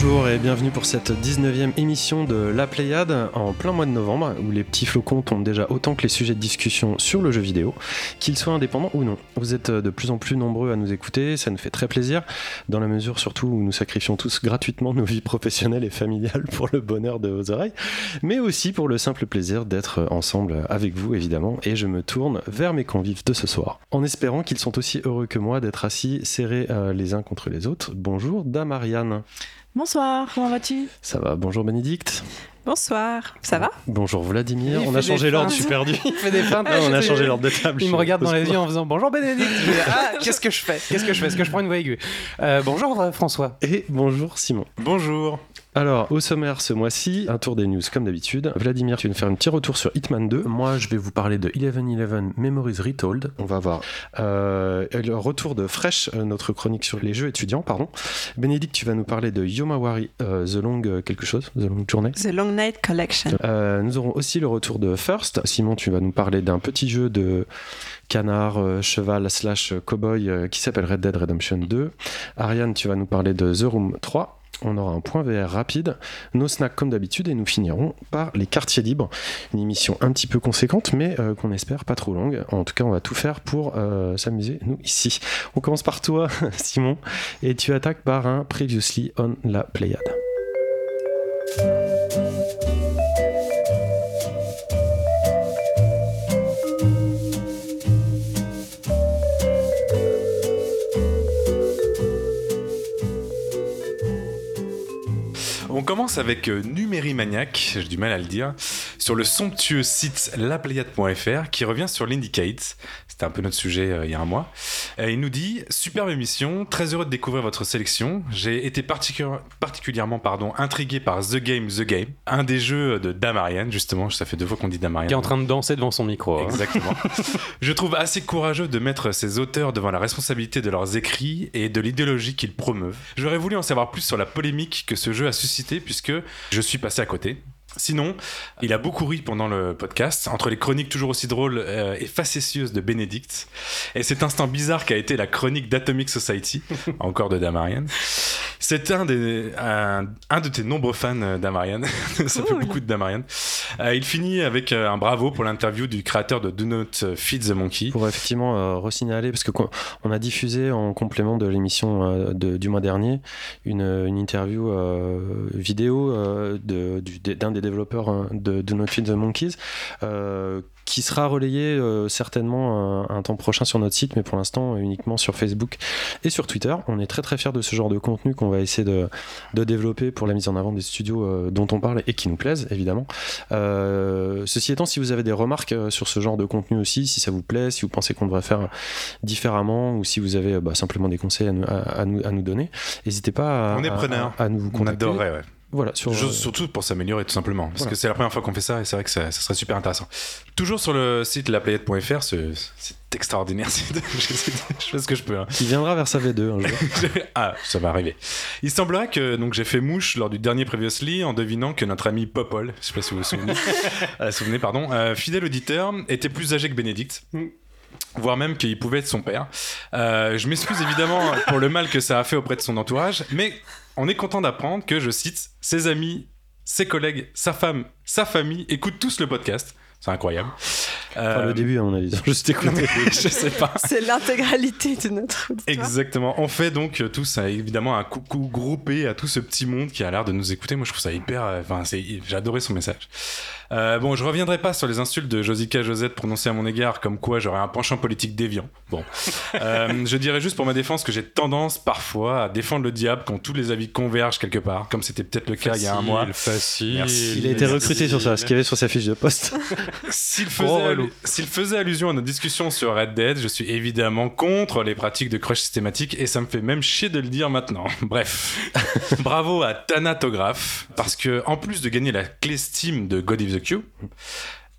Bonjour, et bienvenue pour cette 19e émission de La Pléiade en plein mois de novembre où les petits flocons tombent déjà autant que les sujets de discussion sur le jeu vidéo, qu'ils soient indépendants ou non. Vous êtes de plus en plus nombreux à nous écouter, ça nous fait très plaisir, dans la mesure surtout où nous sacrifions tous gratuitement nos vies professionnelles et familiales pour le bonheur de vos oreilles, mais aussi pour le simple plaisir d'être ensemble avec vous évidemment. Et je me tourne vers mes convives de ce soir, en espérant qu'ils sont aussi heureux que moi d'être assis serrés euh, les uns contre les autres. Bonjour Damariane. Bonsoir, comment vas-tu? Ça va, bonjour Bénédicte. Bonsoir, ça va? Bonjour Vladimir, Il on a changé l'ordre, je suis perdu. Il fait des feintes. Ah, on a changé l'ordre de table. Il me regarde dans les yeux en faisant bonjour Bénédicte. Je ah, qu'est-ce que je fais? Qu'est-ce que je fais? Est-ce que je prends une voix aiguë Euh, Bonjour euh, François. Et bonjour Simon. Bonjour. Alors, au sommaire ce mois-ci, un tour des news comme d'habitude. Vladimir, tu vas nous faire un petit retour sur Hitman 2. Moi, je vais vous parler de 11-11 Memories Retold. On va voir euh, le retour de Fresh, euh, notre chronique sur les jeux étudiants, pardon. Bénédicte, tu vas nous parler de Yomawari, euh, The Long quelque chose, The Long Journey. The Long Night Collection. Euh, nous aurons aussi le retour de First. Simon, tu vas nous parler d'un petit jeu de canard, euh, cheval, slash cowboy euh, qui s'appelle Red Dead Redemption 2. Ariane, tu vas nous parler de The Room 3. On aura un point VR rapide, nos snacks comme d'habitude et nous finirons par les quartiers libres. Une émission un petit peu conséquente mais euh, qu'on espère pas trop longue. En tout cas, on va tout faire pour euh, s'amuser nous ici. On commence par toi, Simon, et tu attaques par un Previously on la Pléiade. On commence avec euh, Numérimaniac, j'ai du mal à le dire, sur le somptueux site lapléiade.fr qui revient sur l'Indicate. C'était un peu notre sujet euh, il y a un mois. Et il nous dit Superbe émission, très heureux de découvrir votre sélection. J'ai été particu- particulièrement pardon, intrigué par The Game, The Game, un des jeux de Damarian, justement. Ça fait deux fois qu'on dit Damarian. Qui est en train de danser devant son micro. hein. Exactement. Je trouve assez courageux de mettre ces auteurs devant la responsabilité de leurs écrits et de l'idéologie qu'ils promeuvent. J'aurais voulu en savoir plus sur la polémique que ce jeu a suscité puisque je suis passé à côté. Sinon, il a beaucoup ri pendant le podcast, entre les chroniques toujours aussi drôles euh, et facétieuses de Bénédicte, et cet instant bizarre qu'a été la chronique d'Atomic Society, encore de Damarian. C'est un, des, un, un de tes nombreux fans, euh, Damarian. Ça fait beaucoup de Damarian. Euh, il finit avec un bravo pour l'interview du créateur de Do Not Feed the Monkey. Pour effectivement euh, resignaler, parce que qu'on- on a diffusé en complément de l'émission euh, du mois dernier une, une interview vidéo euh, de- d'un des développeurs euh, de, de Not Feed the Monkeys euh, qui sera relayé euh, certainement un, un temps prochain sur notre site, mais pour l'instant euh, uniquement sur Facebook et sur Twitter. On est très très fiers de ce genre de contenu qu'on va essayer de, de développer pour la mise en avant des studios euh, dont on parle et qui nous plaisent évidemment. Ceci étant, si vous avez des remarques sur ce genre de contenu aussi, si ça vous plaît, si vous pensez qu'on devrait faire différemment ou si vous avez bah, simplement des conseils à nous, à, à nous, à nous donner, n'hésitez pas à, On est à- nous On contacter. adorerait, ouais. Voilà, sur, euh, surtout pour s'améliorer tout simplement, parce Voilà. que c'est la première fois qu'on fait ça et c'est vrai que ça, ça serait super intéressant. Toujours sur le site laplayette.fr, ce- c'est extraordinaire site. je, sais- je fais ce que je peux. hein. il viendra vers sa V2 un jour. ah, ça va arriver. Il semblerait que donc j'ai fait mouche lors du dernier Previously en devinant que notre ami Popol, je sais pas si vous vous souvenez, euh, souvenez pardon, euh, fidèle auditeur, était plus âgé que Bénédicte. Voire même qu'il pouvait être son père. Euh, je m'excuse évidemment pour le mal que ça a fait auprès de son entourage, mais on est content d'apprendre que, je cite, ses amis, ses collègues, sa femme, sa famille écoutent tous le podcast. C'est incroyable. Enfin, Euh, le début, à mon avis. Juste écouter. je sais pas. C'est l'intégralité de notre auditoire. Exactement. On fait donc euh, tous euh, évidemment un coucou groupé à tout ce petit monde qui a l'air de nous écouter. Moi, je trouve ça hyper. euh, Enfin, j'ai adoré son message. Euh, bon, je reviendrai pas sur les insultes de Josica Josette prononcées à mon égard, comme quoi j'aurais un penchant politique déviant. Bon, Euh, je dirais juste pour ma défense que j'ai tendance parfois à défendre le diable quand tous les avis convergent quelque part, comme c'était peut-être le cas il y a un mois. Facile. Merci. Il a été recruté sur ça, ce qu'il y avait sur sa fiche de poste. S'il faisait, allusion à nos discussions sur Red Dead, je suis évidemment contre les pratiques de crush systématique et ça me fait même chier de le dire maintenant. Bref, bravo à Thanatograph parce que en plus de gagner la clé Steam de God of the Q,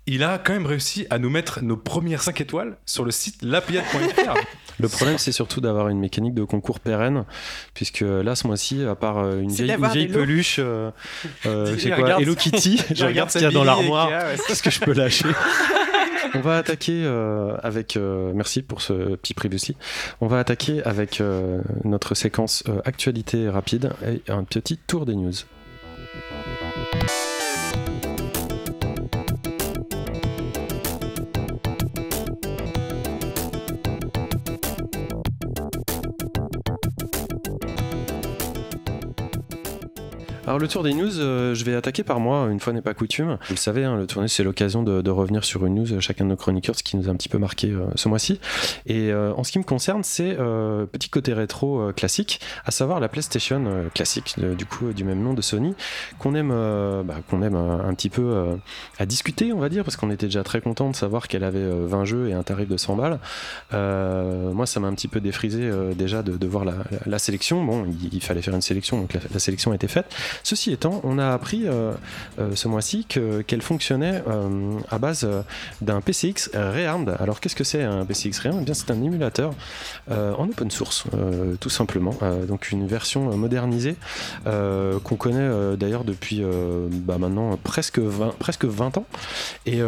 il a quand même réussi à nous mettre nos premières 5 étoiles sur le site lapléiade.fr. Le problème, c'est surtout d'avoir une mécanique de concours pérenne, puisque là, ce mois-ci, à part euh, une vieille, une peluche, euh, euh, quoi Hello Kitty, je regarde ce qu'il y a dans l'armoire, ouais. qu'est-ce que je peux lâcher On va attaquer euh, avec. euh, merci pour ce petit previously. On va attaquer avec euh, notre séquence euh, actualité rapide et un petit tour des news. Alors le tour des news, euh, je vais attaquer par moi, une fois n'est pas coutume. Vous le savez, hein, le tour des news, c'est l'occasion de, revenir sur une news, euh, chacun de nos chroniqueurs, ce qui nous a un petit peu marqué euh, ce mois-ci. Et en ce qui me concerne, c'est petit côté rétro classique, à savoir la PlayStation classique, du même nom de Sony, qu'on aime, bah, un petit peu à discuter, on va dire, parce qu'on était déjà très content de savoir qu'elle avait euh, 20 jeux et un tarif de 100 balles. Moi, ça m'a un petit peu défrisé déjà de, voir la, sélection. Bon, il, il fallait faire une sélection, donc la, la sélection a été faite. Ceci étant, on a appris euh, euh, ce mois-ci que- qu'elle fonctionnait euh, à base d'un PCX Rearmed. Alors, qu'est-ce que c'est un PCX Rearmed Eh c'est un émulateur en open source, tout simplement. Donc, une version modernisée qu'on connaît d'ailleurs depuis bah, maintenant presque 20, presque 20 ans et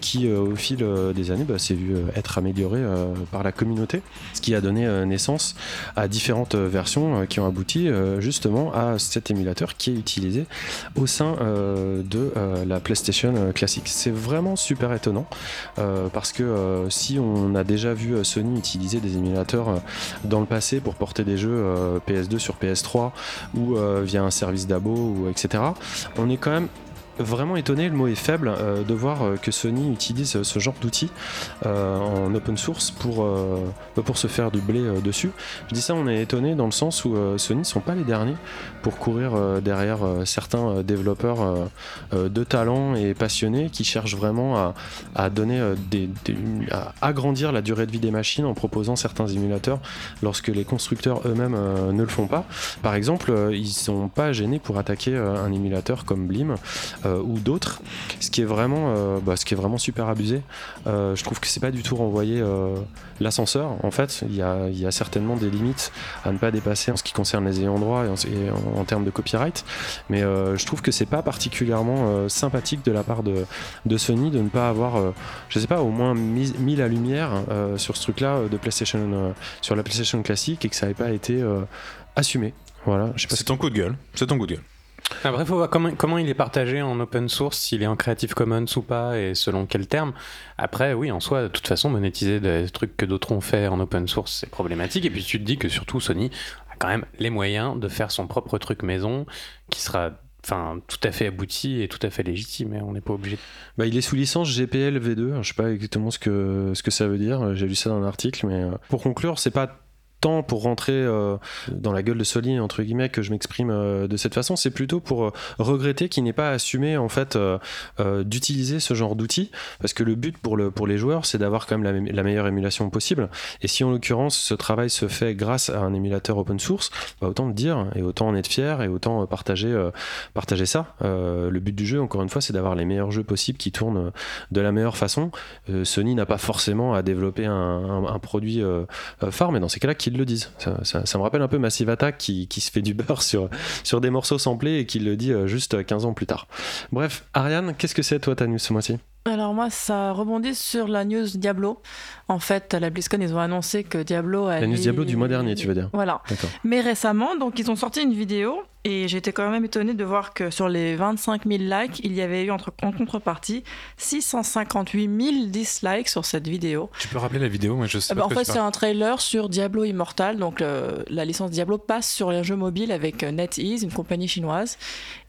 qui, au fil des années, bah, s'est vu être améliorée euh, par la communauté, ce qui a donné naissance à différentes versions qui ont abouti justement à cet émulateur qui est utilisé au sein euh, de euh, la PlayStation euh, classique. C'est vraiment super étonnant parce que si on a déjà vu Sony utiliser des émulateurs dans le passé pour porter des jeux euh, PS2 sur PS3 ou via un service d'abo ou etc, on est quand même vraiment étonné, le mot est faible, euh, de voir euh, que Sony utilise ce genre d'outils euh, en open source pour, se faire du blé dessus. Je dis ça, on est étonné dans le sens où Sony ne sont pas les derniers pour courir derrière certains développeurs de talent et passionnés qui cherchent vraiment à, donner des, à agrandir la durée de vie des machines en proposant certains émulateurs lorsque les constructeurs eux-mêmes ne le font pas. Par exemple, ils sont pas gênés pour attaquer un émulateur comme Blim euh, ou d'autres, ce qui est vraiment, euh, bah, ce qui est vraiment super abusé. Euh, je trouve que c'est pas du tout renvoyer euh, l'ascenseur. En fait, il y a, certainement des limites à ne pas dépasser en ce qui concerne les ayants droit et en, termes de copyright. Mais je trouve que c'est pas particulièrement sympathique de la part de, Sony de ne pas avoir, je sais pas, au moins mis, la lumière sur ce truc-là de PlayStation, sur la PlayStation classique et que ça n'ait pas été assumé. Voilà, C'est ton coup de gueule. C'est ton coup de gueule. Après, il faut voir comment, il est partagé en open source, s'il est en Creative Commons ou pas, et selon quel terme. Après, oui, en soi, de toute façon, monétiser des trucs que d'autres ont fait en open source, c'est problématique. Et puis tu te dis que surtout Sony a quand même les moyens de faire son propre truc maison, qui sera enfin tout à fait abouti et tout à fait légitime. Et on n'est pas obligé. Bah, il est sous licence GPL V2. Alors, Je sais pas exactement ce que, ce que ça veut dire. J'ai lu ça dans un article, mais euh, pour conclure, c'est pas tant pour rentrer euh, dans la gueule de Sony entre guillemets que je m'exprime euh, de cette façon. C'est plutôt pour euh, regretter qu'il n'ait pas assumé en fait d'utiliser ce genre d'outils. Parce que le but pour, le, pour les joueurs c'est d'avoir quand même la, me- la meilleure émulation possible. Et si en l'occurrence ce travail se fait grâce à un émulateur open source bah, autant le dire et autant en être fier et autant partager, partager ça. Le but du jeu encore une fois c'est d'avoir les meilleurs jeux possibles qui tournent de la meilleure façon. Sony n'a pas forcément à développer un, produit phare, mais dans ces cas-là, qu'ils le disent. Ça, ça- me rappelle un peu Massive Attack qui, qui se fait du beurre sur, sur des morceaux samplés et qui le dit euh, juste 15 ans plus tard. Bref, Ariane, qu'est-ce que c'est toi ta news ce mois-ci? Alors moi, ça rebondit sur la news Diablo. En fait, à la BlizzCon, ils ont annoncé que Diablo La news Diablo du mois dernier, tu veux dire Voilà. D'accord. Mais récemment, donc ils ont sorti une vidéo et j'étais quand même étonnée de voir que sur les 25 000 likes, il y avait eu entre- en contrepartie 658 000 dislikes sur cette vidéo. Tu peux rappeler la vidéo Moi, je sais Ah pas. bah, en fait, c'est un trailer sur Diablo Immortal. Donc, euh, la licence Diablo passe sur les jeux mobiles avec euh, NetEase, une compagnie chinoise.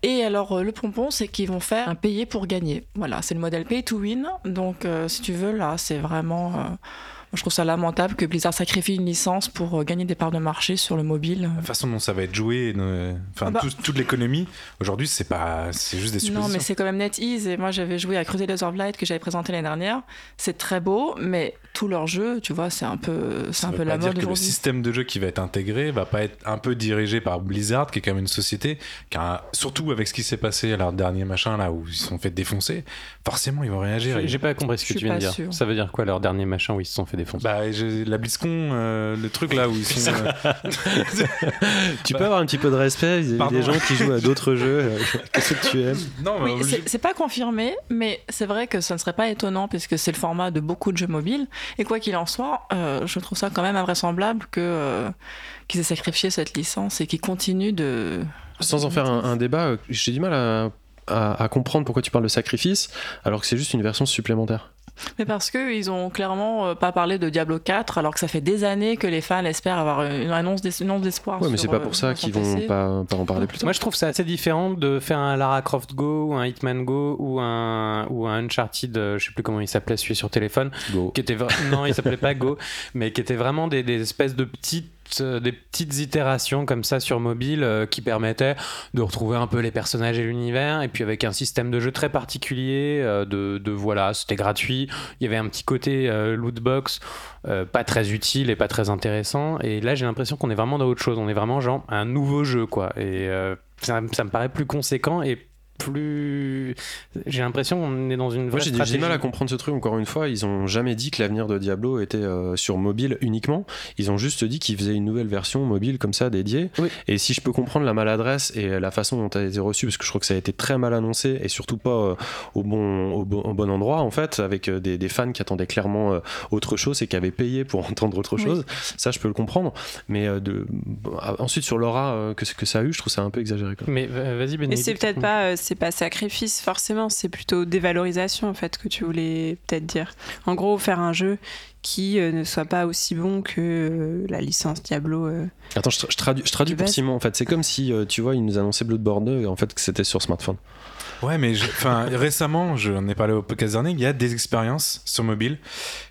Et alors, euh, le pompon, c'est qu'ils vont faire un payer pour gagner. Voilà, c'est le modèle pay to win. Donc, euh, si tu veux, là, c'est vraiment. Je trouve ça lamentable que Blizzard sacrifie une licence pour euh, gagner des parts de marché sur le mobile. La façon dont ça va être joué, enfin Ah bah. tout- toute l'économie, aujourd'hui, c'est pas, c'est juste des Non, suppositions. mais c'est quand même NetEase. Et moi, j'avais joué à Crusaders of Light que j'avais présenté l'année dernière. C'est très beau, mais tous leurs jeux, tu vois, c'est un peu, c'est Ça un veut peu la dire mode que le aujourd'hui. système de jeu qui va être intégré va pas être un peu dirigé par Blizzard, qui est quand même une société, qui a- surtout avec ce qui s'est passé à leur dernier machin là où ils se sont fait défoncer, forcément ils vont réagir. J'ai pas compris ce que tu viens de dire. sûre. Ça veut dire quoi leur dernier machin où ils se sont fait défonce. Bah, j'ai la BlizzCon, euh, le truc là où ils sont. euh, Tu peux avoir un petit peu de respect vis-à-vis Pardon. des gens qui jouent à d'autres jeux euh, que ceux que tu aimes? Non, Oui, mais c'est c'est pas confirmé, mais c'est vrai que ça ne serait pas étonnant puisque c'est le format de beaucoup de jeux mobiles. Et quoi qu'il en soit, euh, je trouve ça quand même invraisemblable que euh, qu'ils aient sacrifié cette licence et qu'ils continuent de. Sans en faire un, un débat, j'ai du mal à, à- à comprendre pourquoi tu parles de sacrifice alors que c'est juste une version supplémentaire. Mais parce que ils ont clairement euh, pas parlé de Diablo 4, alors que ça fait des années que les fans espèrent avoir une annonce d'es- une annonce d'espoir. Ouais, mais c'est pas euh, pour ça qu'ils vont pas, pas en parler plus tard. Moi, je trouve ça assez différent de faire un Lara Croft Go ou un Hitman Go ou un, ou un Uncharted, euh, je sais plus comment il s'appelait, celui sur téléphone, Go. qui était vra- non, il s'appelait pas Go, mais qui était vraiment des, des espèces de petites euh, des petites itérations comme ça sur mobile euh, qui permettaient de retrouver un peu les personnages et l'univers et puis avec un système de jeu très particulier euh, de, voilà c'était gratuit. Il y avait un petit côté euh, loot box euh, pas très utile et pas très intéressant. Et là j'ai l'impression qu'on est vraiment dans autre chose. On est vraiment genre un nouveau jeu quoi. Et ça, ça me paraît plus conséquent et plus j'ai l'impression qu'on est dans une vraie Moi j'ai du- mal à comprendre ce truc encore une fois. Ils ont jamais dit que l'avenir de Diablo était euh, sur mobile uniquement. Ils ont juste dit qu'ils faisaient une nouvelle version mobile comme ça dédiée. Oui. Et si je peux comprendre la maladresse et la façon dont ça a été reçu, parce que je crois que ça a été très mal annoncé et surtout pas euh, au, bon, au, bon, au bon endroit en fait, avec euh, des, des fans qui attendaient clairement euh, autre chose et qui avaient payé pour entendre autre Oui. chose. Ça je peux le comprendre. Mais euh, de, bon, ensuite sur l'aura euh, que, que ça a eu, je trouve ça un peu exagéré. Quoi. mais vas-y Mais Bénédicte c'est peut-être pas, euh, c'est pas sacrifice forcément, c'est plutôt dévalorisation en fait que tu voulais peut-être dire. En gros, faire un jeu qui euh, ne soit pas aussi bon que euh, la licence Diablo. euh. Attends, je, tra- je traduis, je traduis pour. Simon. En fait, c'est comme si euh, tu vois, ils nous annonçaient Bloodborne 2 et en fait que c'était sur smartphone. Ouais, mais enfin, récemment, j'en ai parlé au podcast dernier, il y a des expériences sur mobile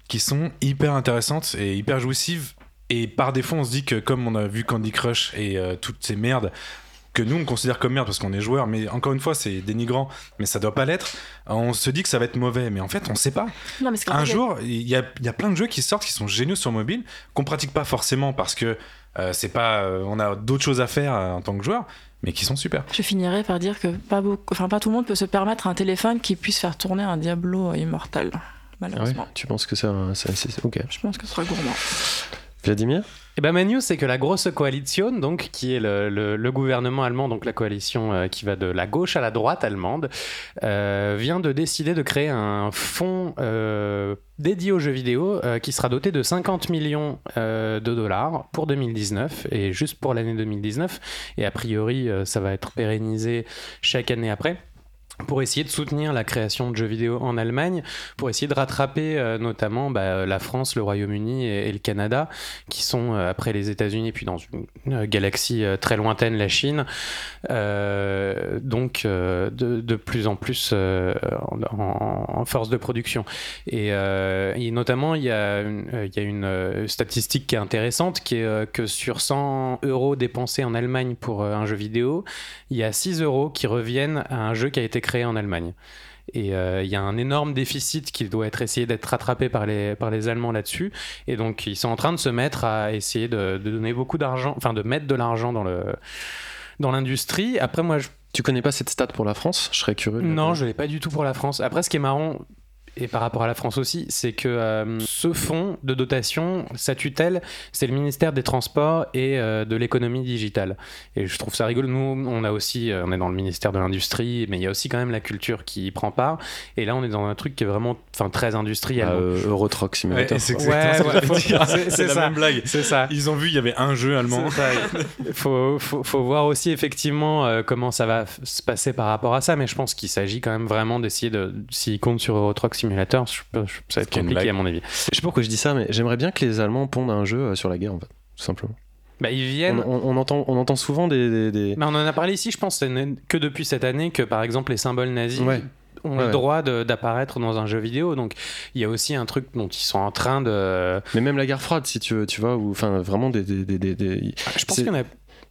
qui sont hyper intéressantes et hyper jouissives. Et par défaut, on se dit que comme on a vu Candy Crush et euh, toutes ces merdes que nous on considère comme merde parce qu'on est joueur, mais encore une fois c'est dénigrant, mais ça doit pas l'être. On se dit que ça va être mauvais, mais en fait on sait pas. Non, mais Un jour, il y a, il y a plein de jeux qui sortent qui sont géniaux sur mobile, qu'on pratique pas forcément parce que euh, c'est pas, euh, on a d'autres choses à faire euh, en tant que joueur, mais qui sont super. Je finirai par dire que pas, beaucoup, enfin, pas tout le monde peut se permettre un téléphone qui puisse faire tourner un Diablo immortel, Ah ouais malheureusement. Tu penses que c'est un- c'est- c'est- ok. Je pense que ce sera gourmand. Vladimir Et ben ma news, c'est que la grosse coalition, donc qui est le, gouvernement allemand, donc la coalition euh, qui va de la gauche à la droite allemande, euh, vient de décider de créer un fonds euh, dédié aux jeux vidéo qui sera doté de 50 millions de dollars pour 2019 et juste pour l'année 2019. Et a priori, ça va être pérennisé chaque année après pour essayer de soutenir la création de jeux vidéo en Allemagne, pour essayer de rattraper euh, notamment bah, la France, le Royaume-Uni et, et le Canada, qui sont euh, après les États-Unis, puis dans une, galaxie euh, très lointaine, la Chine, euh, donc euh, de, de plus en plus euh, en, force de production. Et, euh, et notamment, il y a une, euh, y a une euh, statistique qui est intéressante, qui est euh, que sur 100 euros dépensés en Allemagne pour euh, un jeu vidéo, il y a 6 euros qui reviennent à un jeu qui a été créé en Allemagne. Et euh, il y a un énorme déficit qui doit être essayé d'être rattrapé par les, par les Allemands là-dessus. Et donc, ils sont en train de se mettre à essayer de, de donner beaucoup d'argent, enfin de mettre de l'argent dans le dans l'industrie. Après, moi, je... Tu connais pas cette stat pour la France? Je serais curieux. de non, je l'ai pas du tout pour la France. Après, ce qui est marrant, et par rapport à la France aussi, c'est que euh, ce fonds de dotation, sa tutelle, c'est le ministère des Transports et euh, de l'économie digitale. Et je trouve ça rigolo. Nous, on a aussi, euh, on est dans le ministère de l'industrie, mais il y a aussi quand même la culture qui y prend part. Et là, on est dans un truc qui est vraiment, enfin, très industriel. Bah, euh, Euro Truck Simulator. Ouais, c'est Ouais, exactement ouais, c'est- la ça. même blague. C'est ça. Ils ont vu, il y avait un jeu allemand. Il faut, faut, faut voir aussi effectivement euh, comment ça va se passer par rapport à ça, mais je pense qu'il s'agit quand même vraiment d'essayer de. S'ils comptent sur Euro Truck Je, je- ça va être compliqué à mon avis. Je sais pas pourquoi je dis ça, mais j'aimerais bien que les Allemands pondent un jeu euh, sur la guerre, en fait, tout simplement. Bah, ils viennent. on- on entend, on entend souvent des. des- on en a parlé ici, je pense, ce n'est que depuis cette année que par exemple les symboles nazis Ouais. ont Ouais, le ouais. droit d'apparaître dans un jeu vidéo. Donc il y a aussi un truc dont ils sont en train de. Mais même la guerre froide, si tu veux, tu vois, ou enfin vraiment des. des, des, des- des- Je pense qu'il y en a.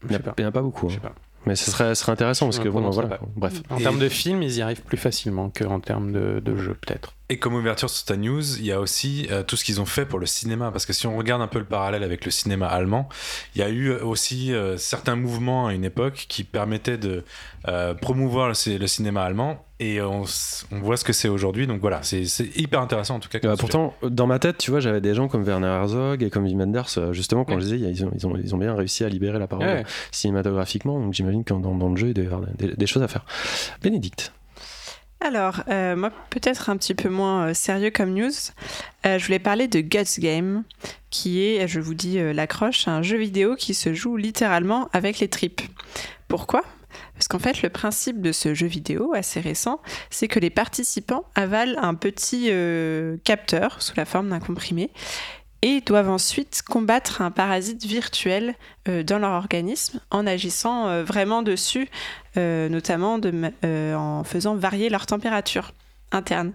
Il n'y en a pas beaucoup. Je hein. sais pas. Mais ce serait, ce serait intéressant parce que bon, voilà. Bref. En Et- termes de film, ils y arrivent plus facilement qu'en termes de, de jeu, peut-être. Et comme ouverture sur ta news, il y a aussi euh, tout ce qu'ils ont fait pour le cinéma. Parce que si on regarde un peu le parallèle avec le cinéma allemand, il y a eu aussi euh, certains mouvements à une époque qui permettaient de euh, promouvoir le, ci- le cinéma allemand. Et on, voit ce que c'est aujourd'hui. Donc voilà, c'est hyper intéressant en tout cas. Bah, pourtant, dans ma tête, tu vois, j'avais des gens comme Werner Herzog et comme Wim Wenders, euh, justement, quand Ouais. je disais, ils ont, ils, ont, ils ont bien réussi à libérer la parole Ouais. cinématographiquement, donc j'imagine que dans, dans le jeu, il doit y avoir des, des choses à faire. Bénédicte. Alors, euh, moi, peut-être un petit peu moins euh, sérieux comme news. Euh, je voulais parler de Guts Game, qui est, je vous dis l'accroche, un jeu vidéo qui se joue littéralement avec les tripes. Pourquoi? Parce qu'en fait, le principe de ce jeu vidéo, assez récent, c'est que les participants avalent un petit capteur sous la forme d'un comprimé et doivent ensuite combattre un parasite virtuel dans leur organisme en agissant vraiment dessus, notamment de ma- euh, en faisant varier leur température interne.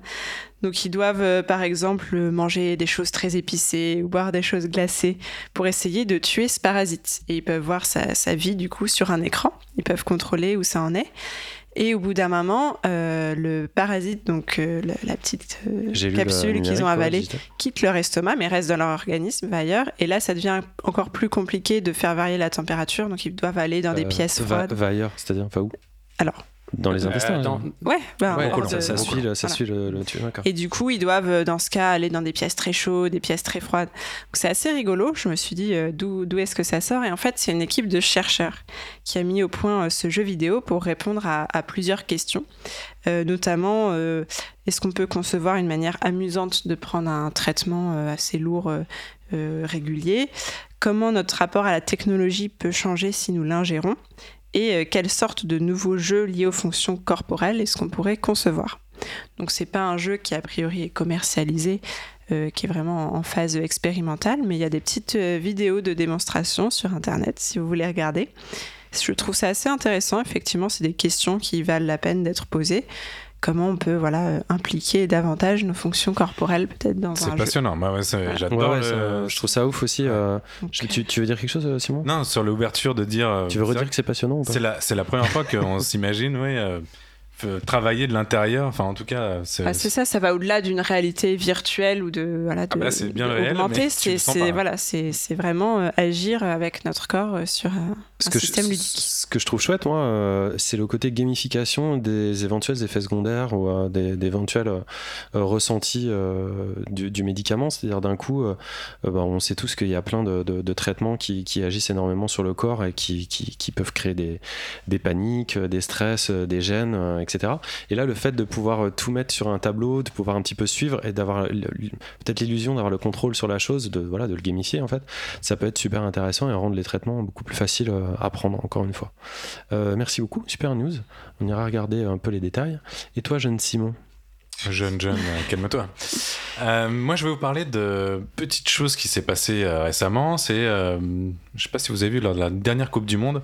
Donc ils doivent euh, par exemple manger des choses très épicées ou boire des choses glacées pour essayer de tuer ce parasite. Et ils peuvent voir sa, sa vie du coup sur un écran, ils peuvent contrôler où ça en est. Et au bout d'un moment, euh, le parasite, donc euh, la, la petite euh, capsule qu'ils ont avalée, quitte leur estomac, mais reste dans leur organisme, va ailleurs. Et là, ça devient encore plus compliqué de faire varier la température, donc ils doivent aller dans des pièces va, froides. va ailleurs, c'est-à-dire, enfin où? Alors, Dans les Euh, intestins. dans- hein. ouais, bah, ça, de- ça suit, le, ça voilà. suit le, le tuyau, d'accord. Et du coup, ils doivent, euh, dans ce cas, aller dans des pièces très chaudes, des pièces très froides. Donc c'est assez rigolo. Je me suis dit, euh, d'où d'où est-ce que ça sort? Et en fait, c'est une équipe de chercheurs qui a mis au point euh, ce jeu vidéo pour répondre à, à plusieurs questions. Euh, notamment, euh, est-ce qu'on peut concevoir une manière amusante de prendre un traitement euh, assez lourd euh, euh, régulier? Comment notre rapport à la technologie peut changer si nous l'ingérons? Et euh, quelle sorte de nouveaux jeux liés aux fonctions corporelles est-ce qu'on pourrait concevoir. Donc c'est pas un jeu qui a priori est commercialisé, euh, qui est vraiment en phase expérimentale, mais il y a des petites euh, vidéos de démonstration sur internet si vous voulez regarder. Je trouve ça assez intéressant, effectivement, c'est des questions qui valent la peine d'être posées. Comment on peut voilà euh, impliquer davantage nos fonctions corporelles peut-être dans un C'est jeu. passionnant. Ouais. Ouais, J'adore. ouais, le- ça- je trouve ça ouf aussi. euh, je- tu, tu veux dire quelque chose, euh, Simon? Non, sur l'ouverture de dire. Tu veux redire que c'est passionnant ou que pas? C'est la, c'est la première fois qu'on s'imagine, oui, euh, travailler de l'intérieur. Enfin, en tout cas, c'est. Ah, c'est ça, ça va au-delà d'une réalité virtuelle ou de voilà de, Ah bah, c'est bien de réel, C'est voilà, c'est c'est vraiment euh, agir avec notre corps euh, sur un, Ce un que, je, système ludique. ce que je trouve chouette, moi, euh, c'est le côté gamification des éventuels effets secondaires ou euh, des, d'éventuels euh, euh, ressentis euh, du, du médicament. C'est-à-dire, d'un coup, euh, euh, bah, on sait tous qu'il y a plein de, de- de traitements qui, qui agissent énormément sur le corps et qui, qui- qui peuvent créer des, des paniques, euh, des stress, euh, des gènes, euh, Et là, le fait de pouvoir euh, tout mettre sur un tableau, de pouvoir un petit peu suivre et d'avoir peut-être l'illusion d'avoir le contrôle sur la chose, de, voilà, de le gamifier, en fait, ça peut être super intéressant et rendre les traitements beaucoup plus faciles euh, à prendre, encore une fois. Euh, merci beaucoup, super news. On ira regarder un peu les détails. Et toi, jeune Simon? Jeune, jeune, calme-toi. Moi, je vais vous parler de petites choses qui s'est passées euh, récemment. C'est, euh, je sais pas si vous avez vu lors de la dernière Coupe du Monde,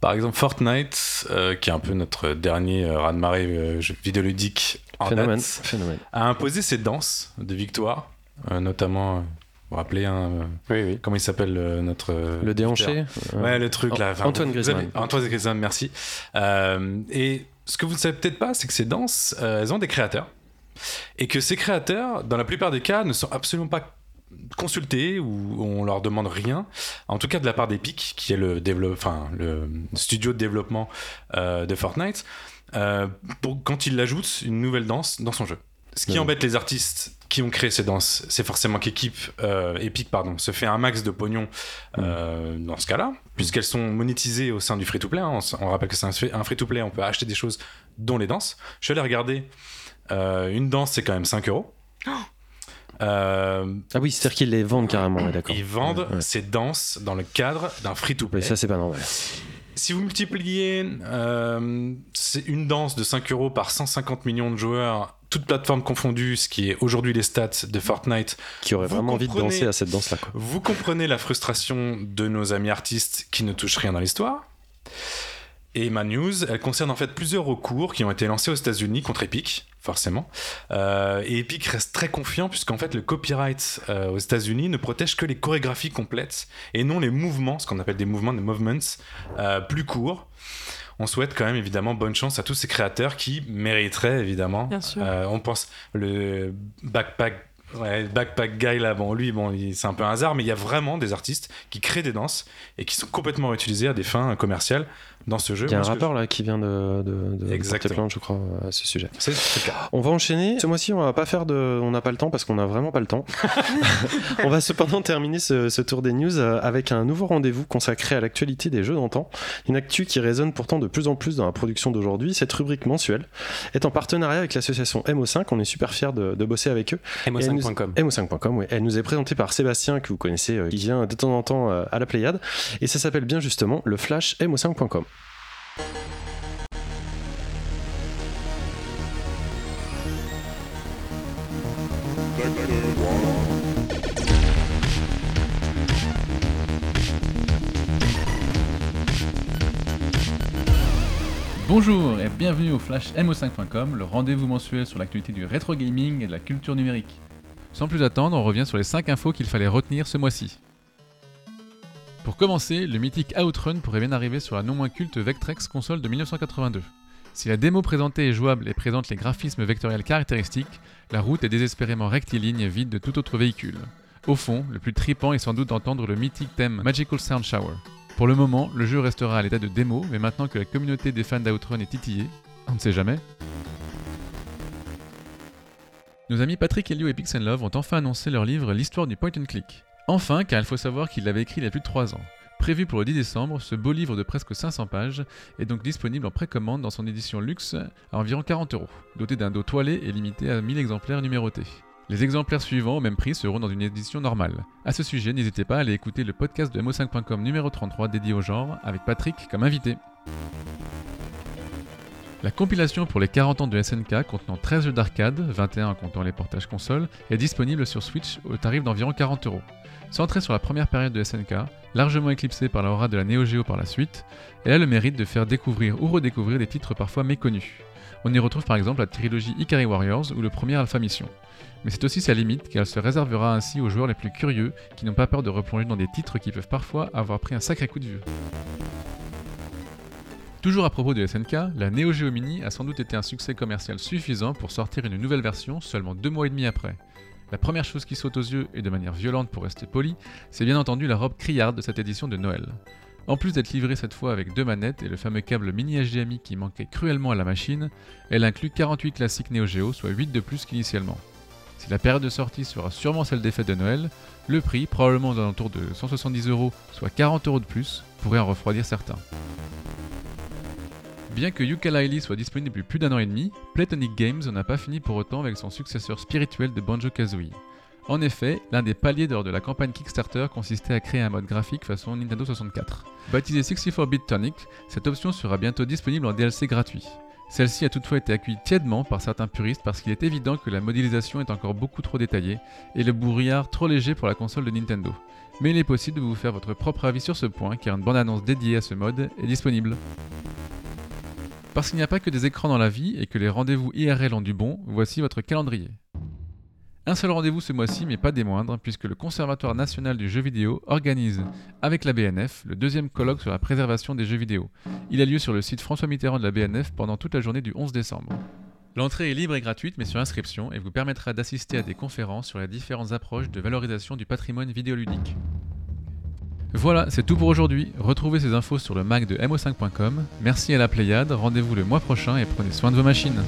par exemple Fortnite, euh, qui est un peu notre dernier euh, raz-de-marée euh, vidéoludique en Phénomène. date, Phénomène. a imposé ses danses de victoire, euh, notamment, euh, vous vous rappelez, hein, Oui, oui. comment il s'appelle euh, notre euh, Le déhanché euh, Ouais, le truc là. An- Antoine Griezmann. avez- Antoine Griezmann, merci. Euh, et ce que vous ne savez peut-être pas, c'est que ces danses, euh, elles ont des créateurs. Et que ces créateurs, dans la plupart des cas, ne sont absolument pas consultés ou on leur demande rien. En tout cas, de la part d'Epic, qui est le, développe, enfin, le studio de développement euh, de Fortnite, euh, pour, quand il ajoute une nouvelle danse dans son jeu. Ce qui Ouais. embête les artistes qui ont créé ces danses, c'est forcément qu'Epic euh, Epic, pardon, se fait un max de pognon euh, dans ce cas-là, puisqu'elles sont monétisées au sein du free-to-play. hein. On, rappelle que c'est un, un free-to-play, on peut acheter des choses, dont les danses. Je suis allé regarder, euh, une danse, c'est quand même 5 euros. Euh, Ah oui, c'est-à-dire qu'ils les vendent carrément, ouais, d'accord. ils vendent Ouais, ouais. ces danses dans le cadre d'un free-to-play. Mais ça, c'est pas normal. Si vous multipliez euh, une danse de 5 euros par 150 millions de joueurs, toutes plateformes confondues, ce qui est aujourd'hui les stats de Fortnite, Qui aurait vraiment envie de danser à cette danse-là, vous comprenez la frustration de nos amis artistes qui ne touchent rien dans l'histoire. Et ma news, elle concerne en fait plusieurs recours qui ont été lancés aux États-Unis contre Epic, forcément. Euh, et Epic reste très confiant puisqu'en fait le copyright euh, aux États-Unis ne protège que les chorégraphies complètes et non les mouvements, ce qu'on appelle des mouvements, des movements euh, plus courts. on souhaite quand même évidemment bonne chance à tous ces créateurs qui mériteraient évidemment. Bien sûr. On pense le backpack. Ouais, Backpack Guy là, bon, lui, bon, c'est un peu un hasard, mais il y a vraiment des artistes qui créent des danses et qui sont complètement utilisés à des fins commerciales dans ce jeu. Il y a un rappeur là qui vient de, de, de Exactement. plainte, je crois, à ce sujet. je- C'est c'est le cas. On va enchaîner. Ce mois-ci, on va pas faire de, on n'a pas le temps parce qu'on a vraiment pas le temps. on va cependant terminer ce, ce tour des news euh, avec un nouveau rendez-vous consacré à l'actualité des jeux d'antan. Une actu qui résonne pourtant de plus en plus dans la production d'aujourd'hui. Cette rubrique mensuelle est en partenariat avec l'association MO5. On est super fiers de, de bosser avec eux. mo5.com. MO5.com, oui. Elle nous est présentée par Sébastien, que vous connaissez, euh, qui vient de temps en temps euh, à la Pléiade. Et ça s'appelle bien justement le Flash MO5.com. Bonjour et bienvenue au Flash MO5.com, le rendez-vous mensuel sur l'actualité du rétro gaming et de la culture numérique. Sans plus attendre, on revient sur les 5 infos qu'il fallait retenir ce mois-ci. Pour commencer, le mythique Outrun pourrait bien arriver sur la non moins culte Vectrex console de 1982. Si la démo présentée est jouable et présente les graphismes vectoriels caractéristiques, la route est désespérément rectiligne et vide de tout autre véhicule. Au fond, le plus tripant est sans doute d'entendre le mythique thème Magical Sound Shower. Pour le moment, le jeu restera à l'état de démo, mais maintenant que la communauté des fans d'Outrun est titillée, on ne sait jamais. Nos amis Patrick Helio et Pixel Love ont enfin annoncé leur livre L'histoire du point and click. Enfin, car il faut savoir qu'il l'avait écrit il y a plus de 3 ans. Prévu pour le 10 décembre, ce beau livre de presque 500 pages est donc disponible en précommande dans son édition luxe à environ 40 euros, doté d'un dos toilé et limité à 1000 exemplaires numérotés. Les exemplaires suivants au même prix seront dans une édition normale. À ce sujet, n'hésitez pas à aller écouter le podcast de mo5.com numéro 33 dédié au genre, avec Patrick comme invité. La compilation pour les 40 ans de SNK contenant 13 jeux d'arcade, 21 en comptant les portages console, est disponible sur Switch au tarif d'environ 40 euros. Centrée sur la première période de SNK, largement éclipsée par l'aura de la Neo Geo par la suite, elle a le mérite de faire découvrir ou redécouvrir des titres parfois méconnus. On y retrouve par exemple la trilogie Ikari Warriors ou le premier Alpha Mission. Mais c'est aussi sa limite car elle se réservera ainsi aux joueurs les plus curieux qui n'ont pas peur de replonger dans des titres qui peuvent parfois avoir pris un sacré coup de vieux. Toujours à propos de SNK, la Neo Geo Mini a sans doute été un succès commercial suffisant pour sortir une nouvelle version seulement deux mois et demi après. La première chose qui saute aux yeux, et de manière violente pour rester poli, c'est bien entendu la robe criarde de cette édition de Noël. En plus d'être livrée cette fois avec deux manettes et le fameux câble mini HDMI qui manquait cruellement à la machine, elle inclut 48 classiques Neo Geo, soit 8 de plus qu'initialement. Si la période de sortie sera sûrement celle des fêtes de Noël, le prix, probablement aux alentours de 170 euros, soit 40 euros de plus, pourrait en refroidir certains. Bien que Yooka-Laylee soit disponible depuis plus d'un an et demi, Platonic Games n'a pas fini pour autant avec son successeur spirituel de Banjo-Kazooie. En effet, l'un des paliers lors de la campagne Kickstarter consistait à créer un mode graphique façon Nintendo 64. Baptisé 64-bit Tonic, cette option sera bientôt disponible en DLC gratuit. Celle-ci a toutefois été accueillie tièdement par certains puristes parce qu'il est évident que la modélisation est encore beaucoup trop détaillée et le brouillard trop léger pour la console de Nintendo. Mais il est possible de vous faire votre propre avis sur ce point car une bande-annonce dédiée à ce mode est disponible. Parce qu'il n'y a pas que des écrans dans la vie et que les rendez-vous IRL ont du bon, voici votre calendrier. Un seul rendez-vous ce mois-ci, mais pas des moindres, puisque le Conservatoire national du jeu vidéo organise, avec la BNF, le deuxième colloque sur la préservation des jeux vidéo. Il a lieu sur le site François Mitterrand de la BNF pendant toute la journée du 11 décembre. L'entrée est libre et gratuite, mais sur inscription, et vous permettra d'assister à des conférences sur les différentes approches de valorisation du patrimoine vidéoludique. Voilà, c'est tout pour aujourd'hui. Retrouvez ces infos sur le Mac de mo5.com. Merci à la Pléiade, rendez-vous le mois prochain et prenez soin de vos machines.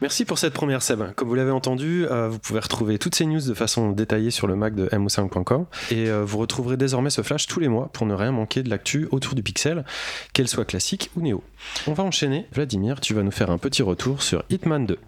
Merci pour cette première Seb. Comme vous l'avez entendu, euh, vous pouvez retrouver toutes ces news de façon détaillée sur le Mac de mo5.com et euh, vous retrouverez désormais ce flash tous les mois pour ne rien manquer de l'actu autour du pixel, qu'elle soit classique ou néo. On va enchaîner. Vladimir, tu vas nous faire un petit retour sur Hitman 2.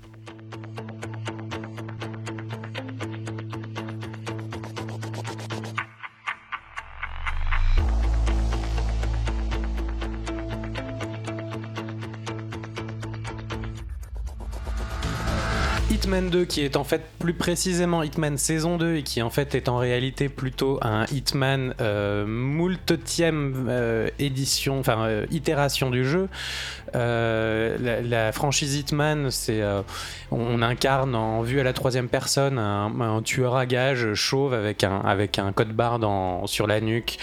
Hitman 2 qui est en fait plus précisément Hitman saison 2 et qui en fait est en réalité plutôt un Hitman euh, moultième euh, édition, enfin euh, itération du jeu. Euh, la, franchise Hitman, c'est on incarne en vue à la troisième personne un, tueur à gages chauve avec un, avec un code barre sur la nuque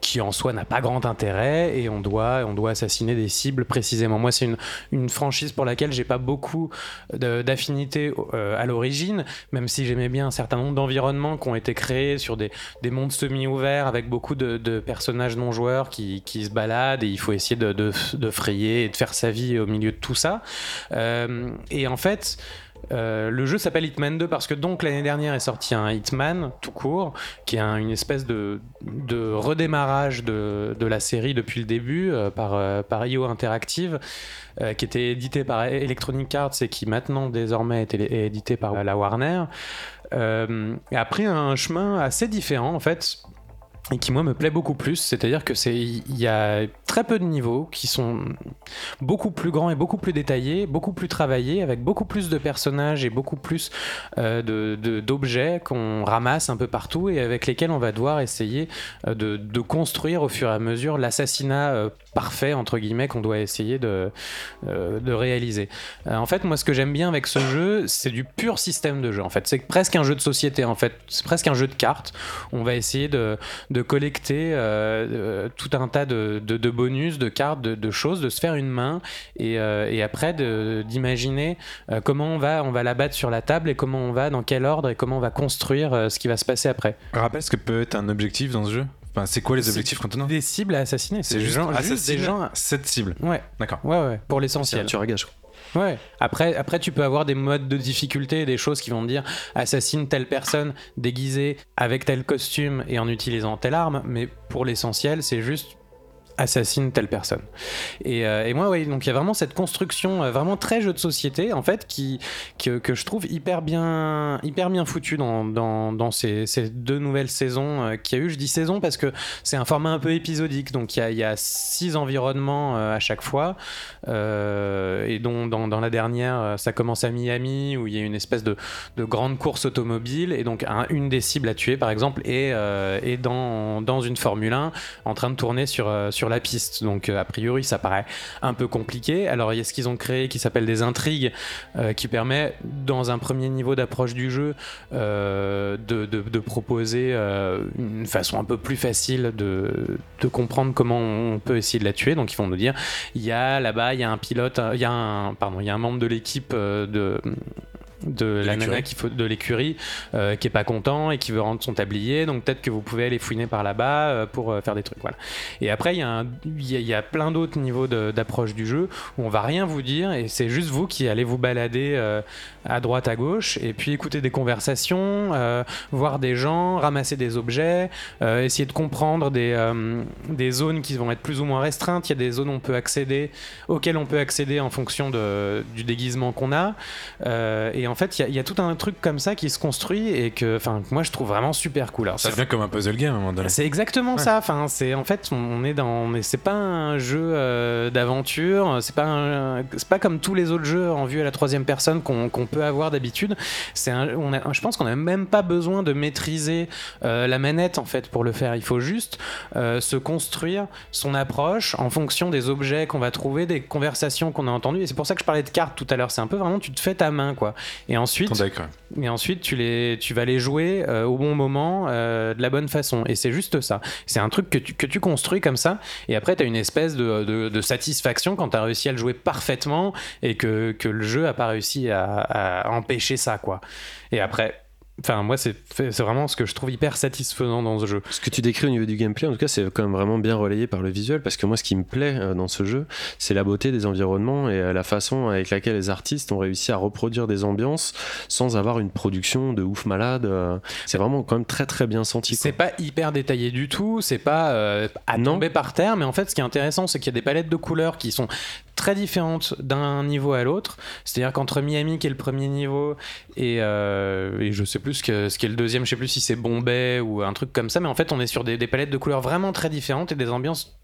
qui en soi n'a pas grand intérêt et on doit, on doit assassiner des cibles précisément. Moi, c'est une, une franchise pour laquelle j'ai pas beaucoup d'affinité euh, à l'origine, même si j'aimais bien un certain nombre d'environnements qui ont été créés sur des, des mondes semi-ouverts avec beaucoup de, personnages non joueurs qui, qui se baladent et il faut essayer de, de, de frayer et de faire sa vie au milieu de tout ça. Euh, et en fait, euh, le jeu s'appelle Hitman 2 parce que donc l'année dernière est sorti un Hitman tout court qui est un- une espèce de, redémarrage de, la série depuis le début euh, par, euh, IO Interactive qui était édité par Electronic Arts et qui maintenant désormais est, est édité par la Warner. Et a pris un chemin assez différent en fait et qui moi me plaît beaucoup plus, c'est-à-dire que c'est il y a très peu de niveaux qui sont beaucoup plus grands et beaucoup plus détaillés, beaucoup plus travaillés, avec beaucoup plus de personnages et beaucoup plus euh, d'objets qu'on ramasse un peu partout et avec lesquels on va devoir essayer euh, de, de construire au fur et à mesure l'assassinat euh, parfait entre guillemets qu'on doit essayer de, euh, réaliser. Euh, en fait, moi ce que j'aime bien avec ce jeu, c'est du pur système de jeu. En fait, c'est presque un jeu de société. En fait, c'est presque un jeu de cartes. On va essayer de, collecter euh, tout un tas de, bonus, de cartes, de, choses, de se faire une main et, après d'imaginer comment on va, on va la battre sur la table et comment on va, dans quel ordre et comment on va construire ce qui va se passer après. Rappelle ce que peut être un objectif dans ce jeu? Enfin, c'est quoi les objectifs donne Des cibles à assassiner. C'est des juste, gens, juste assassiner des gens. cette cible. Ouais, D'accord. ouais, ouais, pour l'essentiel. tueur à gage. quoi. Ouais. Après, après, tu peux avoir des modes de difficulté, des choses qui vont te dire assassine telle personne déguisée avec tel costume et en utilisant telle arme, mais pour l'essentiel, c'est juste assassine telle personne. Et, euh, et moi, oui, donc il y a vraiment cette construction, euh, vraiment très jeu de société, en fait, qui, que, que je trouve hyper bien, hyper bien foutu dans, dans, ces, ces deux nouvelles saisons euh, qu'il y a eu. Je dis saison parce que c'est un format un peu épisodique, donc il y a, y a six environnements euh, à chaque fois, et dont dans, dans la dernière, ça commence à Miami, où il y a une espèce de, de grande course automobile, et donc un- une des cibles à tuer, par exemple, est, est dans, dans une Formule 1 en train de tourner sur, sur la piste. Donc, euh, a priori, ça paraît un peu compliqué. Alors, il y a ce qu'ils ont créé qui s'appelle des intrigues, euh, qui permet, dans un premier niveau d'approche du jeu, euh, de, de- de proposer une façon un peu plus facile de, de comprendre comment on peut essayer de la tuer. Donc, ils vont nous dire il y a là-bas, il y a un pilote, il y a un, pardon, il y a un membre de l'équipe euh, de de la l'écurie. nana qui de l'écurie euh, qui est pas content et qui veut rendre son tablier donc peut-être que vous pouvez aller fouiner par là-bas euh, pour euh, faire des trucs voilà et après il y a y, a- il y a plein d'autres niveaux d'approche du jeu où on va rien vous dire et c'est juste vous qui allez vous balader euh, à droite à gauche et puis écouter des conversations euh, voir des gens ramasser des objets euh, essayer de comprendre des, euh, des zones qui vont être plus ou moins restreintes il y a des zones on peut accéder auxquelles on peut accéder en fonction de, du déguisement qu'on a et en fait, il y a- il y, a tout un truc comme ça qui se construit et que, moi je trouve vraiment super cool. Alors, Ça devient comme un puzzle game à un moment donné. c'est exactement ça. Enfin, c'est en fait, on est dans, mais c'est pas un jeu d'aventure. C'est pas, un- pas comme tous les autres jeux en vue à la troisième personne qu'on qu'on peut avoir d'habitude. C'est, on a, je pense qu'on a même pas besoin de maîtriser euh, la manette en fait pour le faire. Il faut juste euh, se construire son approche en fonction des objets qu'on va trouver, des conversations qu'on a entendues. Et c'est pour ça que je parlais de cartes tout à l'heure. C'est un peu vraiment, tu te fais ta main quoi. Et ensuite, et ensuite, tu, les, tu vas les jouer euh, au bon moment, de la bonne façon. Et c'est juste ça. C'est un truc que tu, que tu construis comme ça. Et après, tu as une espèce de, de- de satisfaction quand tu as réussi à le jouer parfaitement et que, que le jeu a pas réussi à, à empêcher ça. quoi. Et après. Enfin, moi, c'est vraiment ce que je trouve hyper satisfaisant dans ce jeu. Ce que tu décris au niveau du gameplay, en tout cas, c'est quand même vraiment bien relayé par le visuel, parce que moi, ce qui me plaît euh, dans ce jeu, c'est la beauté des environnements et euh, la façon avec laquelle les artistes ont réussi à reproduire des ambiances sans avoir une production de ouf malade. euh, C'est vraiment quand même très très bien senti. C'est pas hyper détaillé du tout, c'est pas euh, à Non. tomber par terre, mais en fait, ce qui est intéressant, c'est qu'il y a des palettes de couleurs qui sont très différentes d'un niveau à l'autre. C'est-à-dire qu'entre Miami, qui est le premier niveau, et, euh, et je sais plus ce que- ce qui est le deuxième, je sais plus si c'est Bombay ou un truc comme ça, mais en fait, on est sur des, palettes de couleurs vraiment très différentes et des ambiances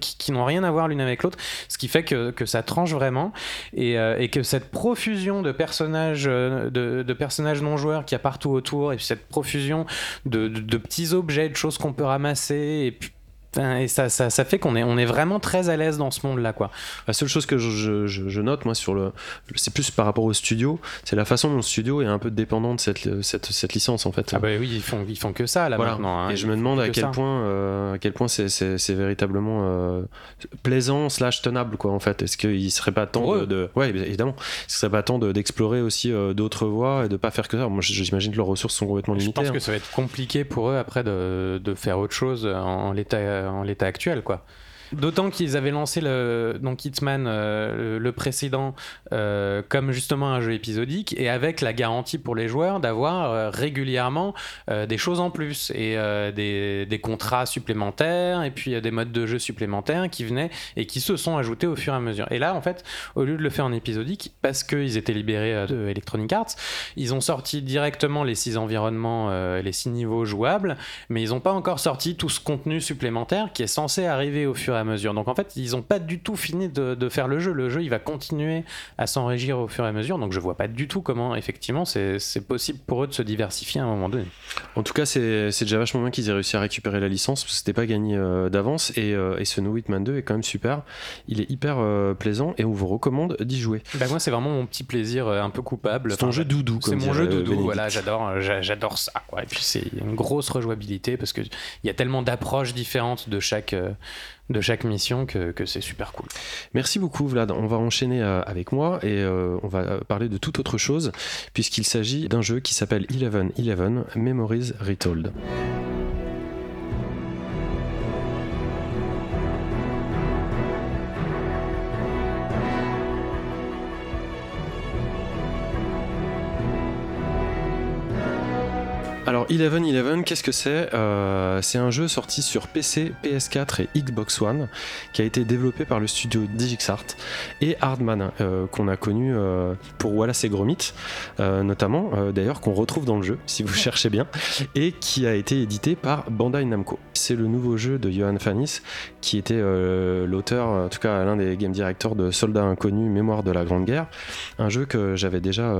qui, n'ont rien à voir l'une avec l'autre, ce qui fait que, que ça tranche vraiment et, euh, que cette profusion de personnages, euh, de, personnages non joueurs qu'il y a partout autour et puis cette profusion de, de- petits objets, de choses qu'on peut ramasser et puis Et ça, ça, ça fait qu'on est, on est vraiment très à l'aise dans ce monde-là, quoi. La seule chose que je, je- je- je note, moi, sur le. C'est plus par rapport au studio, c'est la façon dont le studio est un peu dépendant de cette, cette, cette licence, en fait. Ah bah oui, ils font, ils font que ça là Voilà. maintenant. hein. Et je me demande à que quel, ça. point, euh, à quel point c'est, véritablement euh, plaisant slash tenable quoi en fait. Est-ce qu'il serait pas temps de, ouais évidemment, que serait pas temps de- d'explorer aussi euh, d'autres voies et de pas faire que ça? Moi j'imagine que leurs ressources sont complètement Je limitées. pense hein. que ça va être compliqué pour eux après de, de faire autre chose en, en l'état en l'état actuel, quoi. D'autant qu'ils avaient lancé le, donc Hitman, euh, le, précédent, euh, comme justement un jeu épisodique et avec la garantie pour les joueurs d'avoir euh, régulièrement des choses en plus et des, des contrats supplémentaires et puis des modes de jeu supplémentaires qui venaient et qui se sont ajoutés au fur et à mesure. Et là, en fait, au lieu de le faire en épisodique, parce qu'ils étaient libérés de Electronic Arts, ils ont sorti directement les six environnements, les six niveaux jouables, mais ils n'ont pas encore sorti tout ce contenu supplémentaire qui est censé arriver au fur et à mesure. Donc en fait, ils n'ont pas du tout fini de, de faire le jeu. Le jeu, il va continuer à s'enrichir au fur et à mesure. Donc je vois pas du tout comment, effectivement, c'est possible pour eux de se diversifier à un moment donné. En tout cas, c'est déjà vachement bien qu'ils aient réussi à récupérer la licence parce que c'était pas gagné euh, d'avance et, euh, et ce No Hitman 2 est quand même super. Il est hyper euh, plaisant et on vous recommande d'y jouer. Bah moi, c'est vraiment mon petit plaisir euh, un peu coupable. C'est ton Enfin, jeu doudou, C'est mon jeu doudou, Bénédicte. voilà, j'adore, j'a- j'adore ça. Quoi. Et puis c'est une grosse rejouabilité parce qu'il y a tellement d'approches différentes de chaque, de chaque mission que, c'est super cool. Merci beaucoup Vlad. On va enchaîner euh, avec moi et euh, on va euh, parler de toute autre chose puisqu'il s'agit d'un jeu qui s'appelle Eleven Eleven Memories Retold. Alors Eleven Eleven, qu'est-ce que c'est Euh, C'est un jeu sorti sur PC, PS4 et Xbox One qui a été développé par le studio DigixArt et Hardman euh, qu'on a connu euh, pour Wallace et Gromit notamment d'ailleurs qu'on retrouve dans le jeu si vous cherchez bien et qui a été édité par Bandai Namco. C'est le nouveau jeu de Johan Fanis qui était l'auteur en tout cas l'un des game directors de Soldats Inconnus Mémoire de la Grande Guerre, un jeu que j'avais déjà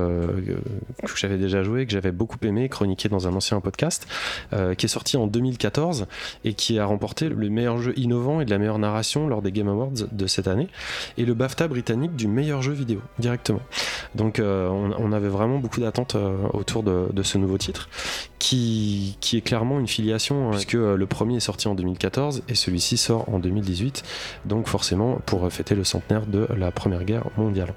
que j'avais déjà joué, que j'avais beaucoup aimé, chroniqué dans un ancien podcast, euh, qui est sorti en 2014 et qui a remporté le meilleur jeu innovant et de la meilleure narration lors des Game Awards de cette année et le BAFTA britannique du meilleur jeu vidéo directement. Donc euh, on, avait vraiment beaucoup d'attentes euh, autour de, ce nouveau titre qui, qui est clairement une filiation hein, puisque le premier est sorti en 2014 et celui-ci sort en 2018 donc forcément pour fêter le centenaire de la Première Guerre mondiale.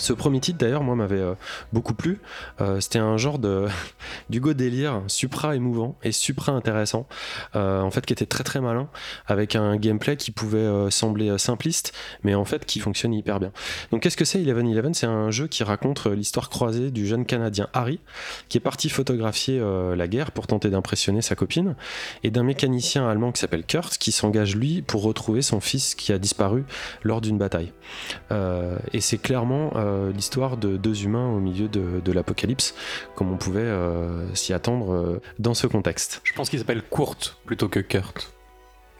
Ce premier titre d'ailleurs moi m'avait euh, beaucoup plu. Euh, C'était un genre de d'Hugo délire supra émouvant et supra intéressant euh, en fait qui était très très malin avec un gameplay qui pouvait sembler simpliste mais en fait qui fonctionne hyper bien. Donc qu'est-ce que c'est Eleven Eleven? C'est un jeu qui raconte l'histoire croisée du jeune Canadien Harry qui est parti photographier la guerre pour tenter d'impressionner sa copine et d'un mécanicien allemand qui s'appelle Kurt qui s'engage lui pour retrouver son fils qui a disparu lors d'une bataille. Et c'est clairement euh, l'histoire de deux humains au milieu de, de l'apocalypse, comme on pouvait euh, s'y attendre euh, dans ce contexte. Je pense qu'il s'appelle Kurt plutôt que Kurt,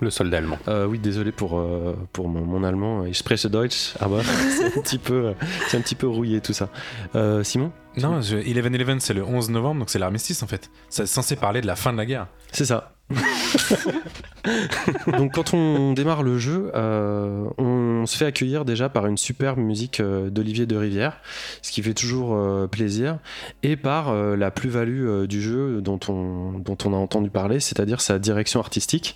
le soldat allemand. Euh, oui, désolé pour, euh, pour mon, mon allemand. Ich spreche Deutsch, aber c'est un petit peu, euh, c'est un petit peu rouillé tout ça. Euh, Simon? Non, je- Eleven Eleven, c'est le 11 novembre, donc c'est l'armistice en fait. C'est censé parler de la fin de la guerre. C'est ça. Donc quand on démarre le jeu, euh, on se fait accueillir déjà par une superbe musique euh, d'Olivier de Rivière, ce qui fait toujours euh, plaisir, et par la plus-value du jeu dont on, dont on a entendu parler, c'est-à-dire sa direction artistique,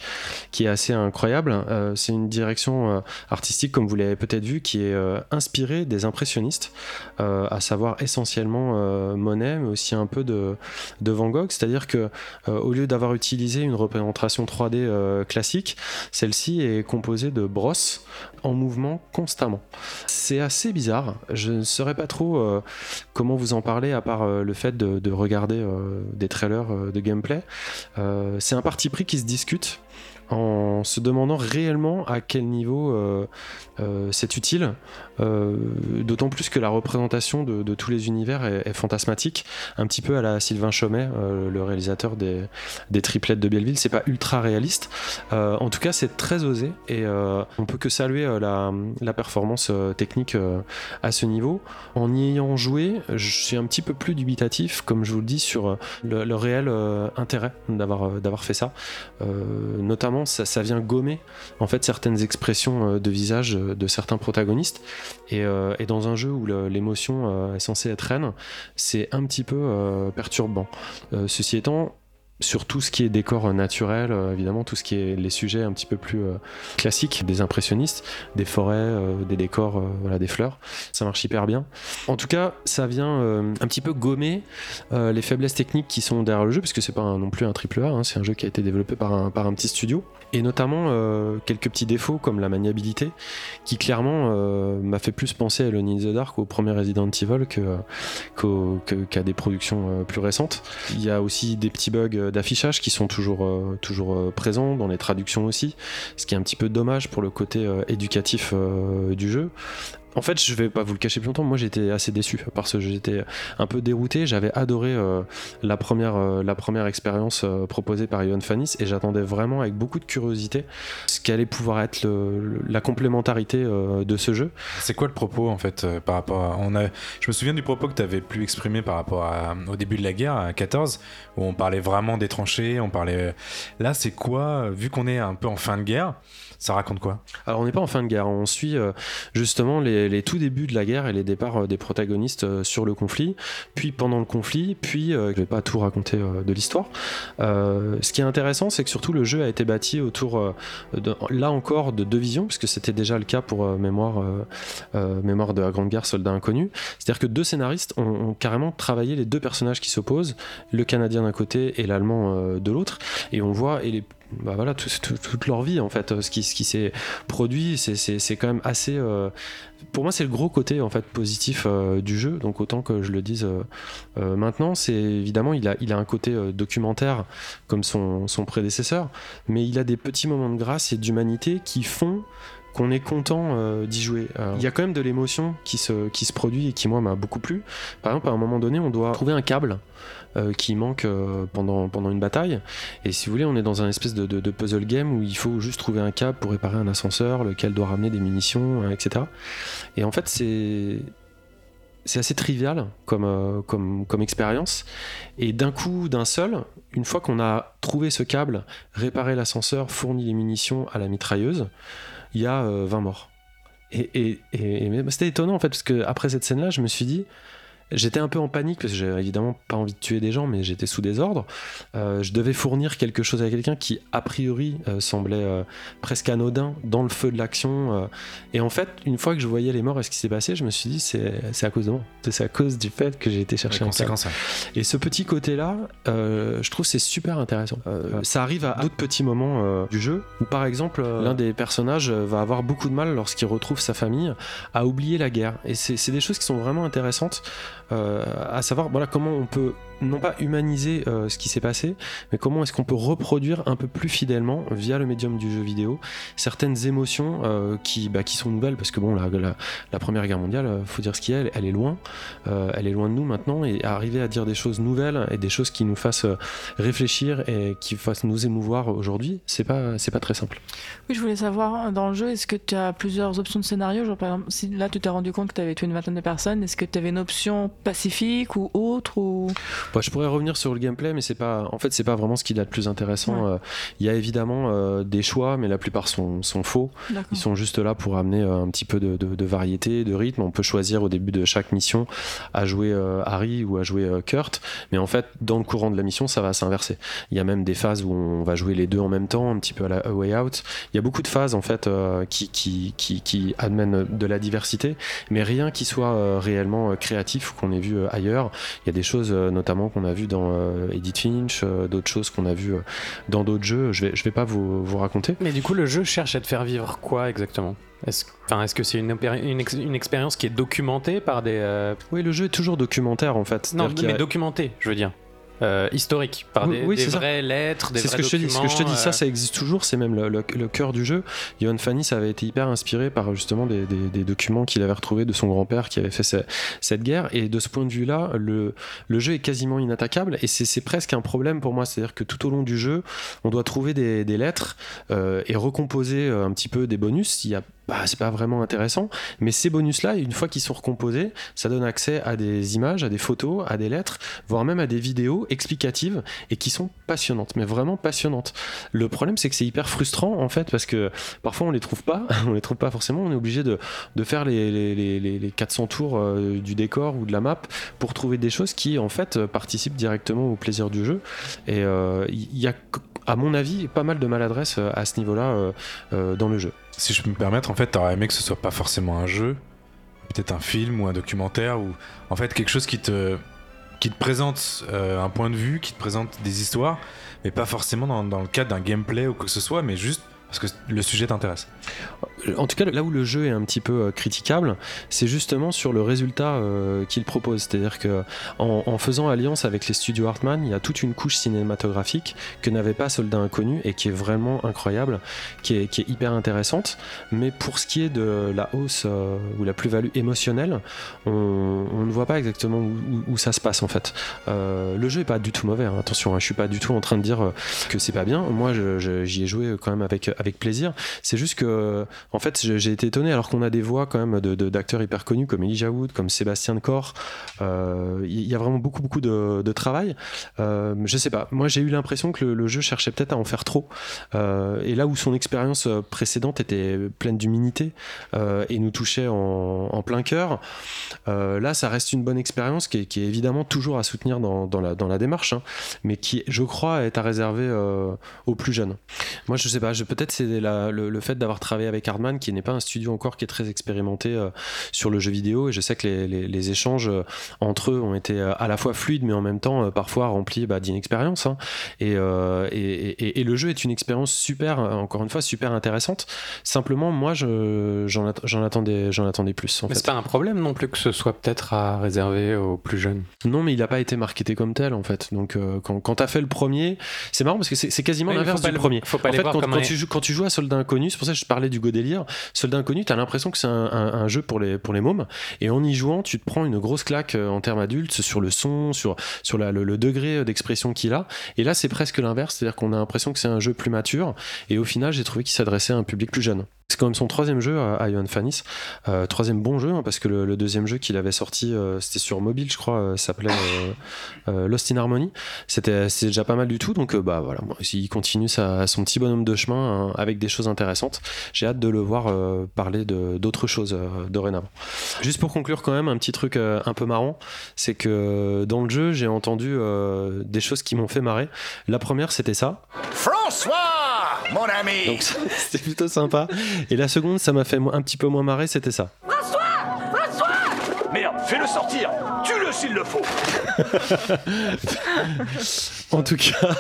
qui est assez incroyable. C'est une direction artistique, comme vous l'avez peut-être vu, qui est inspirée des impressionnistes, à savoir essentiellement Monet, mais aussi un peu de, de Van Gogh, c'est-à-dire que au lieu d'avoir utilisé une représentation 3D euh, classique, celle-ci est composée de brosses en mouvement constamment. C'est assez bizarre. Je ne saurais pas trop euh, comment vous en parler à part euh, le fait de, de regarder des trailers de gameplay. C'est un parti pris qui se discute. En se demandant réellement à quel niveau euh, euh, c'est utile, euh, d'autant plus que la représentation de, tous les univers est, est fantasmatique, un petit peu à la Sylvain Chomet, le réalisateur des, des triplettes de Belleville. C'est pas ultra réaliste, en tout cas c'est très osé et on peut que saluer la, performance technique à ce niveau. En y ayant joué, je suis un petit peu plus dubitatif, comme je vous le dis, sur le, le réel intérêt d'avoir fait ça. Euh, ça, vient gommer en fait certaines expressions euh, de visage euh, de certains protagonistes. Et, euh, et dans un jeu où l'émotion est censée être reine, c'est un petit peu perturbant. Ceci étant, sur tout ce qui est décor euh, naturel, euh, évidemment, tout ce qui est les sujets un petit peu plus euh, classiques des impressionnistes, des forêts, des décors, voilà, des fleurs, ça marche hyper bien. En tout cas, ça vient un petit peu gommer les faiblesses techniques qui sont derrière le jeu, puisque c'est pas non plus un triple A, hein, c'est un jeu qui a été développé par un, par un petit studio, et notamment euh, quelques petits défauts comme la maniabilité, qui clairement euh, m'a fait plus penser à Alone in the Dark au premier Resident Evil que- qu'à des productions euh, plus récentes. Il y a aussi des petits bugs euh, d'affichage qui sont toujours, euh, toujours euh, présents, dans les traductions aussi, ce qui est un petit peu dommage pour le côté euh, éducatif euh, du jeu. En fait, je vais pas vous le cacher plus longtemps, moi j'étais assez déçu par ce jeu, j'étais un peu dérouté, j'avais adoré euh, la première, euh, la première expérience euh, proposée par Ivan Fanis et j'attendais vraiment avec beaucoup de curiosité ce qu'allait pouvoir être le- le- la complémentarité de ce jeu. C'est quoi le propos en fait par rapport à... on a... Je me souviens du propos que tu avais pu exprimer par rapport à... au début de la guerre à 14 où on parlait vraiment des tranchées, on parlait... Là c'est quoi, vu qu'on est un peu en fin de guerre, ça raconte quoi? Alors on n'est pas en fin de guerre, on suit justement les, les tout débuts de la guerre et les départs euh, des protagonistes euh, sur le conflit, puis pendant le conflit, puis euh, je vais pas tout raconter de l'histoire. Ce qui est intéressant, c'est que surtout le jeu a été bâti autour, de- là encore, de deux visions, puisque c'était déjà le cas pour mémoire, mémoire de la Grande Guerre, Soldat Inconnu. C'est-à-dire que deux scénaristes ont, ont carrément travaillé les deux personnages qui s'opposent, le Canadien d'un côté et l'Allemand de l'autre, et on voit et les bah voilà, tout- tout- toute leur vie en fait, euh, ce qui, ce qui s'est produit, c'est- quand même assez. euh, pour moi, c'est le gros côté en fait positif euh, du jeu. Donc autant que je le dise maintenant, c'est évidemment il a, il a un côté documentaire comme son, son prédécesseur, mais il a des petits moments de grâce et d'humanité qui font qu'on est content d'y jouer. Il y a quand même de l'émotion qui se, qui se produit et qui moi m'a beaucoup plu. Par exemple, à un moment donné, on doit trouver un câble qui manque euh, pendant, pendant une bataille. Et si vous voulez, on est dans un espèce de, puzzle game où il faut juste trouver un câble pour réparer un ascenseur, lequel doit ramener des munitions, euh, etc. Et en fait, c'est c'est assez trivial comme, euh, comme, comme expérience. Et d'un coup, d'un seul, une fois qu'on a trouvé ce câble, réparé l'ascenseur, fourni les munitions à la mitrailleuse, il y a euh, 20 morts. Et, et, et- et- c'était étonnant en fait, parce que après cette scène-là, je me suis dit, J'étais un peu en panique parce que j'avais évidemment pas envie de tuer des gens, mais j'étais sous des ordres. Euh, je devais fournir quelque chose à quelqu'un qui, a priori, euh, semblait euh, presque anodin dans le feu de l'action. euh. et en fait, une fois que je voyais les morts et ce qui s'est passé, je me suis dit, c'est c'est à cause de moi. C'est à cause du fait que j'ai été chercher câble. conséquence. Et ce petit côté-là, je trouve c'est super intéressant. Ça arrive à d'autres petits moments du jeu où, par exemple, l'un des personnages va avoir beaucoup de mal lorsqu'il retrouve sa famille à oublier la guerre. Et c'est c'est des choses qui sont vraiment intéressantes, à savoir voilà comment on peut non pas humaniser euh, ce qui s'est passé, mais comment est-ce qu'on peut reproduire un peu plus fidèlement via le médium du jeu vidéo certaines émotions euh, qui, bah, qui sont nouvelles. Parce que bon la, la, première guerre mondiale, euh, faut dire ce qu'il y a, elle, est loin, euh, elle est loin de nous maintenant. Et arriver à dire des choses nouvelles et des choses qui nous fassent euh, réfléchir et qui fassent nous émouvoir aujourd'hui, c'est pas c'est pas très simple. Oui, je voulais savoir, dans le jeu, est-ce que tu as plusieurs options de scénario? Genre, par exemple, si là tu t'es rendu compte que tu avais tué une vingtaine de personnes, est-ce que tu avais une option pacifique ou autre ou... Bah, je pourrais revenir sur le gameplay, mais c'est pas en fait c'est pas vraiment ce qu'il y a de plus intéressant. Ouais. Euh, Il y a évidemment euh, des choix, mais la plupart sont, sont faux. Ils sont juste là pour amener euh, un petit peu de, de- de variété, de rythme. On peut choisir au début de chaque mission à jouer Harry ou à jouer Kurt, mais en fait, dans le courant de la mission, ça va s'inverser. Il y a même des phases où on va jouer les deux en même temps, un petit peu à la A Way Out. Il y a beaucoup de phases en fait qui, qui, qui, qui amènent de la diversité, mais rien qui soit réellement créatif ou qu'on ait vu euh, ailleurs. Il y a des choses euh, notamment qu'on a vu dans euh, Edith Finch, d'autres choses qu'on a vu dans d'autres jeux. Je vais, je vais pas vous, vous raconter. Mais du coup, le jeu cherche à te faire vivre quoi exactement? Est-ce enfin, est-ce que c'est une, opéra- une, ex- une expérience qui est documentée par des. euh, Oui, le jeu est toujours documentaire en fait. Non, mais a- documentée, je veux dire. Euh, historique, par des, oui, des c'est ça. vraies lettres, des C'est ce vrais que je dis. Ce que je te dis, documents, ça, euh, ça existe toujours. C'est même le, le- le cœur du jeu. Johan Fanny, ça avait été hyper inspiré par justement des, des- des documents qu'il avait retrouvés de son grand-père qui avait fait ce- cette guerre. Et de ce point de vue-là, le, le jeu est quasiment inattaquable. Et c'est presque un problème pour moi. C'est-à-dire que tout au long du jeu, on doit trouver des, lettres euh, et recomposer un petit peu des bonus. Il y a bah, c'est pas vraiment intéressant, mais ces bonus-là, une fois qu'ils sont recomposés, ça donne accès à des images, à des photos, à des lettres, voire même à des vidéos explicatives et qui sont passionnantes, mais vraiment passionnantes. Le problème, c'est que c'est hyper frustrant en fait, parce que parfois on les trouve pas, on les trouve pas forcément, on est obligé de, faire les, les, les- les- les 400 tours euh, du décor ou de la map pour trouver des choses qui en fait participent directement au plaisir du jeu. Et euh, il y a, à mon avis, pas mal de maladresse euh, à ce niveau-là euh, euh, dans le jeu. Si je peux me permettre, en fait, t'aurais aimé que ce soit pas forcément un jeu, peut-être un film ou un documentaire, ou en fait quelque chose qui te, présente un point de vue, qui te présente des histoires, mais pas forcément dans, dans le cadre d'un gameplay ou quoi que ce soit, mais juste parce que le sujet t'intéresse. En tout cas, là où le jeu est un petit peu euh, critiquable, c'est justement sur le résultat euh, qu'il propose. C'est-à-dire que en, faisant alliance avec les studios Hartman, il y a toute une couche cinématographique que n'avait pas Soldat Inconnu et qui est vraiment incroyable, qui est, hyper intéressante. Mais pour ce qui est de la hausse euh, ou la plus-value émotionnelle, on, ne voit pas exactement où, ça se passe en fait. Euh, le jeu est pas du tout mauvais. hein. Attention, hein, je suis pas du tout en train de dire euh, que c'est pas bien. Moi, j'y ai joué quand même avec plaisir. C'est juste que en fait, j'ai été étonné alors qu'on a des voix quand même de- de- d'acteurs hyper connus comme Elijah Wood, comme Sébastien de Cor. Euh, Il y a vraiment beaucoup beaucoup de, de travail. Euh, je sais pas. Moi, j'ai eu l'impression que le, jeu cherchait peut-être à en faire trop. Euh, et là où son expérience précédente était pleine d'humilité et nous touchait en, plein cœur, là, ça reste une bonne expérience qui est, évidemment toujours à soutenir dans, la, dans la démarche, hein, mais qui, je crois, est à réserver aux plus jeunes. Moi, je sais pas, je- peut-être c'est le, le fait d'avoir travaillé avec Hardman, qui n'est pas un studio encore qui est très expérimenté euh, sur le jeu vidéo, et je sais que les, les- les échanges euh, entre eux ont été euh, à la fois fluides, mais en même temps parfois remplis bah, d'inexpérience. hein. Et, et, et- et le jeu est une expérience super, encore une fois, super intéressante. Simplement, moi, je- j'en att- j'en attendais, j'en attendais plus. En Mais c'est pas un problème non plus que ce soit peut-être à réserver aux plus jeunes. Non, mais il n'a pas été marketé comme tel en fait. Donc quand, quand t'as fait le premier, c'est marrant parce que c'est quasiment Ouais, l'inverse du le- premier. faut pas en fait, voir quand, comme quand un- tu joues, quand tu joues à Soldat Inconnu, c'est pour ça que je parlais du Go délire. Soldat Inconnu, t'as l'impression que c'est un, jeu pour les mômes, et en y jouant, tu te prends une grosse claque euh, en termes adultes sur le son, sur le, le degré d'expression qu'il a. Et là, c'est presque l'inverse, c'est-à-dire qu'on a l'impression que c'est un jeu plus mature. Et au final, j'ai trouvé qu'il s'adressait à un public plus jeune. C'est quand même son troisième jeu à, à Johan Fanis. Euh, troisième bon jeu, hein, parce que le, deuxième jeu qu'il avait sorti, euh, c'était sur mobile, je crois, euh, s'appelait euh, euh, Lost in Harmony. C'était déjà pas mal du tout. Donc, euh, bah voilà, moi, il continue sa, son petit bonhomme de chemin hein, avec des choses intéressantes. J'ai hâte de le voir euh, parler d'autres choses euh, dorénavant. Juste pour conclure, quand même, un petit truc euh, un peu marrant, c'est que dans le jeu, j'ai entendu euh, des choses qui m'ont fait marrer. La première, c'était ça. François, mon ami Donc c'était plutôt sympa. Et la seconde, ça m'a fait un petit peu moins marrer, c'était ça. Fais-le sortir Tue-le s'il le faut En tout cas,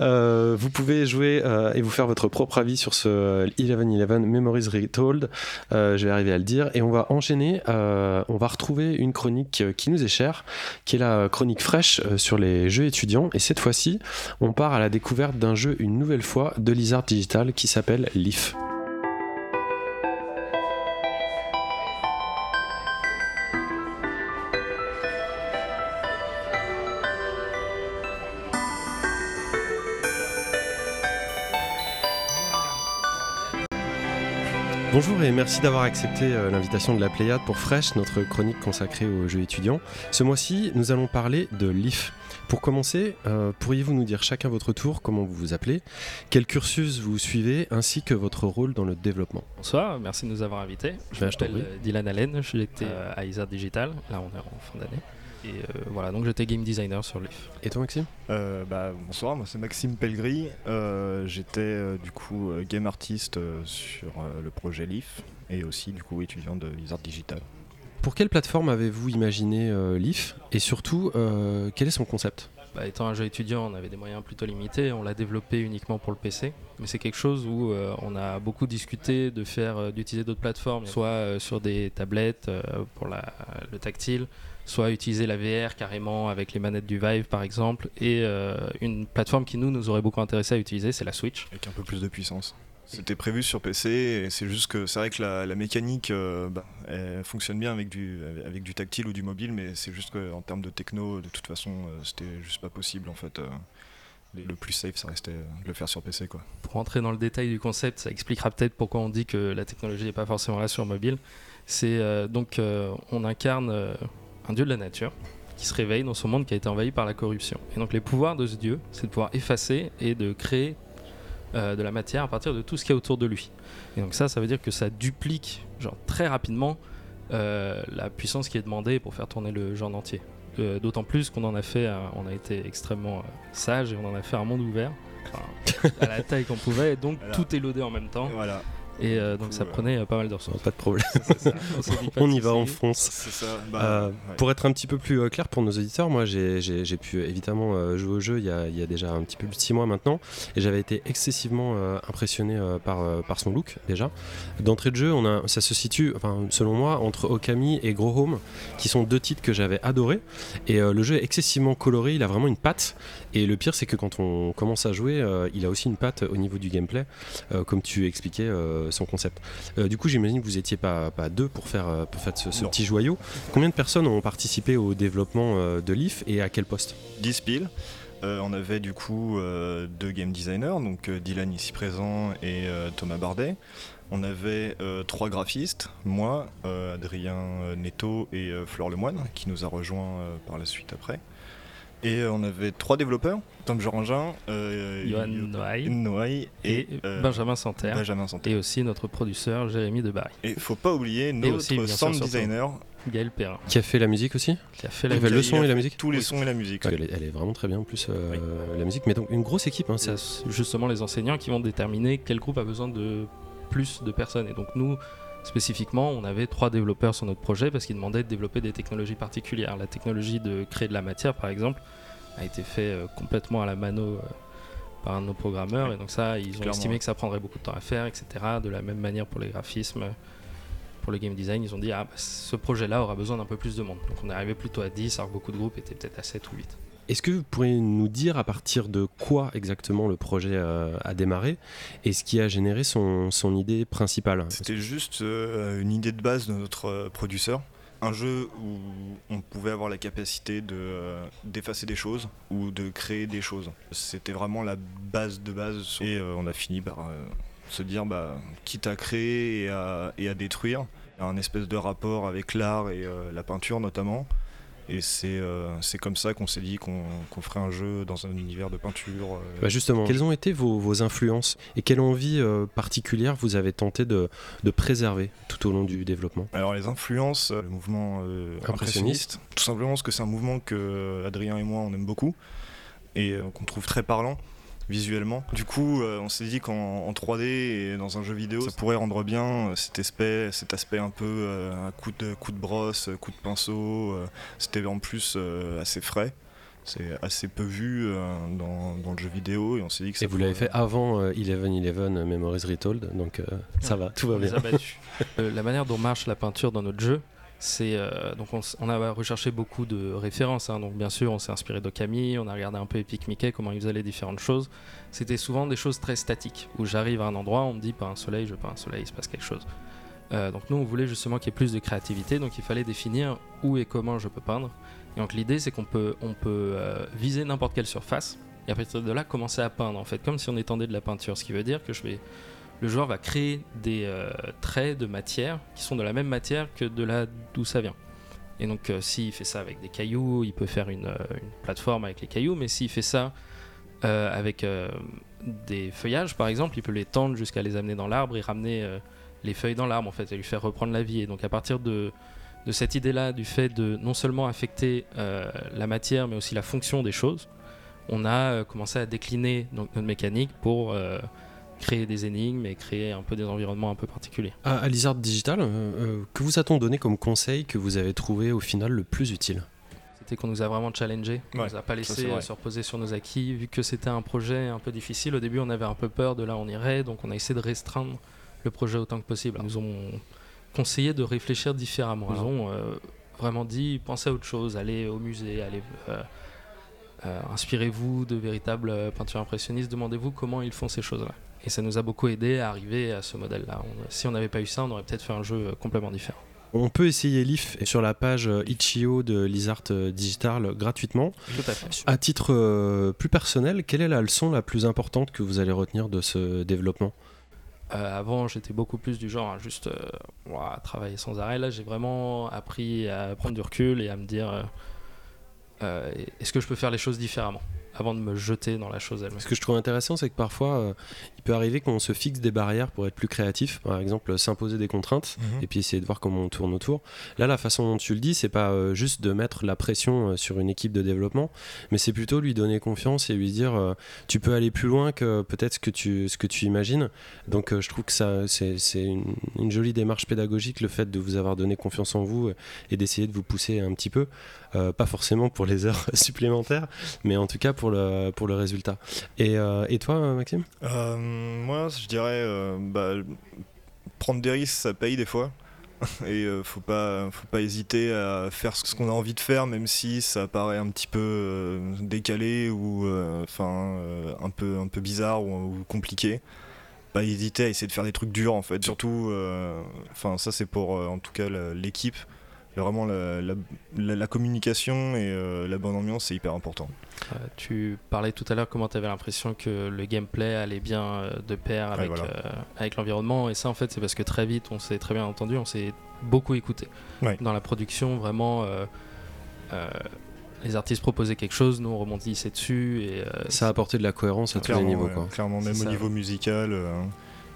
euh, vous pouvez jouer euh, et vous faire votre propre avis sur ce 11-11 Memories Retold. Euh, je vais arriver à le dire. Et on va enchaîner. on va retrouver une chronique qui nous est chère, qui est la chronique fraîche sur les jeux étudiants. Et cette fois-ci, on part à la découverte d'un jeu une nouvelle fois de Lizard Digital qui s'appelle Leaf. Bonjour et merci d'avoir accepté euh, l'invitation de la Pléiade pour Fresh, notre chronique consacrée aux jeux étudiants. Ce mois-ci, nous allons parler de Leaf. Pour commencer, euh, pourriez-vous nous dire chacun votre tour comment vous vous appelez, quel cursus vous suivez, ainsi que votre rôle dans le développement? Bonsoir, merci de nous avoir invités. Je Ben, je m'appelle euh, Dylan Allen, je suis à Isard Digital. Là, on est en fin d'année. Et euh, voilà, donc j'étais game designer sur Leaf. Et toi Maxime? Euh, bah, bonsoir, moi c'est Maxime Pellegris. Euh, J'étais euh, du coup game artiste euh, sur euh, le projet Leaf et aussi du coup étudiant de Lizard Digital. Pour quelle plateforme avez-vous imaginé euh, Leaf? Et surtout, euh, quel est son concept? Bah, étant un jeu étudiant, on avait des moyens plutôt limités. On l'a développé uniquement pour le PC. Mais c'est quelque chose où euh, on a beaucoup discuté de faire, euh, d'utiliser d'autres plateformes, soit euh, sur des tablettes euh, pour la- le tactile, soit utiliser la VR carrément avec les manettes du Vive par exemple. Et euh, une plateforme qui nous nous aurait beaucoup intéressé à utiliser, c'est la Switch. Avec un peu plus de puissance. C'était prévu sur PC et c'est juste que c'est vrai que la, la mécanique euh, bah, elle fonctionne bien avec du, avec du tactile ou du mobile, mais c'est juste qu'en termes de techno, de toute façon, euh, c'était juste pas possible en fait. euh. Le plus safe, ça restait de le faire sur PC quoi. Pour rentrer dans le détail du concept, ça expliquera peut-être pourquoi on dit que la technologie n'est pas forcément là sur mobile. C'est euh, donc euh, on incarne euh, un dieu de la nature qui se réveille dans son monde qui a été envahi par la corruption. Et donc les pouvoirs de ce dieu, c'est de pouvoir effacer et de créer euh, de la matière à partir de tout ce qu'il y a autour de lui. Et donc ça, ça veut dire que ça duplique genre très rapidement euh, la puissance qui est demandée pour faire tourner le en entier. Euh, D'autant plus qu'on en a fait, on a été extrêmement sage et on en a fait un monde ouvert. Enfin, à la taille qu'on pouvait, et donc Voilà. tout est loadé en même temps. Voilà, Et euh, donc coup, ça prenait euh, pas mal de ressources. Pas de problème. Ça. On y va, on soucis. fonce. ça. Bah, Euh, ouais. Pour être un petit peu plus clair pour nos auditeurs, moi j'ai pu évidemment jouer au jeu il y, a, il y a déjà un petit peu plus de 6 mois maintenant et j'avais été excessivement euh, impressionné euh, par, euh, par son look déjà. D'entrée de jeu, on a, ça se situe, enfin, selon moi, entre Okami et Grow Home qui sont deux titres que j'avais adorés et euh, le jeu est excessivement coloré, il a vraiment une patte et le pire c'est que quand on commence à jouer, euh, il a aussi une patte au niveau du gameplay euh, comme tu expliquais euh, son concept. Euh, du coup j'imagine que vous étiez pas, pas deux pour faire, euh, pour faire ce, petit joyau. Combien de personnes ont participé au développement euh, de l'IF et à quel poste? 10 piles. Euh, on avait du coup euh, deux game designers, donc euh, Dylan ici présent et euh, Thomas Bardet. On avait euh, trois graphistes, moi, euh, Adrien euh, Netto et euh, Flore Lemoine, qui nous a rejoints euh, par la suite après. Et euh, on avait trois développeurs, Tom Jorangin, euh, Johan Noailles Noailles et, et, euh, Benjamin Santerre. Benjamin. Et aussi notre producteur Jérémy Debarry. Et faut pas oublier notre aussi, bien sûr, sound designer Gaël Perrin, Qui a fait la musique aussi qui a fait la le son et la musique tous les Oui. sons et la musique. Parce qu'elle est- elle est vraiment très bien en plus euh, la musique, mais donc une grosse équipe. Hein, c'est- C'est justement les enseignants qui vont déterminer quel groupe a besoin de plus de personnes. Et donc nous, spécifiquement, on avait trois développeurs sur notre projet parce qu'ils demandaient de développer des technologies particulières. La technologie de créer de la matière, par exemple, a été fait euh, complètement à la mano euh, par un de nos programmeurs. Et donc ça, ils ont Clairement. estimé que ça prendrait beaucoup de temps à faire, etc. De la même manière pour les graphismes. Pour le game design, ils ont dit ah, bah, ce projet-là aura besoin d'un peu plus de monde. Donc on est arrivé plutôt à 10, alors que beaucoup de groupes étaient peut-être à 7 ou 8. Est-ce que vous pourriez nous dire à partir de quoi exactement le projet euh, a démarré et ce qui a généré son, son idée principale? C'était juste euh, une idée de base de notre euh, producteur. Un jeu où on pouvait avoir la capacité de, euh, d'effacer des choses ou de créer des choses. C'était vraiment la base de base. Et on a fini par se dire, bah, quitte à créer et à, et à détruire, un espèce de rapport avec l'art et la peinture notamment. Et c'est, euh, c'est comme ça qu'on s'est dit qu'on, qu'on ferait un jeu dans un univers de peinture. euh, Bah justement, quelles ont été vos, vos influences et quelle envie euh, particulière vous avez tenté de, de préserver tout au long du développement? Alors les influences, le mouvement euh, Impressionniste. impressionniste, tout simplement parce que c'est un mouvement que Adrien et moi on aime beaucoup et euh, qu'on trouve très parlant visuellement. Du coup, euh, on s'est dit qu'en en 3D et dans un jeu vidéo, ça pourrait rendre bien euh, cet aspect, cet aspect un peu euh, un coup de coup de brosse, coup de pinceau. euh, C'était en plus euh, assez frais. C'est assez peu vu euh, dans, dans le jeu vidéo et on s'est dit que ça Et vous l'avez fait avant euh, 11-11 Memories Retold, donc euh, ça va, tout va bien. Euh, la manière dont marche la peinture dans notre jeu, euh, donc on, a recherché beaucoup de références. hein. donc bien sûr, on s'est inspiré d'Okami, on a regardé un peu Epic Mickey comment ils faisaient les différentes choses. C'était souvent des choses très statiques où j'arrive à un endroit, on me dit pas un soleil, je pas un soleil, il se passe quelque chose. Euh, donc nous, on voulait justement qu'il y ait plus de créativité, donc il fallait définir où et comment je peux peindre. Et donc l'idée, c'est qu'on peut, on peut euh, viser n'importe quelle surface et à partir de là commencer à peindre en fait, comme si on étendait de la peinture, ce qui veut dire que je vais le joueur va créer des euh, traits de matière qui sont de la même matière que de là d'où ça vient. Et donc, euh, s'il fait ça avec des cailloux, il peut faire une, euh, plateforme avec les cailloux, mais s'il fait ça euh, avec des feuillages, par exemple, il peut les tendre jusqu'à les amener dans l'arbre et ramener les feuilles dans l'arbre, en fait, et lui faire reprendre la vie. Et donc, à partir de, cette idée-là, du fait de non seulement affecter la matière, mais aussi la fonction des choses, on a commencé à décliner donc, notre mécanique pour créer des énigmes et créer un peu des environnements un peu particuliers. À, à Lizard Digital, euh, euh, que vous a-t-on donné comme conseil que vous avez trouvé au final le plus utile été qu'on nous a vraiment challengé. On Ouais, nous a pas laissé euh, se reposer sur nos acquis. Vu que c'était un projet un peu difficile, au début on avait un peu peur de là où on irait, donc on a essayé de restreindre le projet autant que possible. Ils nous ont conseillé de réfléchir différemment. Ils ont euh, vraiment dit pensez à autre chose, allez au musée, allez. euh, euh, inspirez-vous de véritables peintures impressionnistes, demandez-vous comment ils font ces choses-là. Et ça nous a beaucoup aidé à arriver à ce modèle-là. Si on n'avait pas eu ça, on aurait peut-être fait un jeu euh, complètement différent. On peut essayer l'IF sur la page euh, Itch.io de Lizard euh, Digital gratuitement. Tout à fait. À titre euh, plus personnel, quelle est la leçon la plus importante que vous allez retenir de ce développement? Euh, avant, j'étais beaucoup plus du genre à juste euh, ouah, travailler sans arrêt. Là, j'ai vraiment appris à prendre du recul et à me dire est-ce que je peux faire les choses différemment? Avant de me jeter dans la chose elle-même. Ce que je trouve intéressant, c'est que parfois, euh, il peut arriver qu'on se fixe des barrières pour être plus créatif. Par exemple, s'imposer des contraintes Mhm. et puis essayer de voir comment on tourne autour. Là, la façon dont tu le dis, c'est pas euh, juste de mettre la pression euh, sur une équipe de développement, mais c'est plutôt lui donner confiance et lui dire euh, tu peux aller plus loin que peut-être ce que tu ce que tu imagines. Donc, euh, je trouve que ça, c'est c'est une, une jolie démarche pédagogique, le fait de vous avoir donné confiance en vous euh, et d'essayer de vous pousser un petit peu. Euh, pas forcément pour les heures supplémentaires, mais en tout cas pour le, pour le résultat. Et, euh, toi, Maxime? Euh, moi, je dirais, euh, bah, prendre des risques, ça paye des fois. Et euh, faut pas, faut pas hésiter à faire ce qu'on a envie de faire, même si ça paraît un petit peu décalé ou, enfin, un peu, un peu bizarre ou, ou compliqué. Pas hésiter à essayer de faire des trucs durs en fait. Surtout, enfin, ça c'est pour, en tout cas, l'équipe. Vraiment, la, la- la- la communication et euh, la bonne ambiance, c'est hyper important. Euh, tu parlais tout à l'heure comment tu avais l'impression que le gameplay allait bien euh, de pair avec, voilà. euh, avec l'environnement. Et ça, en fait, c'est parce que très vite, on s'est très bien entendu, on s'est beaucoup écouté. Ouais. Dans la production, vraiment, euh, euh, les artistes proposaient quelque chose, nous on rebondissait dessus. Et, euh, Ça a apporté de la cohérence à tous les niveaux. ouais, Quoi. clairement, même au ça. niveau musical, euh,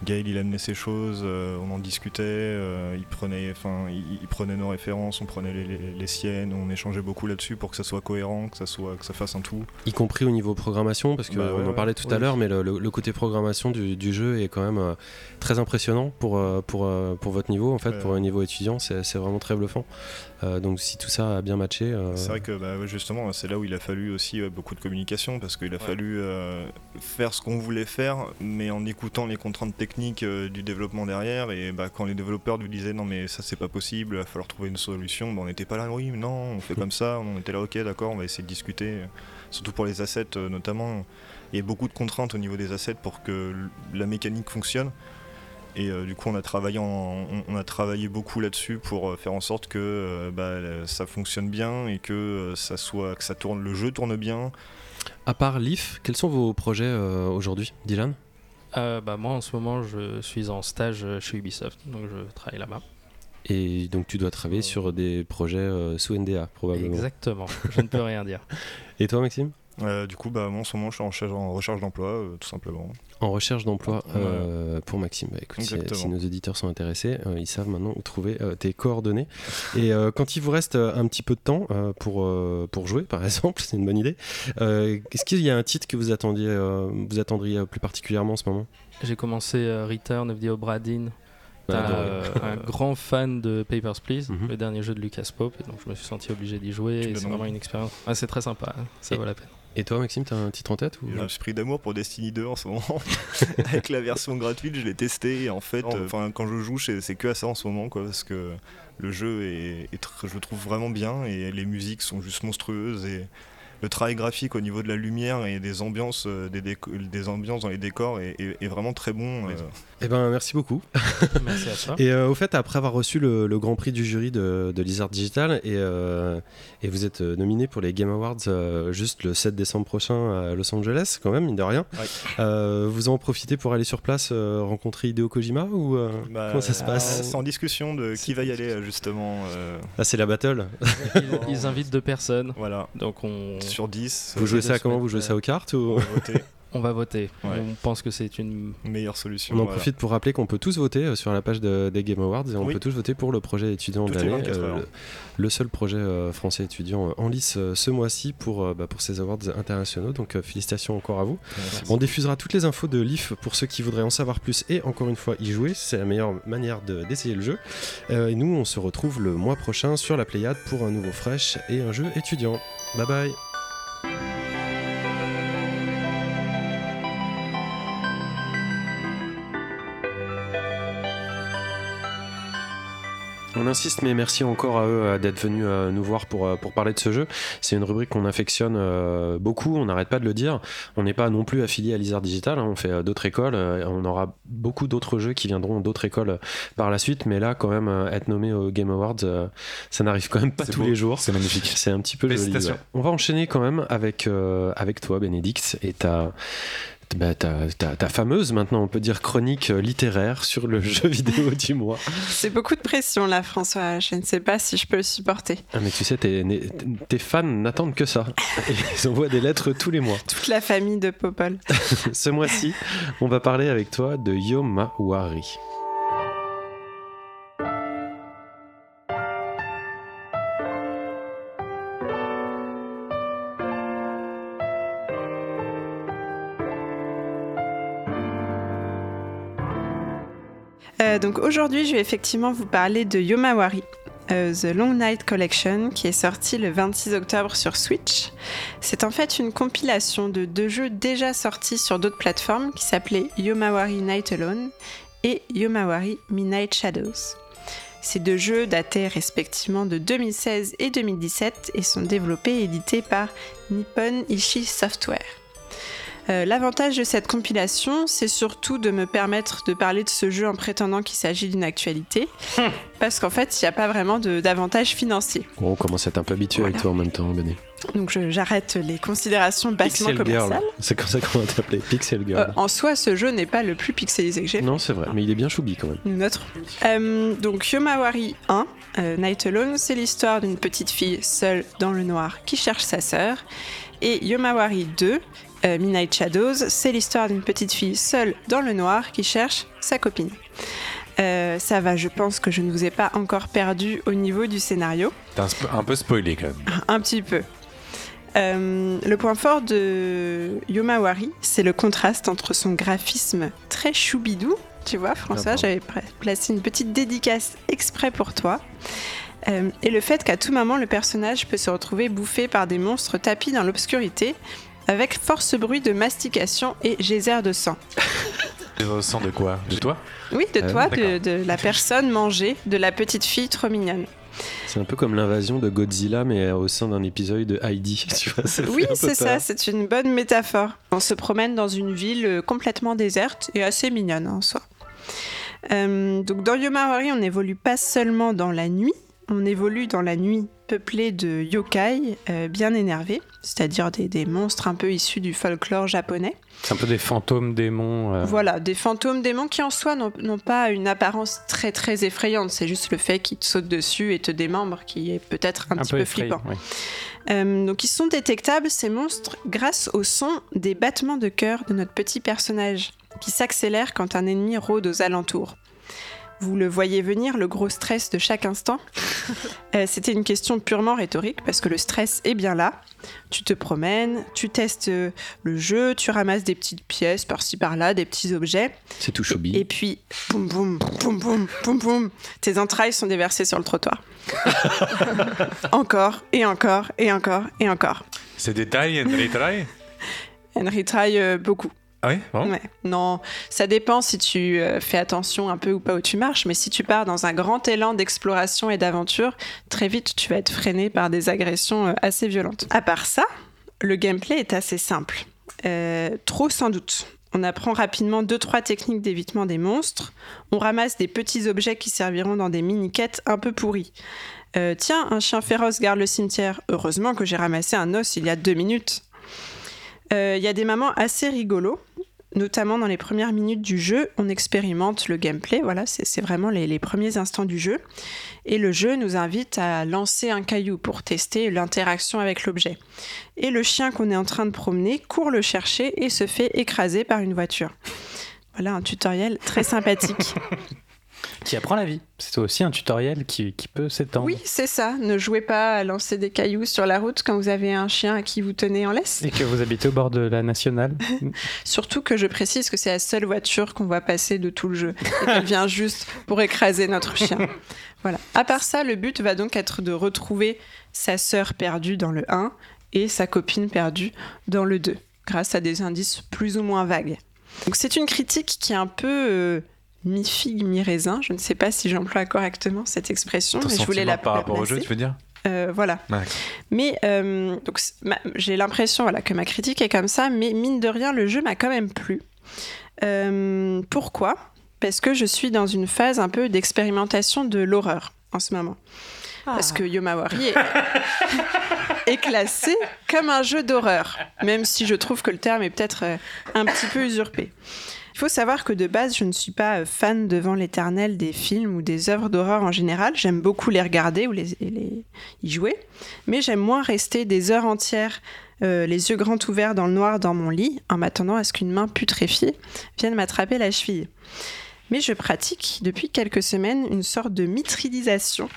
Gaël il amenait ses choses, euh, on en discutait, euh, il, prenait, enfin, il, il prenait nos références, on prenait les, les- les siennes, on échangeait beaucoup là-dessus pour que ça soit cohérent, que ça, soit, que ça fasse un tout. Y compris au niveau programmation, parce qu'on Bah ouais, en parlait tout à l'heure, mais le, le- le côté programmation du, du jeu est quand même euh, très impressionnant pour, pour, pour votre niveau, en fait, Ouais. pour un niveau étudiant, c'est vraiment très bluffant. Euh, donc si tout ça a bien matché, euh, C'est vrai que bah, justement, c'est là où il a fallu aussi euh, beaucoup de communication parce qu'il a fallu euh, faire ce qu'on voulait faire, mais en écoutant les contraintes techniques euh, du développement derrière. Et bah, quand les développeurs nous disaient non, mais ça c'est pas possible, il va falloir trouver une solution, bah, on n'était pas là, oui, mais non, on fait comme ça, on était là, ok, d'accord, on va essayer de discuter. Surtout pour les assets euh, notamment, il y a beaucoup de contraintes au niveau des assets pour que la mécanique fonctionne. Et euh, du coup, on a travaillé, en- on, on a travaillé beaucoup là-dessus pour euh, faire en sorte que euh, bah, ça fonctionne bien et que euh, ça soit, que ça tourne, le jeu tourne bien. à part l'IF, quels sont vos projets euh, aujourd'hui, Dylan? Euh, bah, moi en ce moment, je suis en stage chez Ubisoft, donc je travaille là-bas. Et donc tu dois travailler sur des projets euh, sous NDA, probablement. Exactement, je ne peux rien dire. Et toi, Maxime? Euh, du coup, bah, moi, en ce moment, je suis en recherche, en recherche d'emploi, euh, tout simplement. En recherche d'emploi Ouais. euh, pour Maxime. Bah, écoute, si, nos auditeurs sont intéressés, euh, ils savent maintenant où trouver euh, tes coordonnées. Et euh, quand il vous reste euh, un petit peu de temps euh, pour, euh, pour jouer, par exemple, c'est une bonne idée, euh, est-ce qu'il y a un titre que vous attendiez, euh, vous attendriez plus particulièrement en ce moment? J'ai commencé euh, Return of the Obra Dinn T'as Adoré. euh, un grand fan de Papers, Please, Mhm. le dernier jeu de Lucas Pope, et donc je me suis senti obligé d'y jouer. C'est vraiment une expérience. Ah, c'est très sympa, hein, ça Et- vaut la peine. Et toi, Maxime, t'as un titre en tête ou... Je me suis pris d'amour pour Destiny 2 en ce moment. Avec la version gratuite, je l'ai testé et en fait, Oh. euh, quand je joue, c'est que à ça en ce moment, quoi, parce que le jeu est, je le trouve vraiment bien et les musiques sont juste monstrueuses et le travail graphique au niveau de la lumière et des ambiances, euh, des, des ambiances dans les décors est, est- est vraiment très bon. euh. Eh ben, merci beaucoup. Merci à toi. Et euh, au fait, après avoir reçu le, le grand prix du jury de, de Lizard Digital, et, euh, et vous êtes nominé pour les Game Awards euh, juste le 7 décembre prochain à Los Angeles, quand même, mine de rien. Ouais. Euh, vous en profitez pour aller sur place euh, rencontrer Hideo Kojima ou euh, Bah, comment ça se passe C'est en discussion de qui va y aller justement. euh, Ah, c'est la battle. Ils, ils invitent deux personnes, voilà, donc on. Sur 10. Vous jouez ça comment Vous jouez ça euh, aux cartes ou... on va voter. On. Ouais. Pense que c'est une. Meilleure solution. On en voilà. profite pour rappeler qu'on peut tous voter euh, sur la page de- des Game Awards et on Oui. peut tous voter pour le projet étudiant de l'année, 24 euh, le, seul projet euh, français étudiant euh, en lice euh, ce mois-ci pour, euh, bah, pour ces awards internationaux. Donc euh, félicitations encore à vous. Merci. On diffusera toutes les infos de l'IF pour ceux qui voudraient en savoir plus et encore une fois y jouer. C'est la meilleure manière de- d'essayer le jeu. Euh, et nous, on se retrouve le mois prochain sur la Pléiade pour un nouveau fresh et un jeu étudiant. Bye bye. On insiste, mais merci encore à eux euh, d'être venus euh, nous voir pour, euh, pour parler de ce jeu. C'est une rubrique qu'on affectionne beaucoup, on n'arrête pas de le dire. On n'est pas non plus affilié à Lizard Digital, hein, on fait d'autres écoles. on aura beaucoup d'autres jeux qui viendront d'autres écoles par la suite, mais là, quand même, être nommé au Game Awards, ça n'arrive quand même pas tous beau, les jours. C'est magnifique. C'est un petit peu joli. Ouais. On va enchaîner quand même avec, euh, avec toi, Bénédicte, et ta, bah, ta, ta- ta fameuse, maintenant on peut dire, chronique euh, littéraire sur le jeu vidéo du mois. C'est beaucoup de pression là, François. Je ne sais pas si je peux le supporter. Ah, mais tu sais, tes, tes fans n'attendent que ça. Et ils envoient des lettres tous les mois. Toute la famille de Popol. Ce mois-ci, on va parler avec toi de Yomawari. Euh, donc aujourd'hui, je vais effectivement vous parler de Yomawari, euh, The Long Night Collection, qui est sorti le 26 octobre sur Switch. C'est en fait une compilation de deux jeux déjà sortis sur d'autres plateformes qui s'appelaient Yomawari Night Alone et Yomawari Midnight Shadows. Ces deux jeux dataient respectivement de 2016 et 2017 et sont développés et édités par Nippon Ishi Software. Euh, L'avantage de cette compilation, c'est surtout de me permettre de parler de ce jeu en prétendant qu'il s'agit d'une actualité, parce qu'en fait, il n'y a pas vraiment de- d'avantage financier. Bon, on commence à être un peu habitué avec toi en même temps, Béné. Donc j'arrête les considérations bassement Pixel Girl. commerciales. C'est comme ça qu'on va t'appeler, Pixel Girl. Euh, en soi, ce jeu n'est pas le plus pixelisé que j'ai non, c'est vrai, mais il est bien choubi quand même. Noterons. Euh, donc Yomawari 1, euh, Night Alone, c'est l'histoire d'une petite fille seule dans le noir qui cherche sa sœur. Et Yomawari 2, euh, Midnight Shadows, c'est l'histoire d'une petite fille seule dans le noir qui cherche sa copine. Euh, ça va, je pense que je ne vous ai pas encore perdu au niveau du scénario. T'as un, peu spoilé quand même. Un petit peu. Euh, le point fort de Yomawari, c'est le contraste entre son graphisme très choubidou. Tu vois, François, j'avais placé une petite dédicace exprès pour toi. Euh, et le fait qu'à tout moment, le personnage peut se retrouver bouffé par des monstres tapis dans l'obscurité, avec force bruit de mastication et geyser de sang. Sang de quoi? De toi? Oui, de Ah, toi, de, la personne mangée, de la petite fille trop mignonne. C'est un peu comme l'invasion de Godzilla, mais au sein d'un épisode de Heidi. Tu vois, ça Oui, c'est ça, c'est une bonne métaphore. On se promène dans une ville euh, complètement déserte et assez mignonne en soi. Euh, donc dans Yomawari, on n'évolue pas seulement dans la nuit, on évolue dans la nuit peuplée de yokai euh, bien énervés, c'est-à-dire des, des monstres un peu issus du folklore japonais. C'est un peu des fantômes démons. euh, Voilà, des fantômes démons qui en soi n'ont pas une apparence très très effrayante, c'est juste le fait qu'ils te sautent dessus et te démembrent qui est peut-être un, petit peu effrayé, flippant. oui. Euh, donc ils sont détectables, ces monstres, grâce au son des battements de cœur de notre petit personnage, qui s'accélère quand un ennemi rôde aux alentours. Vous le voyez venir, le gros stress de chaque instant Euh, C'était une question purement rhétorique, parce que le stress est bien là. Tu te promènes, tu testes euh, le jeu, tu ramasses des petites pièces par-ci par-là, des petits objets, C'est tout choubi. et puis, boum boum, boum boum, boum boum, tes entrailles sont déversées sur le trottoir. encore, et encore, et encore, et encore. C'est des tailles et des tailles Elle retry euh, beaucoup. Ah oui. Ouais. Non, ça dépend si tu euh, fais attention un peu ou pas où tu marches, mais si tu pars dans un grand élan d'exploration et d'aventure, très vite tu vas être freiné par des agressions euh, assez violentes. À part ça, le gameplay est assez simple. Euh, trop sans doute. On apprend rapidement 2-3 techniques d'évitement des monstres. On ramasse des petits objets qui serviront dans des mini-quêtes un peu pourries. Tiens, un chien féroce garde le cimetière. Heureusement que j'ai ramassé un os il y a deux minutes. Euh, Il y a des moments assez rigolos. notamment dans les premières minutes du jeu, on expérimente le gameplay. Voilà, c'est c'est vraiment les, les premiers instants du jeu. Et le jeu nous invite à lancer un caillou pour tester l'interaction avec l'objet. Et le chien qu'on est en train de promener court le chercher et se fait écraser par une voiture. Voilà un tutoriel très sympathique. Qui apprend la vie. C'est aussi un tutoriel qui, qui peut s'étendre. Oui, c'est ça. Ne jouez pas à lancer des cailloux sur la route quand vous avez un chien à qui vous tenez en laisse. Et que vous habitez au bord de la nationale. Surtout que je précise que c'est la seule voiture qu'on voit passer de tout le jeu. Et qu'elle vient juste pour écraser notre chien. Voilà. À part ça, le but va donc être de retrouver sa sœur perdue dans le 1 et sa copine perdue dans le 2, grâce à des indices plus ou moins vagues. Donc c'est une critique qui est un peu euh, mi-figue, mi-raisin. Je ne sais pas si j'emploie correctement cette expression, Ton mais je voulais la par rapport au jeu, tu veux dire Euh, voilà. Ouais. Mais euh, donc j'ai l'impression voilà, que ma critique est comme ça, mais mine de rien, le jeu m'a quand même plu. Euh, pourquoi? Parce que je suis dans une phase un peu d'expérimentation de l'horreur en ce moment. Parce que Yomawari est, est classé comme un jeu d'horreur, même si je trouve que le terme est peut-être un petit peu usurpé. Il faut savoir que de base, je ne suis pas euh, fan devant l'éternel des films ou des œuvres d'horreur en général. J'aime beaucoup les regarder ou les, y jouer, mais j'aime moins rester des heures entières, euh, les yeux grands ouverts dans le noir dans mon lit, en m'attendant à ce qu'une main putréfiée vienne m'attraper la cheville. Mais je pratique depuis quelques semaines une sorte de mitridisation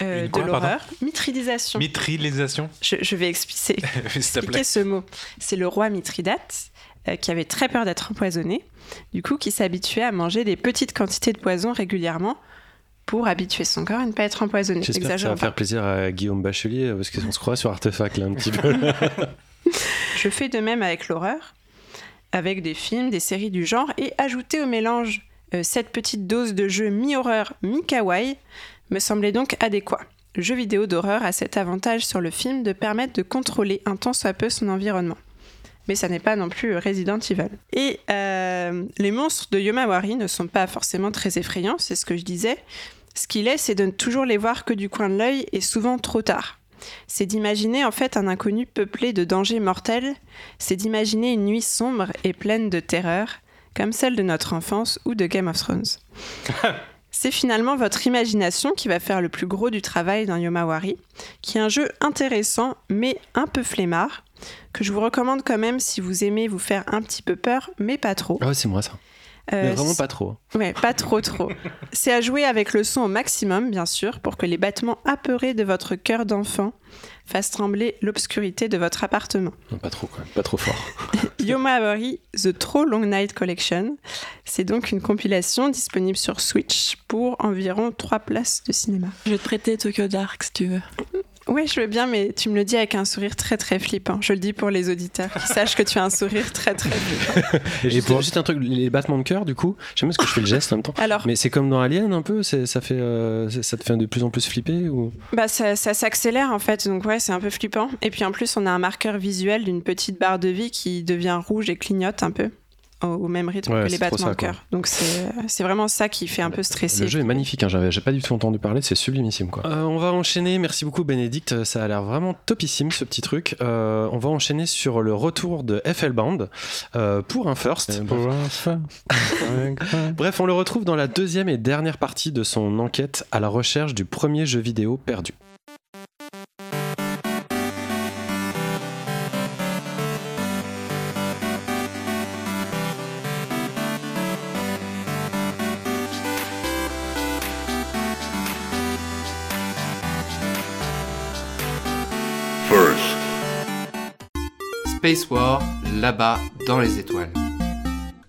euh, de quoi, pardon l'horreur. Mitridisation. Mitrilisation je, je vais expliquer, expliquer ce mot. C'est le roi Mithridate euh, qui avait très peur d'être empoisonné, du coup qui s'habituait à manger des petites quantités de poison régulièrement pour habituer son corps à ne pas être empoisonné. J'espère que ça va pas. faire plaisir à Guillaume Bachelier, parce qu'on se croit sur Artefact là un petit peu. Je fais de même avec l'horreur, avec des films, des séries du genre, et ajouter au mélange euh, cette petite dose de jeu mi-horreur, mi-kawaii me semblait donc adéquat. Le jeu vidéo d'horreur a cet avantage sur le film de permettre de contrôler un tant soit peu son environnement. Mais ça n'est pas non plus Resident Evil. Et euh, les monstres de Yomawari ne sont pas forcément très effrayants, c'est ce que je disais. Ce qu'il est, c'est de ne toujours les voir que du coin de l'œil et souvent trop tard. C'est d'imaginer en fait un inconnu peuplé de dangers mortels, c'est d'imaginer une nuit sombre et pleine de terreur, comme celle de notre enfance ou de Game of Thrones. C'est finalement votre imagination qui va faire le plus gros du travail dans Yomawari, qui est un jeu intéressant mais un peu flemmard, que je vous recommande quand même si vous aimez vous faire un petit peu peur, mais pas trop. Ah ouais, c'est moi ça. Euh, Mais vraiment pas trop. Ouais, pas trop trop. C'est à jouer avec le son au maximum, bien sûr, pour que les battements apeurés de votre cœur d'enfant fassent trembler l'obscurité de votre appartement. Non, pas trop, quoi. Pas trop fort. Yomawari The Trop Long Night Collection, c'est donc une compilation disponible sur Switch pour environ 3 places de cinéma. Je vais te prêter Tokyo Dark si tu veux. Ouais, je veux bien, mais tu me le dis avec un sourire très très flippant. Je le dis pour les auditeurs qui sachent que tu as un sourire très très flippant. Et juste, juste un truc, les battements de cœur, du coup, j'aime bien parce que je fais le geste en même temps. Alors, Mais c'est comme dans Alien un peu, ça, fait, euh, ça te fait de plus en plus flipper ou... Bah ça, ça s'accélère en fait, donc ouais, c'est un peu flippant. Et puis en plus, on a un marqueur visuel d'une petite barre de vie qui devient rouge et clignote un peu au, même rythme Ouais, que les battements ça, de cœur. Donc c'est c'est vraiment ça qui fait un peu stresser. Le jeu est magnifique, hein, j'avais j'ai pas du tout entendu parler, c'est sublimissime quoi. Euh, on va enchaîner, merci beaucoup Bénédicte, ça a l'air vraiment topissime ce petit truc. Euh, on va enchaîner sur le retour de FL Band euh, pour un first. Bref, on le retrouve dans la deuxième et dernière partie de son enquête à la recherche du premier jeu vidéo perdu. Space War, là-bas, dans les étoiles.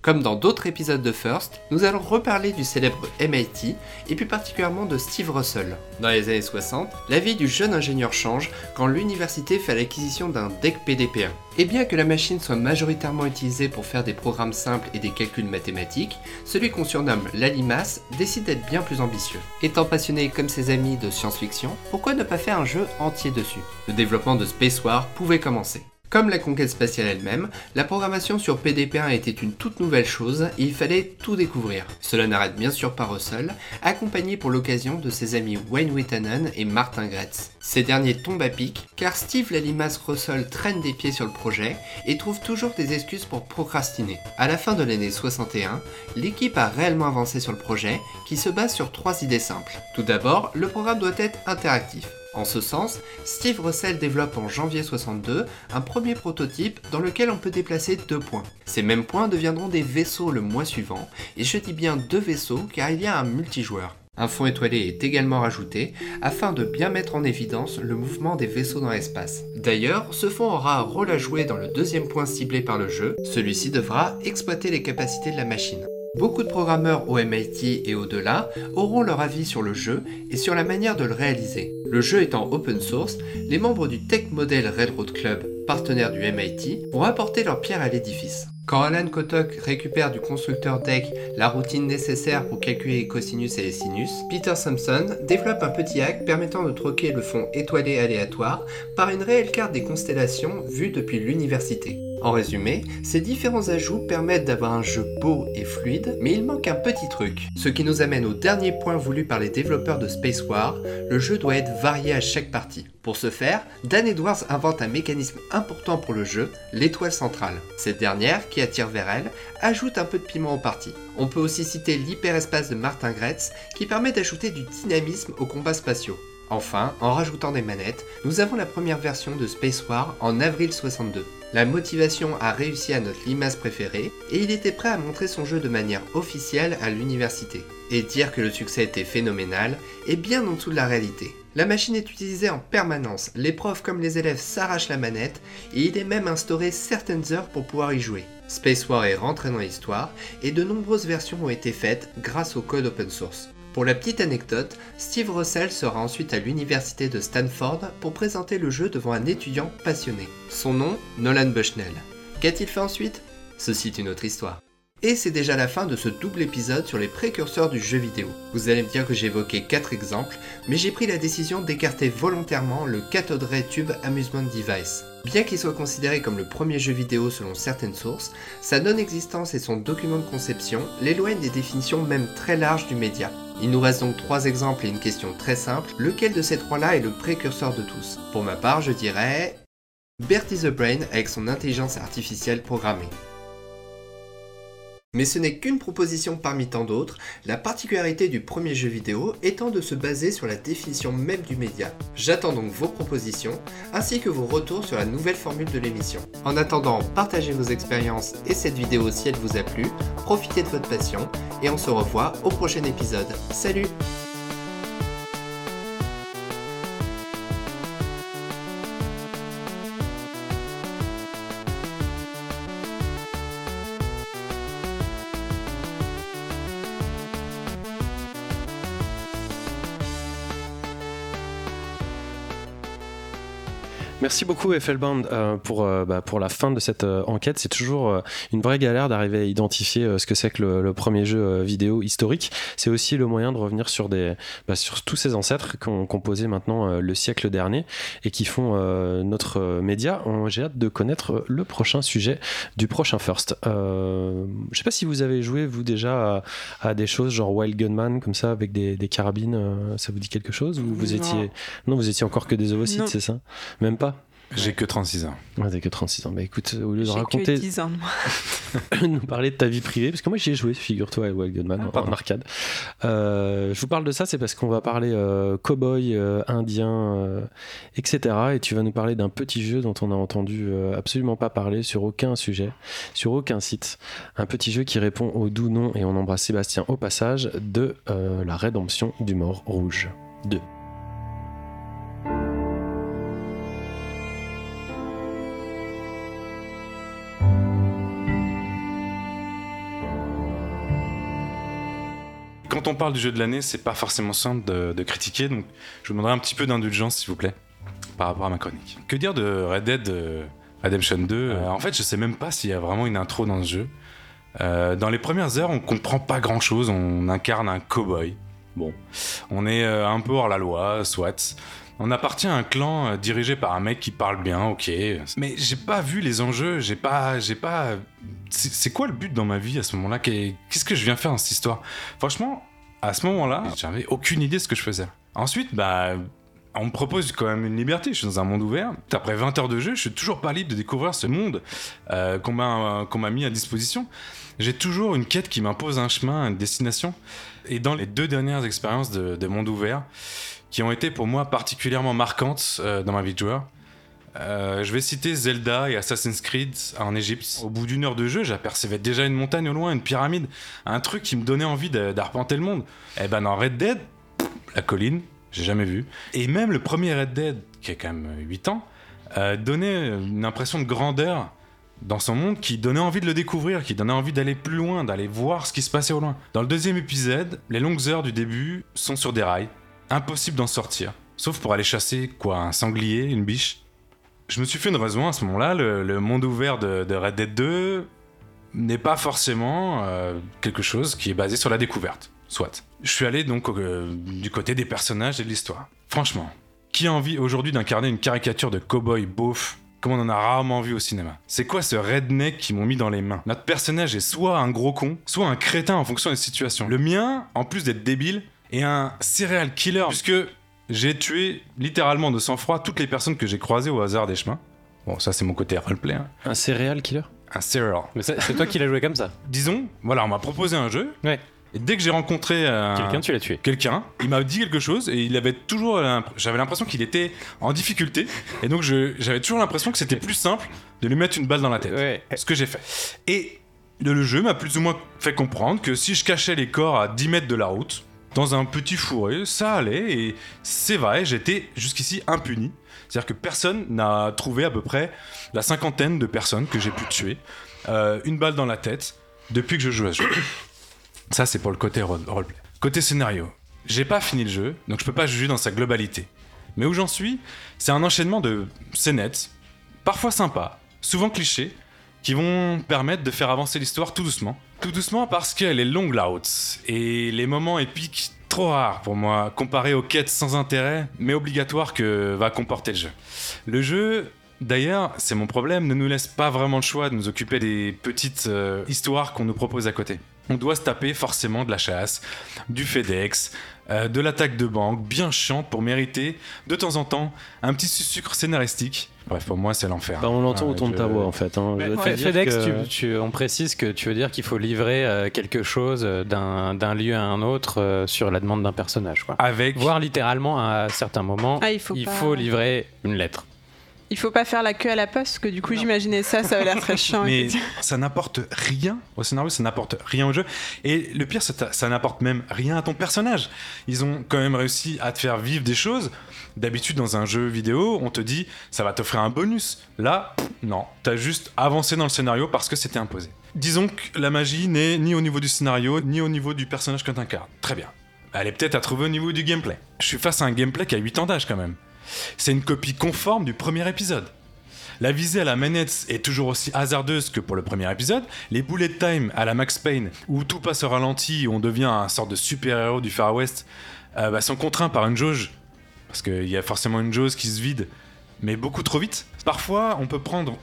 Comme dans d'autres épisodes de First, nous allons reparler du célèbre MIT et plus particulièrement de Steve Russell. Dans les années 60, la vie du jeune ingénieur change quand l'université fait l'acquisition d'un deck PDP-1. Et bien que la machine soit majoritairement utilisée pour faire des programmes simples et des calculs mathématiques, celui qu'on surnomme l'Alimas décide d'être bien plus ambitieux. Étant passionné comme ses amis de science-fiction, pourquoi ne pas faire un jeu entier dessus? Le développement de Space War pouvait commencer. Comme la conquête spatiale elle-même, la programmation sur PDP-1 était une toute nouvelle chose et il fallait tout découvrir. Cela n'arrête bien sûr pas Russell, accompagné pour l'occasion de ses amis Wayne Whittanen et Martin Gretz. Ces derniers tombent à pic car Steve la limace Russell traîne des pieds sur le projet et trouve toujours des excuses pour procrastiner. À la fin de l'année 61, l'équipe a réellement avancé sur le projet qui se base sur trois idées simples. Tout d'abord, le programme doit être interactif. En ce sens, Steve Russell développe en janvier 62 un premier prototype dans lequel on peut déplacer deux points. Ces mêmes points deviendront des vaisseaux le mois suivant, et je dis bien deux vaisseaux car il y a un multijoueur. Un fond étoilé est également rajouté afin de bien mettre en évidence le mouvement des vaisseaux dans l'espace. D'ailleurs, ce fond aura un rôle à jouer dans le deuxième point ciblé par le jeu, celui-ci devra exploiter les capacités de la machine. Beaucoup de programmeurs au MIT et au-delà auront leur avis sur le jeu et sur la manière de le réaliser. Le jeu étant open source, les membres du Tech Model Railroad Club, partenaire du MIT, vont apporter leur pierre à l'édifice. Quand Alan Kotok récupère du constructeur Tech la routine nécessaire pour calculer les cosinus et les sinus, Peter Sampson développe un petit hack permettant de troquer le fond étoilé aléatoire par une réelle carte des constellations vue depuis l'université. En résumé, ces différents ajouts permettent d'avoir un jeu beau et fluide, mais il manque un petit truc. Ce qui nous amène au dernier point voulu par les développeurs de Space War, le jeu doit être varié à chaque partie. Pour ce faire, Dan Edwards invente un mécanisme important pour le jeu, l'étoile centrale. Cette dernière, qui attire vers elle, ajoute un peu de piment aux parties. On peut aussi citer l'hyperespace de Martin Gretz, qui permet d'ajouter du dynamisme aux combats spatiaux. Enfin, en rajoutant des manettes, nous avons la première version de Space War en avril 62. La motivation a réussi à notre limace préférée et il était prêt à montrer son jeu de manière officielle à l'université. Et dire que le succès était phénoménal est bien en dessous de la réalité. La machine est utilisée en permanence, les profs comme les élèves s'arrachent la manette et il est même instauré certaines heures pour pouvoir y jouer. Space War est rentré dans l'histoire et de nombreuses versions ont été faites grâce au code open source. Pour la petite anecdote, Steve Russell sera ensuite à l'université de Stanford pour présenter le jeu devant un étudiant passionné. Son nom, Nolan Bushnell. Qu'a-t-il fait ensuite? Ceci est une autre histoire. Et c'est déjà la fin de ce double épisode sur les précurseurs du jeu vidéo. Vous allez me dire que j'ai évoqué 4 exemples, mais j'ai pris la décision d'écarter volontairement le Cathode Tube Amusement Device. Bien qu'il soit considéré comme le premier jeu vidéo selon certaines sources, sa non-existence et son document de conception l'éloignent des définitions même très larges du média. Il nous reste donc trois exemples et une question très simple, lequel de ces trois-là est le précurseur de tous? Pour ma part, je dirais... Bertie the Brain avec son intelligence artificielle programmée. Mais ce n'est qu'une proposition parmi tant d'autres, la particularité du premier jeu vidéo étant de se baser sur la définition même du média. J'attends donc vos propositions, ainsi que vos retours sur la nouvelle formule de l'émission. En attendant, partagez vos expériences et cette vidéo si elle vous a plu, profitez de votre passion, et on se revoit au prochain épisode. Salut Merci beaucoup Effelband euh, pour, euh, bah, pour la fin de cette euh, enquête. C'est toujours une vraie galère d'arriver à identifier ce que c'est que le, le premier jeu vidéo historique. C'est aussi le moyen de revenir sur, des, bah, sur tous ces ancêtres qui ont composé maintenant le siècle dernier et qui font notre média. J'ai hâte de connaître le prochain sujet du prochain First. Je sais pas si vous avez joué vous déjà à, à des choses genre Wild Gunman comme ça avec des, des carabines. ça vous dit quelque chose ou vous Non. étiez non vous étiez encore que des ovocytes c'est ça? Même pas? J'ai que 36 ans. Ouais, t'as que 36 ans. Bah écoute, au lieu de J'ai que raconter, 10 ans de moi. nous parler de ta vie privée, parce que moi j'y ai joué, figure-toi, à Wild Gunman, en- en arcade. Euh, je vous parle de ça, c'est parce qu'on va parler euh, cow-boy, euh, indien, euh, etc. Et tu vas nous parler d'un petit jeu dont on a entendu euh, absolument pas parler sur aucun sujet, sur aucun site. Un petit jeu qui répond au doux nom, et on embrasse Sébastien au passage, de euh, la rédemption du mort rouge 2. Quand on parle du jeu de l'année, c'est pas forcément simple de, critiquer, donc je vous demanderai un petit peu d'indulgence, s'il vous plaît, par rapport à ma chronique. Que dire de Red Dead euh, Redemption 2 Euh, En fait, je sais même pas s'il y a vraiment une intro dans ce jeu. Euh, dans les premières heures, on comprend pas grand chose, on incarne un cowboy Bon. On est un peu hors la loi, soit. On appartient à un clan dirigé par un mec qui parle bien, ok. Mais j'ai pas vu les enjeux, j'ai pas. J'ai pas. C'est quoi le but dans ma vie à ce moment-là? Qu'est- Qu'est-ce que je viens faire dans cette histoire? Franchement, à ce moment-là, j'avais aucune idée de ce que je faisais. Ensuite, bah. On me propose quand même une liberté, je suis dans un monde ouvert. Après 20 heures de jeu, je suis toujours pas libre de découvrir ce monde euh, qu'on m'a mis à disposition. J'ai toujours une quête qui m'impose un chemin, une destination. Et dans les deux dernières expériences de, de monde ouvert, qui ont été pour moi particulièrement marquantes euh, dans ma vie de joueur, euh, je vais citer Zelda et Assassin's Creed en Égypte. Au bout d'une heure de jeu, j'apercevais déjà une montagne au loin, une pyramide, un truc qui me donnait envie d'arpenter le monde. Et ben dans Red Dead, la colline, j'ai jamais vu. Et même le premier Red Dead, qui a quand même 8 ans, euh, donnait une impression de grandeur dans son monde qui donnait envie de le découvrir, qui donnait envie d'aller plus loin, d'aller voir ce qui se passait au loin. Dans le deuxième épisode, les longues heures du début sont sur des rails, impossible d'en sortir, sauf pour aller chasser quoi, un sanglier, une biche. Je me suis fait une raison à ce moment-là, le, monde ouvert de, de Red Dead 2 n'est pas forcément euh, quelque chose qui est basé sur la découverte, soit. Je suis allé donc euh, du côté des personnages et de l'histoire. Franchement, qui a envie aujourd'hui d'incarner une caricature de cow-boy beauf comme on en a rarement vu au cinéma? C'est quoi ce redneck qu'ils m'ont mis dans les mains? Notre personnage est soit un gros con, soit un crétin en fonction des situations. Le mien, en plus d'être débile, est un serial killer, puisque j'ai tué littéralement de sang-froid toutes les personnes que j'ai croisées au hasard des chemins. Bon, ça c'est mon côté roleplay. Hein. Un céréal killer? Un serial. Mais c'est toi qui l'as joué comme ça. Disons, voilà, on m'a proposé un jeu. Ouais. Et dès que j'ai rencontré euh, Quelqu'un, tu l'as tué. quelqu'un, il m'a dit quelque chose et il avait toujours, j'avais l'impression qu'il était en difficulté et donc j'avais toujours l'impression que c'était plus simple de lui mettre une balle dans la tête. Ouais. Ce que j'ai fait. Et le, le jeu m'a plus ou moins fait comprendre que si je cachais les corps à 10 mètres de la route, dans un petit fourré, ça allait et c'est vrai, j'étais jusqu'ici impuni. C'est-à-dire que personne n'a trouvé à peu près la cinquantaine de personnes que j'ai pu tuer, euh, une balle dans la tête, depuis que je joue à ce jeu. Ça, c'est pour le côté role- roleplay. Côté scénario, j'ai pas fini le jeu, donc je peux pas juger dans sa globalité. Mais où j'en suis, c'est un enchaînement de scénettes, parfois sympas, souvent clichés, qui vont permettre de faire avancer l'histoire tout doucement. Tout doucement parce qu'elle est longue la route, et les moments épiques trop rares pour moi, comparés aux quêtes sans intérêt, mais obligatoires que va comporter le jeu. Le jeu, d'ailleurs, c'est mon problème, ne nous laisse pas vraiment le choix de nous occuper des petites euh, histoires qu'on nous propose à côté. On doit se taper forcément de la chasse, du FedEx, euh, de l'attaque de banque, bien chiante pour mériter de temps en temps un petit sucre scénaristique. Bref, pour moi, c'est l'enfer. Bah, on l'entend Ouais, au ton de ta voix en fait. hein. Ouais, FedEx, que- tu, tu- on précise que tu veux dire qu'il faut livrer euh, quelque chose euh, d'un d'un lieu à un autre euh, sur la demande d'un personnage. Quoi. Avec Voire littéralement à certains moments, Ah, il faut pas- faut livrer une lettre. Il faut pas faire la queue à la poste, parce que du coup, j'imaginais ça, ça avait l'air très chiant. Mais ça n'apporte rien au scénario, ça n'apporte rien au jeu. Et le pire, ça n'apporte même rien à ton personnage. Ils ont quand même réussi à te faire vivre des choses. D'habitude, dans un jeu vidéo, on te dit ça va t'offrir un bonus. Là, non, t'as juste avancé dans le scénario parce que c'était imposé. Disons que la magie n'est ni au niveau du scénario, ni au niveau du personnage que t'incarnes. Très bien. Elle est peut-être à trouver au niveau du gameplay. Je suis face à un gameplay qui a 8 ans d'âge quand même. C'est une copie conforme du premier épisode. La visée à la manette est toujours aussi hasardeuse que pour le premier épisode. Les bullet time à la Max Payne, où tout passe au ralenti, où on devient un sorte de super-héros du Far West, euh, bah, sont contraints par une jauge. Parce qu'il y a forcément une jauge qui se vide, mais beaucoup trop vite. Parfois, on peut prendre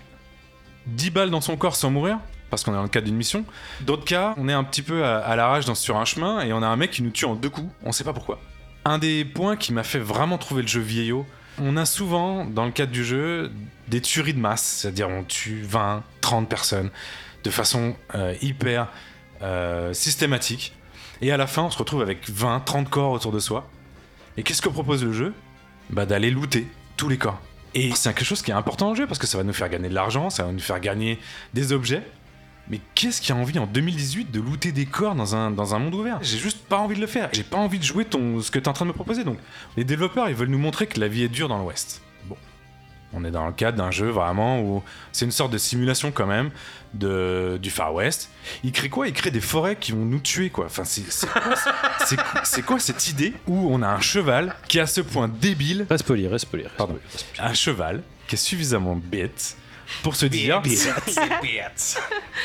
10 balles dans son corps sans mourir, parce qu'on est dans le cadre d'une mission. D'autres cas, on est un petit peu à, l'arrache sur un chemin, et on a un mec qui nous tue en deux coups, on sait pas pourquoi. Un des points qui m'a fait vraiment trouver le jeu vieillot, on a souvent, dans le cadre du jeu, des tueries de masse, c'est-à-dire on tue 20, 30 personnes de façon euh, hyper euh, systématique. Et à la fin, on se retrouve avec 20, 30 corps autour de soi. Et qu'est-ce que propose le jeu Bah d'aller looter tous les corps. Et c'est quelque chose qui est important dans le jeu parce que ça va nous faire gagner de l'argent, ça va nous faire gagner des objets. Mais qu'est-ce qui a envie en 2018 de looter des corps dans un, dans un monde ouvert? J'ai juste pas envie de le faire. J'ai pas envie de jouer ton, ce que tu es en train de me proposer. Donc, les développeurs, ils veulent nous montrer que la vie est dure dans l'Ouest. On est dans le cadre d'un jeu vraiment où c'est une sorte de simulation quand même de, du Far West. Ils créent quoi? Ils créent des forêts qui vont nous tuer quoi. Enfin, c'est c'est quoi, quoi cette idée où on a un cheval qui est à ce point débile Reste poli, reste poli. reste Pardon. poli, reste poli. un cheval qui est suffisamment bête pour se dire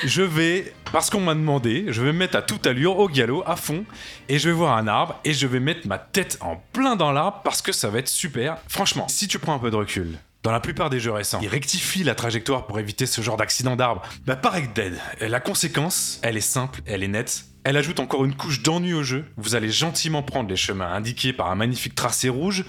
je vais, parce qu'on m'a demandé, je vais me mettre à toute allure, au galop, à fond, et je vais voir un arbre, et je vais mettre ma tête en plein dans l'arbre, parce que ça va être super. Franchement, si tu prends un peu de recul, dans la plupart des jeux récents, ils rectifient la trajectoire pour éviter ce genre d'accident d'arbre. Bah, par Red Dead, la conséquence, elle est simple, elle est nette. Elle ajoute encore une couche d'ennui au jeu. Vous allez gentiment prendre les chemins indiqués par un magnifique tracé rouge,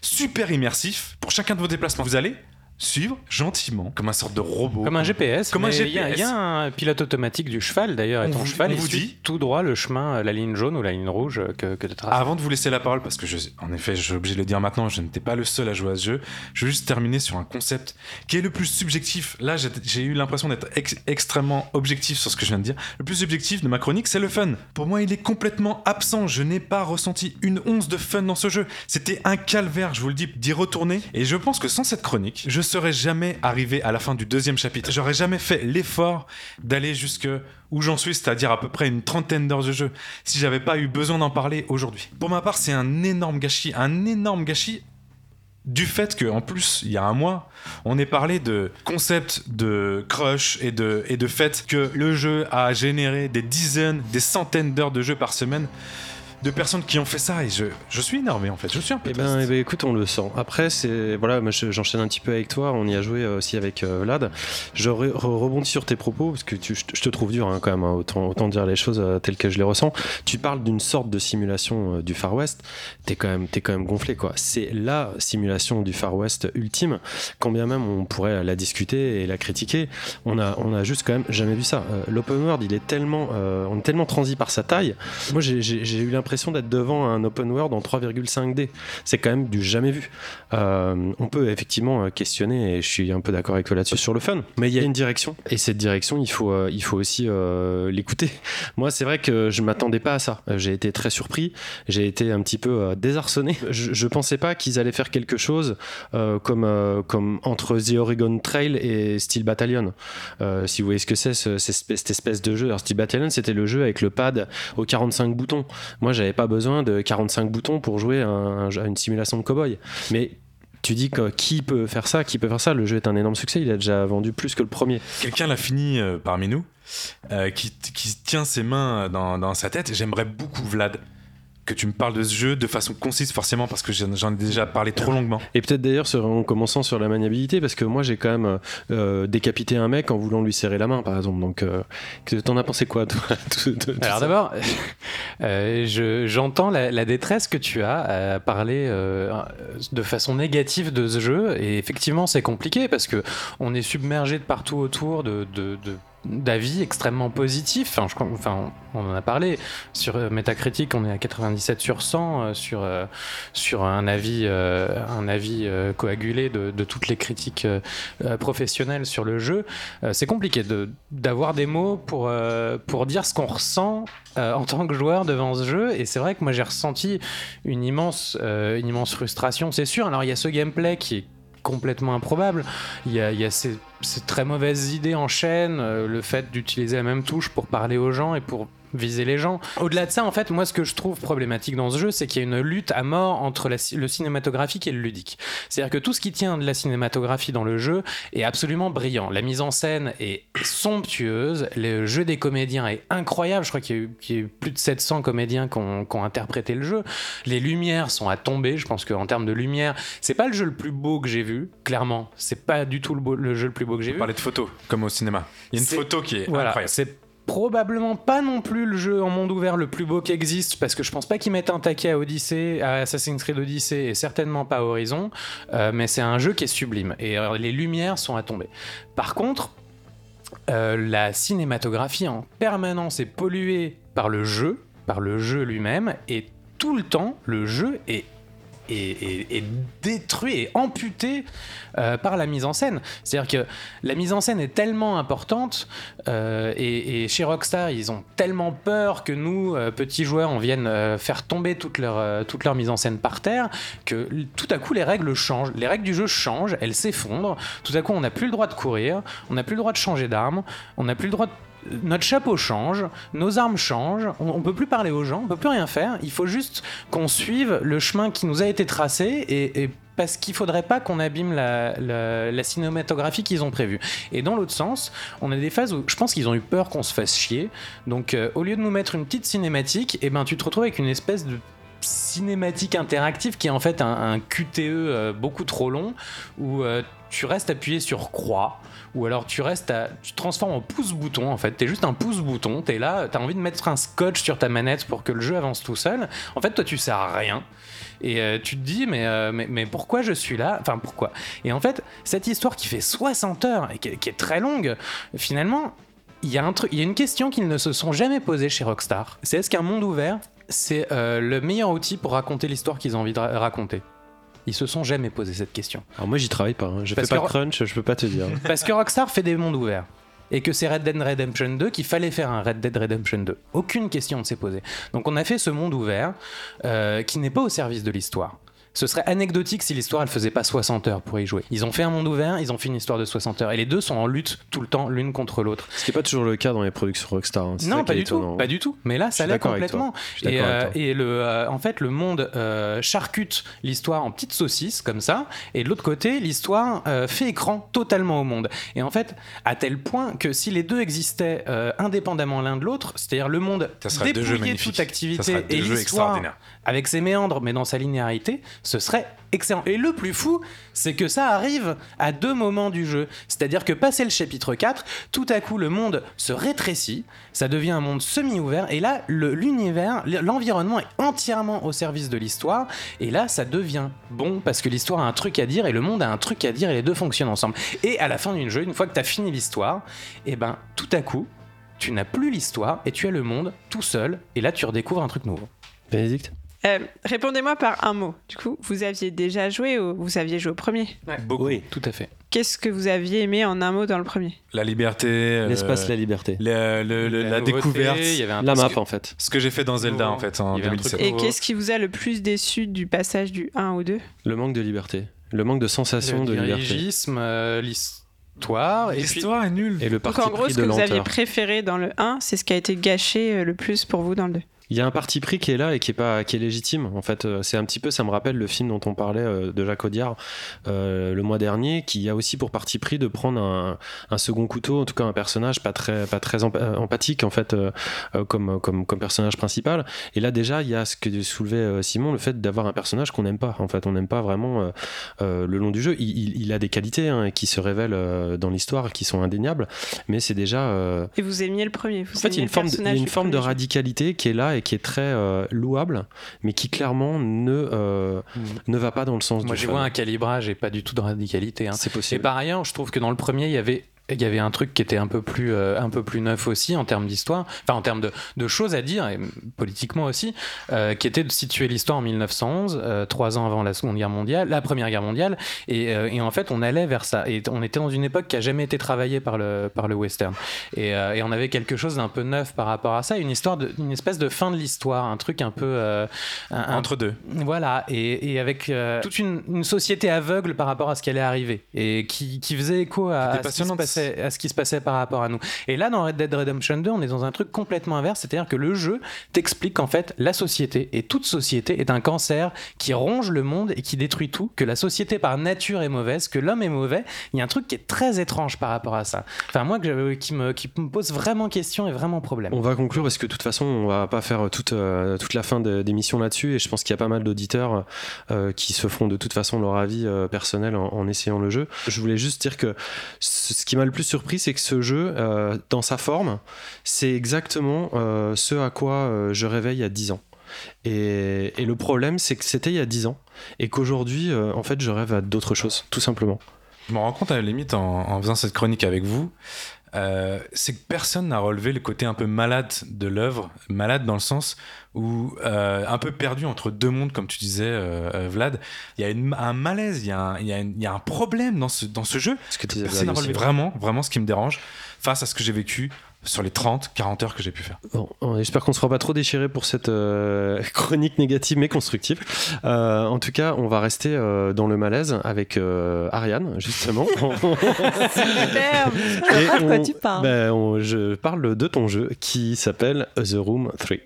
super immersif pour chacun de vos déplacements. Vous allez suivre gentiment, comme un sorte de robot. Comme un GPS. Comme un il y a- GPS. Un pilote automatique du cheval d'ailleurs, et On ton vous- cheval on il vous suit dit- tout droit le chemin, la ligne jaune ou la ligne rouge que, que tu traces. Avant de vous laisser la parole, parce que je, en effet, je suis obligé de le dire maintenant, je n'étais pas le seul à jouer à ce jeu. Je veux juste terminer sur un concept qui est le plus subjectif. Là, j'ai- j'ai eu l'impression d'être ex- extrêmement objectif sur ce que je viens de dire. Le plus subjectif de ma chronique, c'est le fun. Pour moi, il est complètement absent. Je n'ai pas ressenti une once de fun dans ce jeu. C'était un calvaire, je vous le dis, d'y retourner. Et je pense que sans cette chronique, je serais jamais arrivé à la fin du deuxième chapitre. J'aurais jamais fait l'effort d'aller jusque où j'en suis, c'est-à-dire à peu près une trentaine d'heures de jeu, si j'avais pas eu besoin d'en parler aujourd'hui. Pour ma part, c'est un énorme gâchis, un énorme gâchis du fait que en plus il y a un mois on ait parlé de concept de crush et de fait que le jeu a généré des dizaines des centaines d'heures de jeu par semaine de personnes qui ont fait ça et je, je suis énervé en fait je suis un peu Eh ben, eh ben, écoute, on le sent. Après, c'est voilà, je- j'enchaîne un petit peu avec toi. On y a joué euh, aussi avec euh, Vlad. Je re- re- rebondis sur tes propos parce que tu- je te- je te trouve dur hein, quand même. hein, autant, autant dire les choses euh, telles que je les ressens. Tu parles d'une sorte de simulation euh, du Far West. T'es quand même, t'es quand même gonflé quoi. C'est la simulation du Far West ultime. Quand bien même on pourrait la discuter et la critiquer, on a, on a juste quand même jamais vu ça. Euh, L'open world, il est tellement, euh, on est tellement transi par sa taille. Moi, j'ai eu l'impression d'être devant un open world en 3,5D. C'est quand même du jamais vu. Euh, on peut effectivement euh, questionner, et je suis un peu d'accord avec toi là-dessus, sur le fun. Mais il y a une direction, et cette direction, il faut, euh, il faut aussi l'écouter. Moi, c'est vrai que je m'attendais pas à ça. J'ai été très surpris, j'ai été un petit peu désarçonné. Je, pensais pas qu'ils allaient faire quelque chose comme, comme entre The Oregon Trail et Steel Battalion. Si vous voyez ce que c'est, cette espèce de jeu. Alors, Steel Battalion, c'était le jeu avec le pad aux 45 boutons. Moi, j'avais pas besoin de 45 boutons pour jouer à, un- à une simulation de cowboy. Mais tu dis que qui peut faire ça Qui peut faire ça? Le jeu est un énorme succès. Il a déjà vendu plus que le premier. quelqu'un l'a fini euh, parmi nous euh, qui, tient ses mains dans sa tête j'aimerais beaucoup Vlad que tu me parles de ce jeu de façon concise forcément parce que j'en ai déjà parlé trop longuement Et peut-être d'ailleurs en commençant sur la maniabilité, parce que moi j'ai quand même euh, décapité un mec en voulant lui serrer la main, par exemple. Donc, euh, t'en as pensé quoi toi, tout- tout- tout Alors d'abord, euh, je- j'entends la, la détresse que tu as à parler euh, de façon négative de ce jeu et effectivement c'est compliqué parce que on est submergé de partout autour de, de- de- d'avis extrêmement positifs. Enfin, je enfin, on en a parlé sur euh, Metacritic, on est à 97 sur 100 euh, sur euh, sur un avis un avis coagulé de, de toutes les critiques professionnelles sur le jeu. C'est compliqué d'avoir des mots pour pour dire ce qu'on ressent en tant que joueur devant ce jeu et c'est vrai que moi j'ai ressenti une immense une immense frustration c'est sûr alors il y a ce gameplay qui est complètement improbable. Il y a, y a ces, ces très mauvaises idées en chaîne euh, le fait d'utiliser la même touche pour parler aux gens et pour viser les gens. Au-delà de ça, en fait, moi, ce que je trouve problématique dans ce jeu, c'est qu'il y a une lutte à mort entre la le cinématographique et le ludique. C'est-à-dire que tout ce qui tient de la cinématographie dans le jeu est absolument brillant. La mise en scène est somptueuse, le jeu des comédiens est incroyable. Je crois qu'il y a eu, qu'il y a eu plus de 700 comédiens qui ont, qui ont interprété le jeu. Les lumières sont à tomber. Je pense qu'en termes de lumière, c'est pas le jeu le plus beau que j'ai vu, clairement. C'est pas du tout le, beau- le jeu le plus beau que j'ai vu. parler de photos comme au cinéma il y a une photo qui est Voilà, incroyable c'est probablement pas non plus le jeu en monde ouvert le plus beau qui existe parce que je pense pas qu'ils mettent un taquet à Odyssey, à Assassin's Creed Odyssey et certainement pas à Horizon, euh, mais c'est un jeu qui est sublime et les lumières sont à tomber. Par contre, euh, la cinématographie en permanence est polluée par le jeu, par le jeu lui-même et tout le temps le jeu est est, détruit et amputé euh, par la mise en scène. C'est-à-dire que la mise en scène est tellement importante euh, et, chez Rockstar, ils ont tellement peur que nous, euh, petits joueurs, on vienne faire tomber toute leur, toute leur mise en scène par terre, que tout à coup les règles changent. Les règles du jeu changent, elles s'effondrent. Tout à coup, on n'a plus le droit de courir, on n'a plus le droit de changer d'arme, on n'a plus le droit de notre chapeau change, nos armes changent, on, on peut plus parler aux gens, on peut plus rien faire. Il faut juste qu'on suive le chemin qui nous a été tracé et, parce qu'il faudrait pas qu'on abîme la, cinématographie qu'ils ont prévue. Et dans l'autre sens, on a des phases où je pense qu'ils ont eu peur qu'on se fasse chier. Donc euh, au lieu de nous mettre une petite cinématique, et ben tu te retrouves avec une espèce de cinématique interactive qui est en fait un, un QTE euh, beaucoup trop long où euh, tu restes appuyé sur croix ou alors tu restes tu te transformes en pouce bouton en fait. T'es juste un pouce bouton t'es là t'as envie de mettre un scotch sur ta manette pour que le jeu avance tout seul. En fait toi tu sers à rien. Et euh, tu te dis mais, euh, mais, pourquoi je suis là? Enfin pourquoi? Et en fait cette histoire qui fait 60 heures et qui est, très longue finalement il y a une question qu'ils ne se sont jamais posée chez Rockstar. C'est est-ce qu'un monde ouvert c'est euh, le meilleur outil pour raconter l'histoire qu'ils ont envie de ra- raconter? Ils se sont jamais posé cette question Alors moi j'y travaille pas, hein. je Parce fais pas que- crunch, je peux pas te dire. parce que Rockstar fait des mondes ouverts. Et que c'est Red Dead Redemption 2 qu'il fallait faire un Red Dead Redemption 2. Aucune question ne s'est posée. Donc on a fait ce monde ouvert euh, qui n'est pas au service de l'histoire. Ce serait anecdotique si l'histoire elle faisait pas 60 heures pour y jouer. Ils ont fait un monde ouvert, ils ont fait une histoire de 60 heures. Et les deux sont en lutte tout le temps l'une contre l'autre. Ce qui est pas toujours le cas dans les productions Rockstar. hein. Non, pas du tout, étonnant. pas du tout. Mais là, ça l'est complètement. Je suis Et, d'accord euh, avec toi. et le, euh, en fait, le monde euh, charcute l'histoire en petites saucisses comme ça, et de l'autre côté, l'histoire euh, fait écran totalement au monde. Et en fait, à tel point que si les deux existaient euh, indépendamment l'un de l'autre, c'est-à-dire le monde dépouillé toute Ça activité et l'histoire. Avec ses méandres, mais dans sa linéarité, ce serait excellent. Et le plus fou, c'est que ça arrive à deux moments du jeu. C'est-à-dire que passé le chapitre 4, tout à coup le monde se rétrécit, ça devient un monde semi-ouvert, et là, l'univers, l'environnement est entièrement au service de l'histoire, et là, ça devient bon, parce que l'histoire a un truc à dire, et le monde a un truc à dire, et les deux fonctionnent ensemble. Et à la fin du jeu, une fois que tu as fini l'histoire, et ben, tout à coup, tu n'as plus l'histoire, et tu as le monde tout seul, et là, tu redécouvres un truc nouveau. Bénédicte? Euh, Répondez-moi par un mot. Du coup, vous aviez déjà joué ou vous aviez joué au premier? Beaucoup. Oui. Tout à fait. Qu'est-ce que vous aviez aimé en un mot dans le premier? La liberté. euh, L'espace, la liberté. le- le- le- la, nouveauté, découverte. il y avait un La map en fait. Ce que j'ai fait dans Zelda en fait en Il y avait un 2017. truc Et nouveau. qu'est-ce qui vous a le plus déçu du passage du 1 au 2 Le manque de liberté. Le manque de sensation de le liberté. dirigisme, euh, l'histoire, L'histoire est nulle. Et le Donc parti en gros, pris ce que vous aviez préféré dans le 1, c'est ce qui a été gâché le plus pour vous dans le 2. Il y a un parti pris qui est là et qui est pas qui est légitime. En fait, euh, c'est un petit peu, ça me rappelle le film dont on parlait euh, de Jacques Audiard euh, le mois dernier, qui a aussi pour parti pris de prendre un, un second couteau, en tout cas un personnage pas très pas très emp- empathique en fait euh, comme comme comme personnage principal. Et là déjà, il y a ce que soulevait Simon, le fait d'avoir un personnage qu'on n'aime pas. En fait, on n'aime pas vraiment le long du jeu. Il, il- il a des qualités hein, qui se révèlent dans l'histoire, qui sont indéniables, mais c'est déjà Et vous aimiez le premier vous en fait, il y a une forme, de, une forme de radicalité qui est là et qui est très euh, louable, mais qui clairement ne, euh, ne va pas dans le sens moi du j'ai fun. vois un calibrage et pas du tout de radicalité. hein. C'est Et possible. par ailleurs, je trouve que dans le premier, il y avait il y avait un truc qui était un peu plus euh, un peu plus neuf aussi en termes d'histoire, enfin en termes de, de choses à dire et politiquement aussi, euh, qui était de situer l'histoire en 1911, euh, trois ans avant la Seconde Guerre mondiale, la Première Guerre mondiale, et, et en fait on allait vers ça. Et on était dans une époque qui a jamais été travaillée par le par le western, et, et on avait quelque chose d'un peu neuf par rapport à ça, une histoire, de, une espèce de fin de l'histoire, un truc un peu un- Entre deux. voilà, et, et avec toute une, une société aveugle par rapport à ce qui allait arriver et qui, qui faisait écho à, C'était passionnante. À ce qui se passait par rapport à nous. Et là, dans Red Dead Redemption 2, on est dans un truc complètement inverse, c'est-à-dire que le jeu t'explique qu'en fait, la société et toute société est un cancer qui ronge le monde et qui détruit tout, que la société par nature est mauvaise, que l'homme est mauvais. Il y a un truc qui est très étrange par rapport à ça. Enfin, moi, je- qui, me, pose vraiment question et vraiment problème. On va conclure parce que de toute façon, on va pas faire toute, euh, toute la fin de- d'émission là-dessus et je pense qu'il y a pas mal d'auditeurs euh, qui se font de toute façon leur avis euh, personnel en, en essayant le jeu. Je voulais juste dire que ce qui m'a le plus surpris, c'est que ce jeu, euh, dans sa forme, c'est exactement euh, ce à quoi euh, je rêvais il y a 10 ans. Et, le problème, c'est que c'était il y a 10 ans et qu'aujourd'hui, en fait, je rêve à d'autres choses, tout simplement. Je me rends compte à la limite en faisant cette chronique avec vous, euh, c'est que personne n'a relevé le côté un peu malade de l'œuvre, malade dans le sens où euh, un peu perdu entre deux mondes, comme tu disais, euh, Vlad. Il y a une- un malaise, il y a un, il y a une- il y a un problème dans ce, dans ce jeu. Ce que disais, Personne n'a relevé vraiment, vraiment ce qui me dérange face à ce que j'ai vécu sur les 30, 40 heures que j'ai pu faire. Bon, on- j'espère qu'on se fera pas trop déchirer pour cette euh, chronique négative mais constructive. Euh, en tout cas, on va rester euh, dans le malaise avec euh, Ariane, justement. Superbe Et pas de quoi on- tu parles. ben, on- je parle de ton jeu qui s'appelle The Room 3.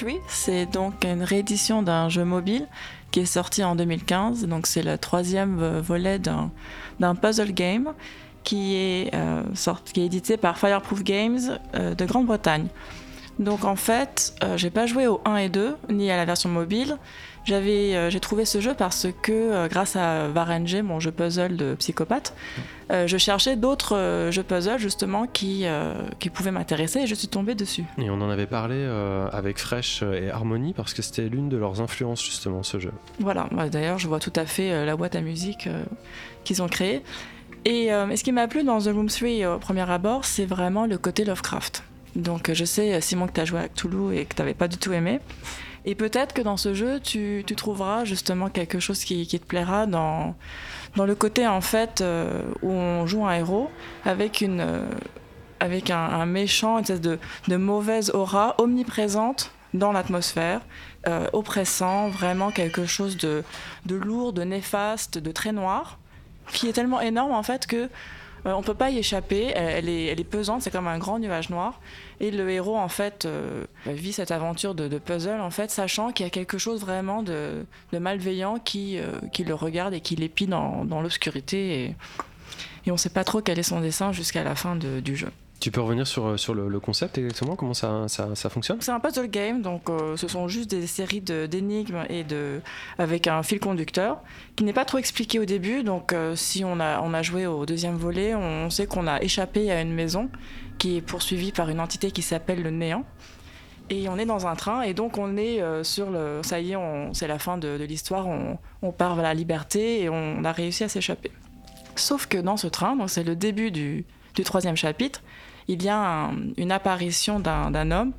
3. C'est donc une réédition d'un jeu mobile qui est sorti en 2015. Donc c'est le troisième euh, volet d'un puzzle game qui est, euh, qui est édité par Fireproof Games euh, de Grande-Bretagne. Donc en fait, euh, j'ai pas joué au 1 et 2, ni à la version mobile. J'avais, euh, j'ai trouvé ce jeu parce que euh, grâce à Varenge, mon jeu puzzle de psychopathe, euh, je cherchais d'autres euh, jeux puzzle justement qui, euh, qui pouvaient m'intéresser et je suis tombée dessus. Et on en avait parlé avec Fresh et Harmony parce que c'était l'une de leurs influences justement ce jeu. Voilà, Moi, d'ailleurs je vois tout à fait la boîte à musique qu'ils ont créée. Et, et ce qui m'a plu dans The Room 3 euh, au premier abord, c'est vraiment le côté Lovecraft. Donc je sais Simon que tu as joué avec Toulouse et que tu n'avais pas du tout aimé. Et peut-être que dans ce jeu, tu, trouveras justement quelque chose qui, te plaira dans, dans le côté en fait euh, où on joue un héros avec une... euh, avec un, un méchant, une espèce de, de mauvaise aura omniprésente dans l'atmosphère, euh, oppressant, vraiment quelque chose de, de lourd, de néfaste, de très noir, qui est tellement énorme en fait que euh, on peut pas y échapper. Elle, est, elle est pesante, c'est comme un grand nuage noir. Et le héros en fait euh, vit cette aventure de, puzzle en fait, sachant qu'il y a quelque chose vraiment de, malveillant qui, euh, qui le regarde et qui l'épie dans, dans l'obscurité. Et, on sait pas trop quel est son dessin jusqu'à la fin du jeu. Tu peux revenir sur, sur le, concept exactement, comment ça, ça, fonctionne? C'est un puzzle game, donc euh, ce sont juste des séries d'énigmes et de avec un fil conducteur qui n'est pas trop expliqué au début. Donc euh, si on a on a joué au deuxième volet, on sait qu'on a échappé à une maison qui est poursuivie par une entité qui s'appelle le néant. Et on est dans un train et donc on est euh, sur le ça y est, c'est la fin de, de l'histoire. On, on part vers la liberté et on a réussi à s'échapper. Sauf que dans ce train, donc c'est le début du, du troisième chapitre, il y a un- une apparition d'un homme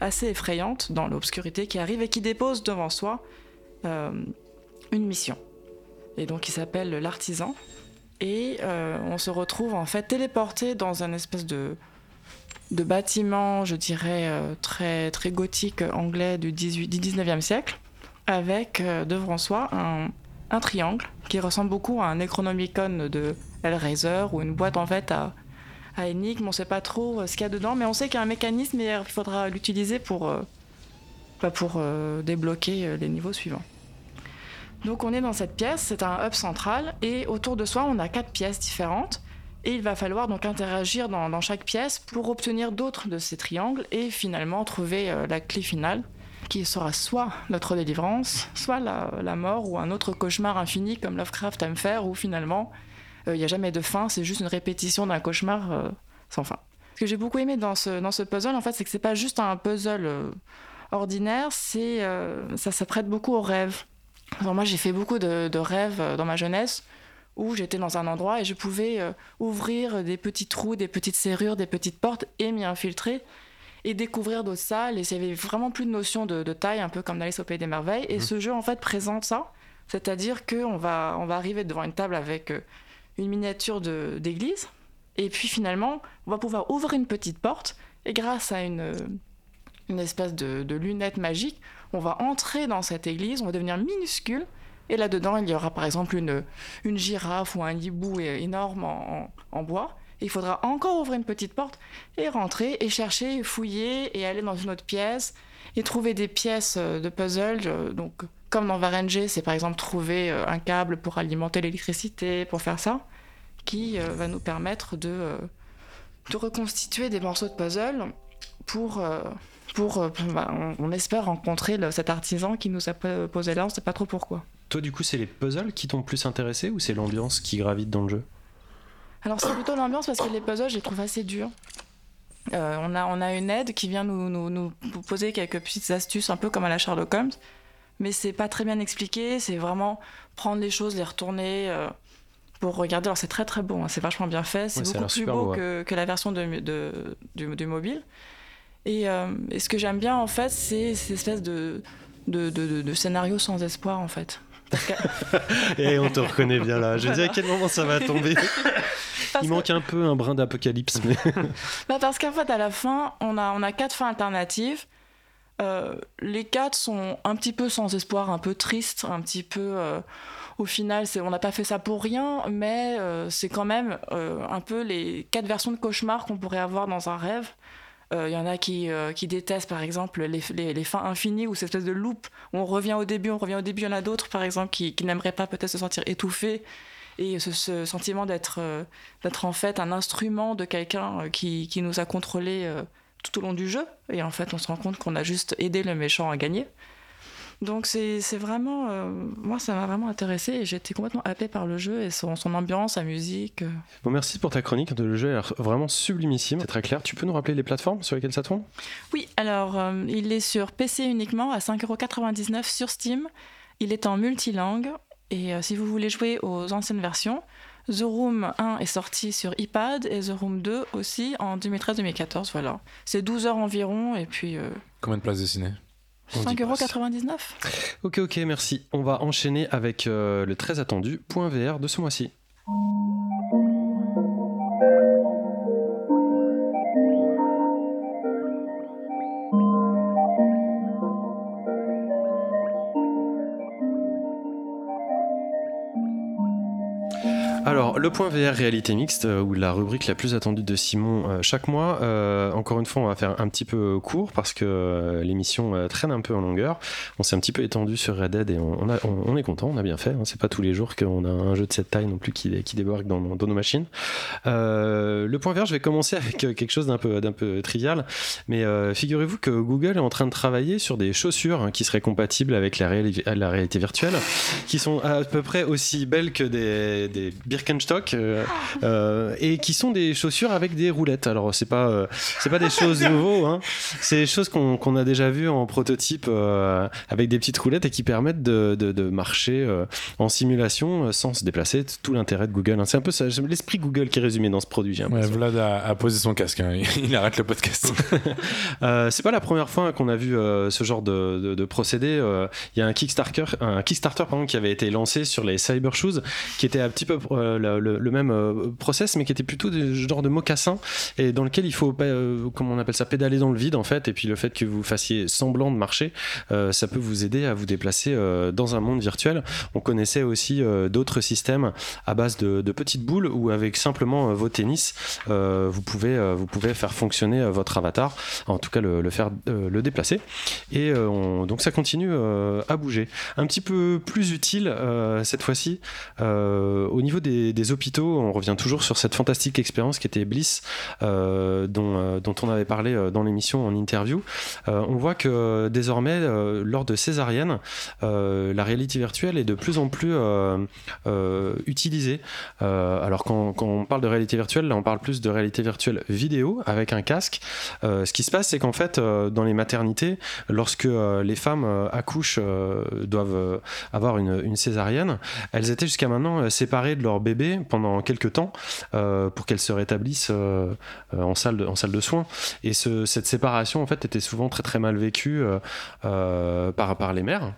assez effrayante dans l'obscurité qui arrive et qui dépose devant soi euh, une mission. Et donc il s'appelle l'artisan. Et euh, on se retrouve en fait téléporté dans un espèce de, de bâtiment, je dirais, euh, très, très gothique anglais du, 18, du 19e siècle, avec devant soi un, un triangle qui ressemble beaucoup à un Necronomicon de Hellraiser ou une boîte en fait à, à énigmes. On sait pas trop euh, ce qu'il y a dedans, mais on sait qu'il y a un mécanisme et il faudra l'utiliser pour, euh, bah, pour euh, débloquer les niveaux suivants. Donc on est dans cette pièce, c'est un hub central et autour de soi on a quatre pièces différentes et il va falloir donc interagir dans, chaque pièce pour obtenir d'autres de ces triangles et finalement trouver la clé finale qui sera soit notre délivrance, soit la, mort ou un autre cauchemar infini comme Lovecraft aime faire où finalement il n'y a jamais de fin, c'est juste une répétition d'un cauchemar euh, sans fin. Ce que j'ai beaucoup aimé dans ce, dans ce puzzle en fait c'est que c'est pas juste un puzzle euh, ordinaire, c'est euh, ça s'apprête beaucoup aux rêves. Alors moi, j'ai fait beaucoup de, de rêves euh, dans ma jeunesse où j'étais dans un endroit et je pouvais euh, ouvrir des petits trous, des petites serrures, des petites portes et m'y infiltrer et découvrir d'autres salles. Et il y avait vraiment plus de notion de, de taille, un peu comme dans Alice au Pays des Merveilles. Et ce jeu, en fait, présente ça. C'est-à-dire qu'on va, on va arriver devant une table avec euh, une miniature d'église. Et puis finalement, on va pouvoir ouvrir une petite porte. Et grâce à une, une espèce de, lunette magique, on va entrer dans cette église, on va devenir minuscule, et là-dedans, il y aura par exemple une, une girafe ou un hibou énorme en, en- en bois. Et il faudra encore ouvrir une petite porte et rentrer et chercher, fouiller et aller dans une autre pièce et trouver des pièces euh, de puzzle. euh, Donc, comme dans Varenge, c'est par exemple trouver euh, un câble pour alimenter l'électricité, pour faire ça, qui va nous permettre de, de reconstituer des morceaux de puzzle pour, pour, bah, on, espère rencontrer le- cet artisan qui nous a po- posé là, on sait pas trop pourquoi. Toi, du coup, c'est les puzzles qui t'ont plus intéressé ou c'est l'ambiance qui gravite dans le jeu? Alors c'est plutôt l'ambiance parce que les puzzles, je les trouve assez durs. Euh, on, a, on a une aide qui vient nous, nous, nous poser quelques petites astuces, un peu comme à la Sherlock Holmes, mais c'est pas très bien expliqué, c'est vraiment prendre les choses, les retourner euh, pour regarder. Alors c'est très très beau, hein, c'est vachement bien fait, c'est Ouais, beaucoup plus beau beau, ouais. que, que la version de, de- du, du mobile. Et, euh, et ce que j'aime bien en fait, c'est cette espèce de, de, de, de- de scénario sans espoir en fait. Et on te reconnaît bien là. Je me dis à quel moment ça va tomber? Parce Il que- manque un peu un brin d'apocalypse. Mais... Bah parce qu'en fait, à la fin, on a, on a quatre fins alternatives. Euh, les quatre sont un petit peu sans espoir, un peu tristes, un petit peu. euh, au final, on n'a pas fait ça pour rien, mais euh, c'est quand même un peu les quatre versions de cauchemar qu'on pourrait avoir dans un rêve, Il y en a qui, qui détestent par exemple les, les, fins infinies ou cette espèce de loop où on revient au début, on revient au début. Il y en a d'autres par exemple qui, qui n'aimeraient pas peut-être se sentir étouffés et ce, sentiment d'être d'être en fait un instrument de quelqu'un qui, qui, nous a contrôlé tout au long du jeu. Et en fait, on se rend compte qu'on a juste aidé le méchant à gagner. Donc c'est vraiment... Euh, moi, ça m'a vraiment intéressé et j'ai été complètement happé par le jeu et son, son ambiance, sa musique. euh. Bon, merci pour ta chronique. Le jeu a l'air vraiment sublimissime, c'est très clair. Tu peux nous rappeler les plateformes sur lesquelles ça tourne? Oui, alors euh, il est sur PC uniquement à 5,99€ sur Steam. Il est en multilangue et euh, si vous voulez jouer aux anciennes versions, The Room 1 est sorti sur iPad et The Room 2 aussi en 2013-2014. Voilà. C'est 12 heures environ et puis euh, Combien de places de ciné On dit pas ça. 5,99€. Ok, ok, merci. On va enchaîner avec euh, le très attendu point VR de ce mois-ci. Le point VR réalité mixte, euh, ou la rubrique la plus attendue de Simon euh, chaque mois. Euh, encore une fois, on va faire un petit peu court parce que l'émission traîne un peu en longueur. On s'est un petit peu étendu sur Red Dead et on, est content, on a bien fait. hein. C'est pas tous les jours qu'on a un jeu de cette taille non plus qui, qui dans, nos machines. Le point VR, je vais commencer avec quelque chose d'un peu, trivial, mais figurez-vous que Google est en train de travailler sur des chaussures hein, qui seraient compatibles avec la, réali- la réalité virtuelle, qui sont à peu près aussi belles que des, des Birkenstock euh, euh, et qui sont des chaussures avec des roulettes. Alors c'est pas, euh, c'est pas des choses nouveaux, hein. c'est des choses qu'on a déjà vues en prototype euh, avec des petites roulettes et qui permettent de, de- de marcher en simulation sans se déplacer. Tout l'intérêt de Google. hein. C'est un peu l'esprit Google qui est résumé dans ce produit. Ouais. Vlad a, a posé son casque, hein. il arrête le podcast. C'est pas la première fois qu'on a vu ce genre de, procédé. Il y a un Kickstarter, un Kickstarter pardon, qui avait été lancé sur les Cyber Shoes, qui était un petit peu le, le- le même euh, process, mais qui était plutôt du genre de mocassin et dans lequel il faut, euh, comment on appelle ça, pédaler dans le vide en fait. Et puis le fait que vous fassiez semblant de marcher, euh, ça peut vous aider à vous déplacer euh, dans un monde virtuel. On connaissait aussi euh, d'autres systèmes à base de, petites boules ou avec simplement euh, vos tennis, euh, vous pouvez euh, vous pouvez faire fonctionner euh, votre avatar, en tout cas le, faire euh, le déplacer. Et euh, on- donc ça continue euh, à bouger. Un petit peu plus utile euh, cette fois-ci euh, au niveau des, des hôpitaux. On revient toujours sur cette fantastique expérience qui était Bliss, euh, dont, euh, dont on avait parlé euh, dans l'émission en interview. On voit que désormais, lors de césariennes, euh, la réalité virtuelle est de plus en plus utilisée. Alors quand, on parle de réalité virtuelle, là on parle plus de réalité virtuelle vidéo avec un casque. Ce qui se passe, c'est qu'en fait, dans les maternités, lorsque les femmes accouchent, doivent avoir une, césarienne, elles étaient jusqu'à maintenant séparées de leur bébé pendant quelques temps euh, pour qu'elles se rétablissent euh, euh, en, salle de, soins. Et ce- cette séparation, en fait, était souvent très mal vécue par les mères.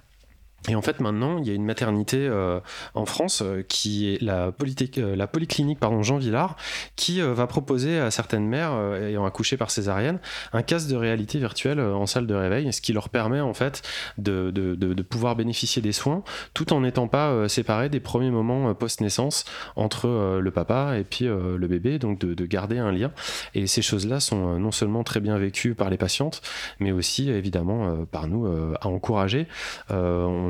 Et en fait, maintenant, il y a une maternité euh, en France euh, qui est la, euh, la polyclinique pardon, Jean Villard, qui euh, va proposer à certaines mères ayant accouché par césarienne un casque de réalité virtuelle en salle de réveil, ce qui leur permet en fait de, de- de- pouvoir bénéficier des soins tout en n'étant pas séparés des premiers moments post-naissance entre le papa et puis le bébé, donc de, de garder un lien. Et ces choses-là sont non seulement très bien vécues par les patientes, mais aussi évidemment par nous à encourager.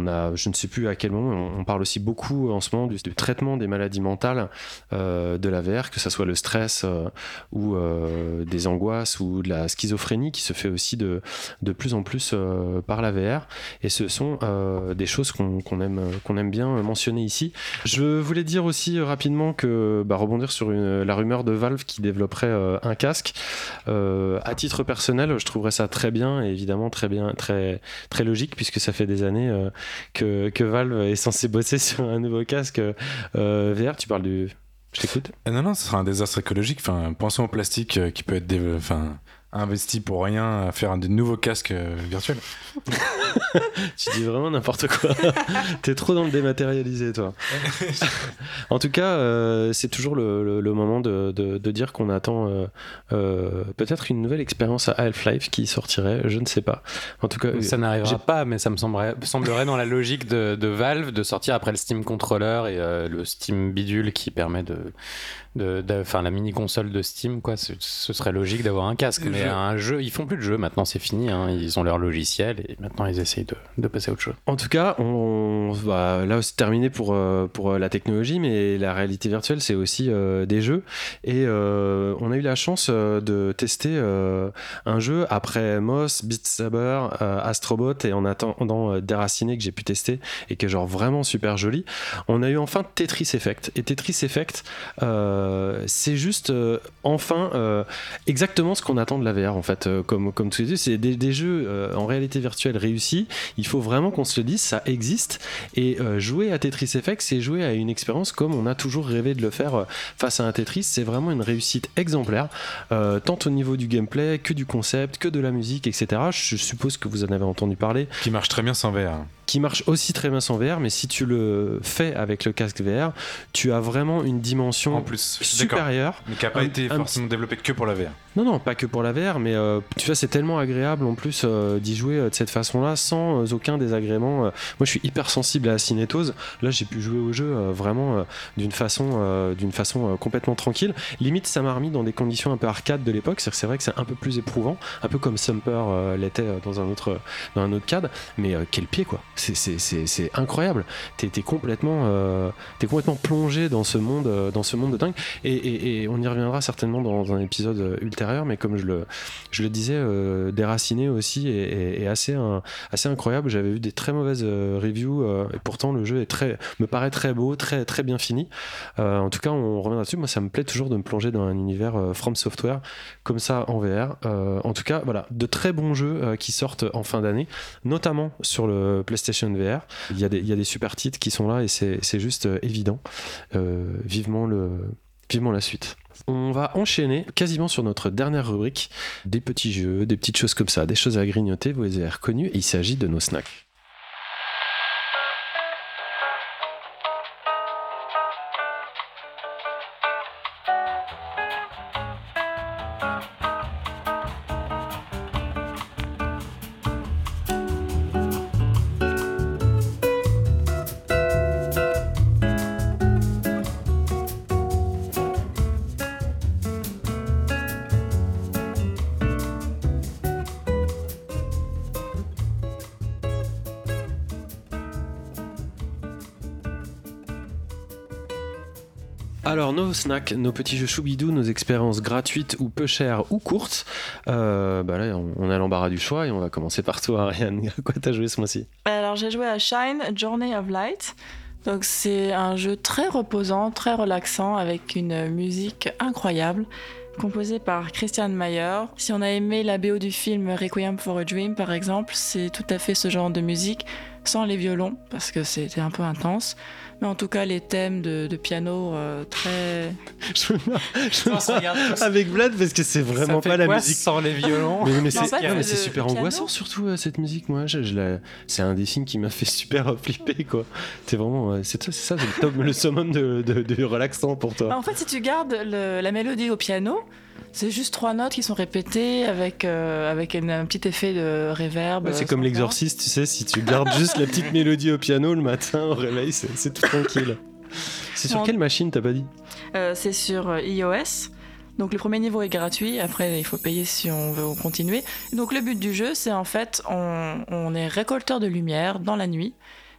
Je ne sais plus à quel moment, on, parle aussi beaucoup en ce moment du, traitement des maladies mentales euh, de la VR, que ce soit le stress euh, ou euh, des angoisses ou de la schizophrénie qui se fait aussi de, de plus en plus par la VR. Et ce sont des choses qu'on aime, aime bien mentionner ici. Je voulais dire aussi rapidement que bah, rebondir sur la rumeur de Valve qui développerait un casque. À titre personnel, je trouverais ça très bien et évidemment très bien, très très logique puisque ça fait des années que, que Valve est censé bosser sur un nouveau casque euh, VR. Tu parles du. Je t'écoute. Euh, Non, non, ce sera un désastre écologique. Enfin, pensons au plastique euh, qui peut être enfin, investi pour rien à faire un des nouveaux casques euh, virtuels. tu dis vraiment n'importe quoi. T'es trop dans le dématérialisé, toi. en tout cas, euh, c'est toujours le, le- le moment de, de- de dire qu'on attend euh, euh, peut-être une nouvelle expérience à Half-Life qui sortirait, je ne sais pas. En tout cas, Ça n'arrivera pas, mais ça me semblerait, semblerait dans la logique de, de Valve de sortir après le Steam Controller et euh, le Steam Bidule qui permet de. Enfin, la mini console de Steam, quoi. Ce, ce serait logique d'avoir un casque. Mais Et un jeu, ils font plus de jeux maintenant, c'est fini. hein. Ils ont leur logiciel et maintenant ils essayent de, de passer à autre chose. En tout cas, on là c'est terminé pour, euh, pour euh, la technologie, mais la réalité virtuelle c'est aussi euh, des jeux. Et euh, on a eu la chance de tester euh, un jeu après Moss, Beat Saber, Astrobot et en attendant Déraciné que j'ai pu tester et qui est genre vraiment super joli. On a eu enfin Tetris Effect. Et Tetris Effect, c'est juste enfin exactement ce qu'on attend de la VR en fait. Euh, comme, comme tu dis, c'est des, des jeux euh, en réalité virtuelle réussis. Il faut vraiment qu'on se le dise, ça existe. Et euh, jouer à Tetris Effect, c'est jouer à une expérience comme on a toujours rêvé de le faire face à un Tetris. C'est vraiment une réussite exemplaire, tant au niveau du gameplay que du concept, que de la musique, etc. Je suppose que vous en avez entendu parler Qui marche très bien sans VR. qui marche aussi très bien sans VR, mais si tu le fais avec le casque VR, tu as vraiment une dimension En plus, supérieure. Mais qui n'a pas Un- été forcément développé que pour la VR. Non, non, pas que pour la VR, mais euh, tu vois, c'est tellement agréable en plus euh, d'y jouer euh, de cette façon-là, sans euh, aucun désagrément. Moi, je suis hyper sensible à la cinétose. Là, j'ai pu jouer au jeu vraiment d'une façon, d'une façon complètement tranquille. Limite, ça m'a remis dans des conditions un peu arcade de l'époque. C'est vrai que c'est un peu plus éprouvant, un peu comme Sumper l'était dans un autre, dans cadre. Mais quel pied, quoi C'est, incroyable. T'es, complètement, complètement plongé dans ce monde, dans ce monde de dingue. Et, on y reviendra certainement dans un épisode euh, mais comme je le, disais, euh, Déraciné aussi est, assez, incroyable. J'avais vu des très mauvaises euh, reviews, euh, et pourtant le jeu est très, me paraît très beau, très, bien fini. En tout cas, on reviendra dessus. Moi, ça me plaît toujours de me plonger dans un univers From Software comme ça en VR. En tout cas, voilà, de très bons jeux qui sortent en fin d'année, notamment sur le PlayStation VR. Il y a des, super titres qui sont là et c'est juste évident. Vivement, le, vivement la suite. On va enchaîner quasiment sur notre dernière rubrique, des petits jeux, des petites choses comme ça, des choses à grignoter, vous les avez reconnues, et il s'agit de nos snacks. Nos snacks, nos petits jeux choubidous, nos expériences gratuites ou peu chères ou courtes, euh, bah là, on, on a l'embarras du choix et on va commencer par toi, Ariane. À quoi t'as joué ce mois-ci? Alors j'ai joué à Shine Journey of Light. Donc c'est un jeu très reposant, très relaxant avec une musique incroyable composée par Christian Mayer. Si on a aimé la BO du film Requiem for a Dream par exemple, c'est tout à fait ce genre de musique sans les violons parce que c'était un peu intense. Mais en tout cas les thèmes de, de piano euh, très... Je me regarde avec Vlad parce que c'est vraiment Ça fait pas la musique. sans les violons. Mais, mais c'est c'est super piano- angoissant surtout euh, cette musique moi je, je la- c'est un des films qui m'a fait super euh, flipper quoi c'est vraiment euh, c'est ça c'est ça c'est le, top- le summum de, de, de relaxant pour toi Bah, en fait si tu gardes le- la mélodie au piano, c'est juste trois notes qui sont répétées avec, euh, avec un, un petit effet de reverb. Ouais, c'est euh, comme l'exorciste tu sais si tu gardes juste la petite mélodie au piano le matin au réveil c'est tout tranquille c'est sur quelle machine t'as pas dit? Euh, c'est sur iOS. Donc le premier niveau est gratuit, après il faut payer si on veut continuer. Donc le but du jeu, c'est en fait, on, on est récolteur de lumière dans la nuit.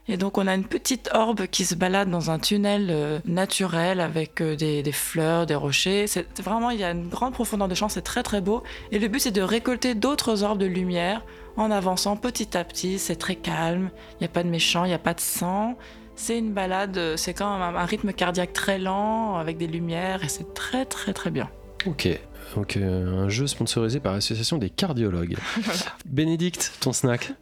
Et donc on a une petite orbe qui se balade dans un tunnel euh, naturel avec euh, des, fleurs, des rochers. C'est vraiment, il y a une grande profondeur de champ, c'est très très beau. Et le but c'est de récolter d'autres orbes de lumière en avançant petit à petit. C'est très calme, il n'y a pas de méchants, il n'y a pas de sang. C'est une balade, euh, c'est quand même un rythme cardiaque très lent, avec des lumières, et c'est très très très bien. ok donc euh, un jeu sponsorisé par l'association des cardiologues Bénédicte ton snack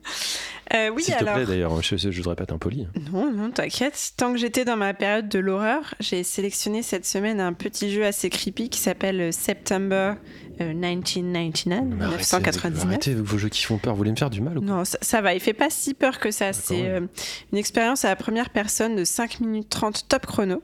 Euh, oui, s'il te alors. plaît d'ailleurs je, je voudrais pas être impoli Non, non, t'inquiète. Tant que j'étais dans ma période de l'horreur, j'ai sélectionné cette semaine un petit jeu assez creepy qui s'appelle euh, September euh, 1999, Mais arrêtez, 1999. Arrêtez vos jeux qui font peur, vous voulez me faire du mal ou quoi Non, ça, ça va, il fait pas si peur que ça. C'est ouais. euh, une expérience à la première personne de 5 minutes 30 top chrono.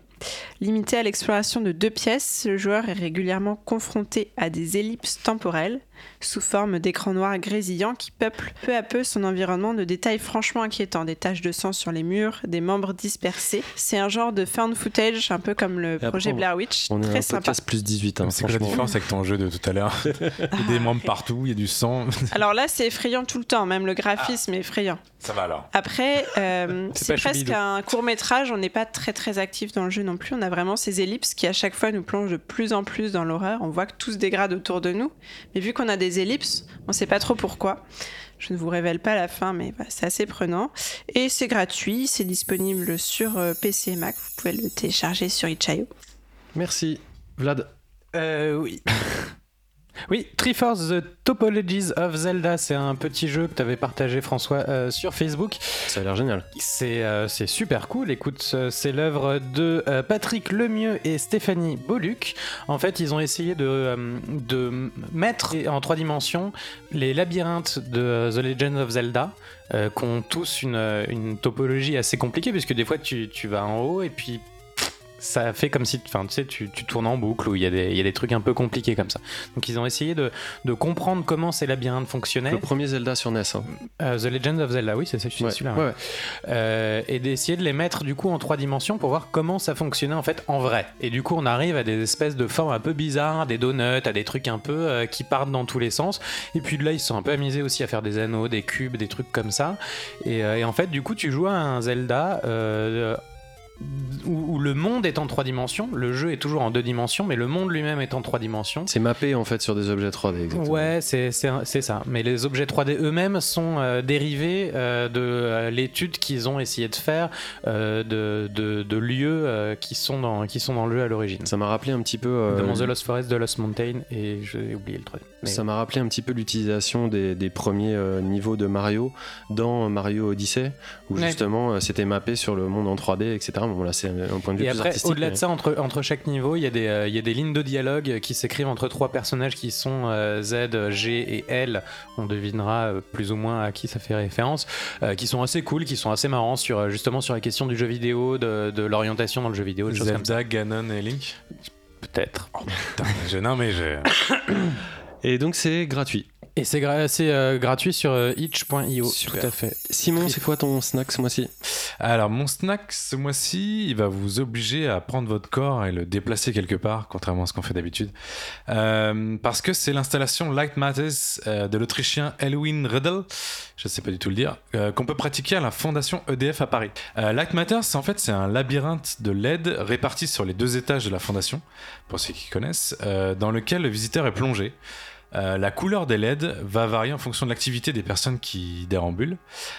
Limité à l'exploration de deux pièces, le joueur est régulièrement confronté à des ellipses temporelles sous forme d'écran noir grésillant qui peuplent peu à peu son environnement de détails franchement inquiétants, des taches de sang sur les murs, des membres dispersés. C'est un genre de found footage, un peu comme le après, projet Blair Witch, On est très un sympa. plus 18 hein, C'est quoi la différence avec ton jeu de tout à l'heure Il y a des membres partout, il y a du sang. Alors là, c'est effrayant tout le temps, même le graphisme est effrayant. Ça va alors. Après, euh, C'est presque un court métrage, on n'est pas très très actif dans le jeu non plus, on a vraiment ces ellipses qui à chaque fois nous plongent de plus en plus dans l'horreur, on voit que tout se dégrade autour de nous, mais vu qu'on a des ellipses, on ne sait pas trop pourquoi. Je ne vous révèle pas la fin, mais c'est assez prenant. Et c'est gratuit, c'est disponible sur euh, PC et Mac, vous pouvez le télécharger sur itch.io. Merci. Vlad. Euh, oui. Oui, Triforce The Topologies of Zelda, c'est un petit jeu que tu avais partagé François euh, sur Facebook. Ça a l'air génial. C'est euh, super cool. Écoute, c'est l'œuvre de euh, Patrick Lemieux et Stéphanie Boluc. En fait, ils ont essayé de, de mettre en trois dimensions les labyrinthes de The Legend of Zelda, euh, qui ont tous une, une topologie assez compliquée, puisque des fois tu, tu vas en haut et puis ça fait comme si enfin, tu, sais, tu, tu tournes en boucle, où il y, a des- il y a des trucs un peu compliqués comme ça. Donc ils ont essayé de, de comprendre comment ces labyrinthes fonctionnaient. Le premier Zelda sur NES. hein. Euh, The Legend of Zelda, oui, c'est celui-là. ouais, ouais. ouais. Euh, et d'essayer de les mettre du coup en trois dimensions pour voir comment ça fonctionnait en fait en vrai. Et du coup, on arrive à des espèces de formes un peu bizarres, des donuts, à des trucs un peu euh, qui partent dans tous les sens. Et puis de là, ils se sont un peu amusés aussi à faire des anneaux, des cubes, des trucs comme ça. Et, et en fait, du coup, tu joues à un Zelda. Où, où le monde est en trois dimensions, le jeu est toujours en deux dimensions, mais le monde lui-même est en trois dimensions. C'est mappé en fait sur des objets 3D. Exactement. Ouais, c'est ça. Mais les objets 3D eux-mêmes sont euh, dérivés euh, de euh, l'étude qu'ils ont essayé de faire euh, de, de- de lieux qui, sont dans, qui sont dans le jeu à l'origine. Ça m'a rappelé un petit peu. Notamment The Lost Forest, The Lost Mountain, et j'ai oublié le troisième. Mais- Ça m'a rappelé un petit peu l'utilisation des, des premiers niveaux de Mario dans Mario Odyssey, où Ouais. justement c'était mappé sur le monde en 3D, etc. Bon, là c'est un point de vue Et plus après, artistique. au-delà de mais- ça, entre, entre chaque niveau, il y, a des, euh, il y a des lignes de dialogue qui s'écrivent entre trois personnages qui sont euh, Z, G et L. On devinera euh, plus ou moins à qui ça fait référence. euh, qui sont assez cool, qui sont assez marrants sur, justement sur la question du jeu vidéo, de, de l'orientation dans le jeu vidéo, des choses comme ça. Ganon et Link? Peut-être. Putain, je, non mais je... Et donc c'est gratuit. Et c'est gra- euh, gratuit sur euh, itch.io. Tout à fait. Simon, c'est quoi ton snack ce mois-ci? Alors, mon snack ce mois-ci, il va vous obliger à prendre votre corps et le déplacer quelque part, contrairement à ce qu'on fait d'habitude. Euh, parce que c'est l'installation Light Matters euh, de l'Autrichien Elwin Riddle, je ne sais pas du tout le dire, euh, qu'on peut pratiquer à la fondation EDF à Paris. Euh, Light Matters, en fait, c'est un labyrinthe de LED réparti sur les deux étages de la fondation, pour ceux qui connaissent, euh, dans lequel le visiteur est plongé. Euh, la couleur des LED va varier en fonction de l'activité des personnes qui déambulent,